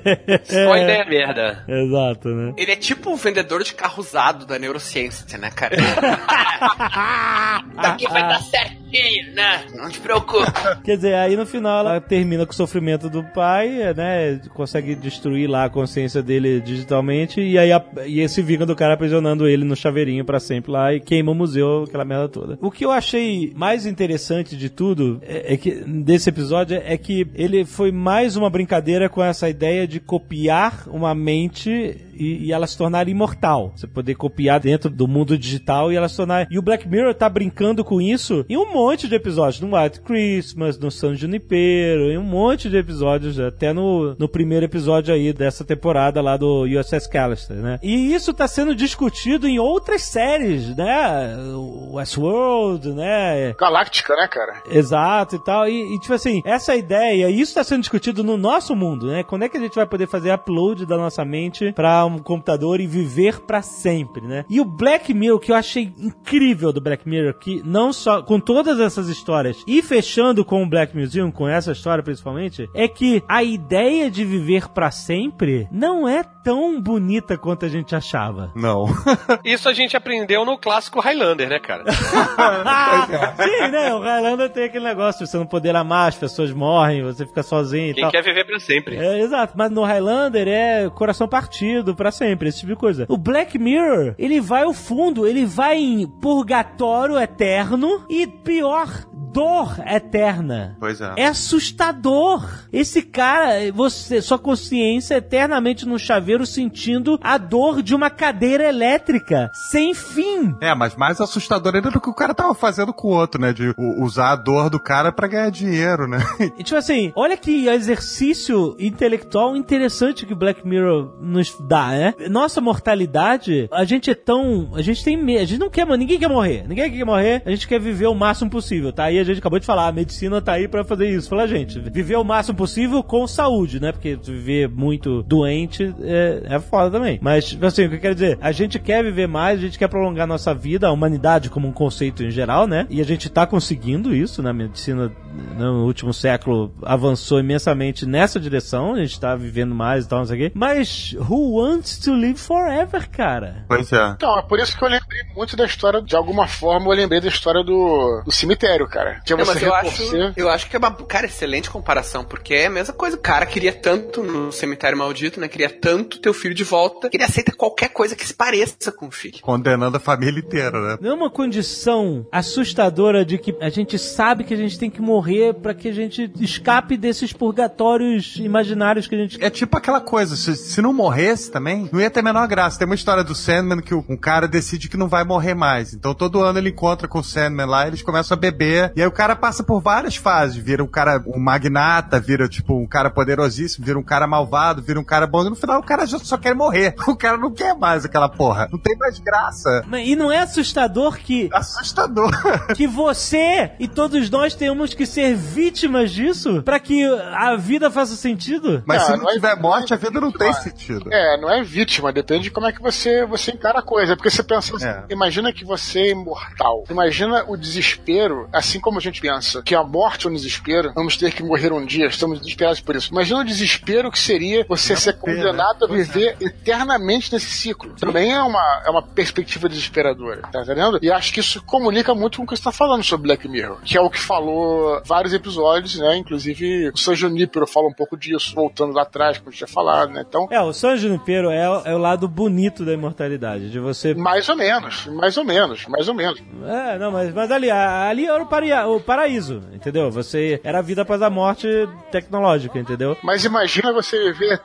só ideia merda. Exato, né? Ele é tipo um vendedor de carro usado da neurociência, né, cara? Daqui vai dar certinho, né? Não te preocupa. Quer dizer, aí no final ela termina com o sofrimento do pai, né? Consegue destruir lá a consciência dele digitalmente e aí a, e esse vinga do cara aprisionando ele no chaveirinho pra sempre lá e queima o museu, aquela merda toda. O que eu achei mais interessante de tudo é, é que desse episódio é que ele foi mais uma brincadeira com essa ideia de copiar uma mente e, e ela se tornar imortal. Você poder copiar dentro do mundo digital e ela se tornar. E o Black Mirror tá brincando com isso em um monte de episódios. No White Christmas, no San Junipero, em um monte de episódios, até no, no primeiro episódio aí dessa temporada lá do USS Callister, né? E isso tá sendo discutido em outras séries, né? O Westworld, né? Galáctica, né, cara? Exato e tal. E, e, tipo assim, essa ideia, isso está sendo discutido no nosso mundo, né? Quando é que a gente vai poder fazer upload da nossa mente para um computador e viver para sempre, né? E o Black Mirror, que eu achei incrível do Black Mirror, que não só com todas essas histórias e fechando com o Black Museum, com essa história principalmente, é que a ideia de viver para sempre não é tão bonita quanto a gente achava. Não. Isso a gente aprendeu no clássico Highlander, né, cara? Sim, né? O Highlander tem aquele negócio de você não poder amar, as pessoas morrem, você fica sozinho e Quem tal. quer viver pra sempre. É, exato. Mas no Highlander é coração partido pra sempre, esse tipo de coisa. O Black Mirror, ele vai ao fundo, ele vai em purgatório eterno e pior, dor eterna. Pois é. É assustador. Esse cara, você, sua consciência eternamente no chaveiro sentindo a dor de uma cadeira elétrica sem fim. É, mas mais assustador ainda do que o cara tava fazendo com o outro, né? De usar a dor do cara pra ganhar dinheiro, né? E tipo assim, olha que exercício intelectual interessante que Black Mirror nos dá, né? Nossa mortalidade, a gente é tão. A gente tem medo. A gente não quer. Ninguém quer morrer. Ninguém quer morrer. A gente quer viver o máximo possível, tá? E a gente acabou de falar, a medicina tá aí pra fazer isso. Fala, gente, viver o máximo possível com saúde, né? Porque viver muito doente é, é foda também. Mas, assim, o que eu quero dizer? A gente quer viver mais, a gente quer prolongar nossa vida, a humanidade como um conceito em geral, né? E a gente tá conseguindo isso, né? A medicina no último século avançou imensamente nessa direção, a gente tá vivendo mais e tal, não sei o quê. Mas who wants to live forever, cara? Pois é. Então, é por isso que eu lembrei muito da história, de alguma forma, eu lembrei da história do, do cemitério, cara. Que é Não, você mas eu acho, eu acho que é uma, cara, excelente comparação, porque é a mesma coisa. O cara queria tanto no cemitério maldito, né? Queria tanto ter o filho de volta, que ele aceita qualquer coisa que se pareça com o filho. Condenando a família inteira, né? Não é uma condição assustadora de que a gente sabe que a gente tem que morrer pra que a gente escape desses purgatórios imaginários que a gente É tipo aquela coisa, se, se não morresse também, não ia ter a menor graça. Tem uma história do Sandman que o- um cara decide que não vai morrer mais. Então todo ano ele encontra com o Sandman lá, eles começam a beber. E aí o cara passa por várias fases. Vira um cara, um magnata, vira tipo um cara poderosíssimo, vira um cara malvado, vira um cara bom. E no final o cara já só quer morrer. O cara não quer mais aquela porra. Não tem mais graça. Mas- E não é assustador que, Assustador. que você e todos nós temos que ser vítimas disso pra que a vida faça sentido? Mas Ah, se não não é- tiver morte, a vida não tem sentido. É, não é vítima, depende de como é que você, você encara a coisa. Porque você pensa assim, É. imagina que você é imortal. Imagina o desespero, assim como a gente pensa que a morte é um desespero, vamos ter que morrer um dia, estamos desesperados por isso. Imagina o desespero que seria você ser pena, condenado a pois viver eternamente nesse ciclo. Também é uma, é uma perspectiva desesperadora, tá entendendo? E acho que isso comunica muito com o que você tá falando sobre Black Mirror, que é o que falou vários episódios, né? Inclusive o San Junipero fala um pouco disso, voltando lá atrás, como eu tinha falado, né? Então, É, o San Junipero é, o- é o lado bonito da imortalidade, de você... mais ou menos, mais ou menos, mais ou menos. É, não, mas, mas ali, a- ali era o, paria- o paraíso, entendeu? Você era a vida após a morte tecnológica, entendeu? Mas imagina você viver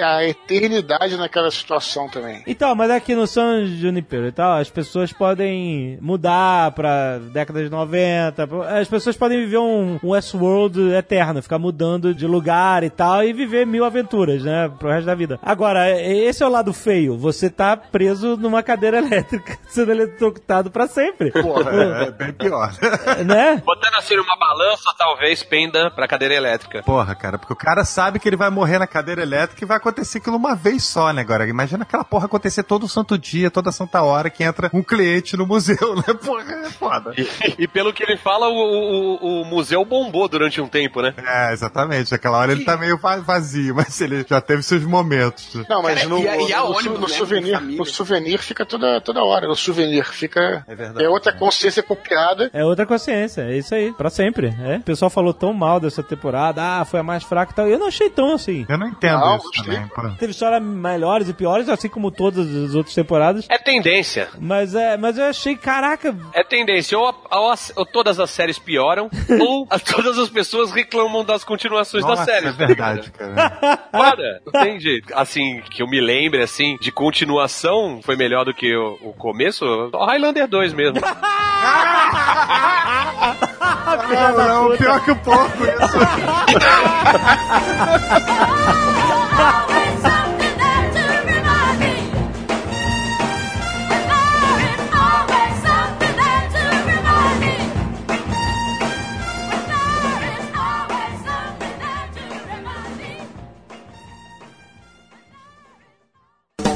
a eternidade naquela situação também. Então, mas aqui no San Junipero e tal, as pessoas podem mudar pra década de 90, as pessoas podem viver um, um Westworld eterno, ficar mudando de lugar e tal, e viver mil aventuras, né, pro resto da vida. Agora, esse é o lado feio, você tá preso numa cadeira elétrica, sendo eletrocutado pra sempre, Porra, É, é bem pior. né? Botando assim numa balança, talvez penda pra cadeira elétrica. Porra, cara, porque o cara sabe que ele vai morrer na cadeira elétrica e vai acontecer aquilo uma vez só, né, agora? Imagina aquela porra acontecer todo santo dia, toda santa hora que entra um cliente no museu, né? Porra, é foda. E pelo que ele fala, o, o, o museu bombou durante um tempo, né? É, exatamente. Aquela hora ele tá meio va- vazio, mas ele já teve seus momentos. Não, mas Cara, no, e a- e a no, ônibus, no né, souvenir, no souvenir fica toda, toda hora. No souvenir fica. É verdade. É outra consciência copiada. É outra consciência, é isso aí, pra sempre. É. O pessoal falou tão mal dessa temporada, ah, foi a mais fraca e tal. Eu não achei tão assim. Eu não entendo Não, isso também, pô. Teve histórias melhores e piores, assim como todas as outras temporadas. É tendência. Mas, é, mas eu achei, caraca, É tendência. Ou, a- ou ou todas as séries pioram, ou ou a- todas as pessoas reclamam das continuações da Nossa, série. é verdade, cara. Para, não tem jeito. Assim, que eu me lembre, assim, de continuação, foi melhor do que o, o começo, só Highlander 2 mesmo. Não, não, pior que o porco isso.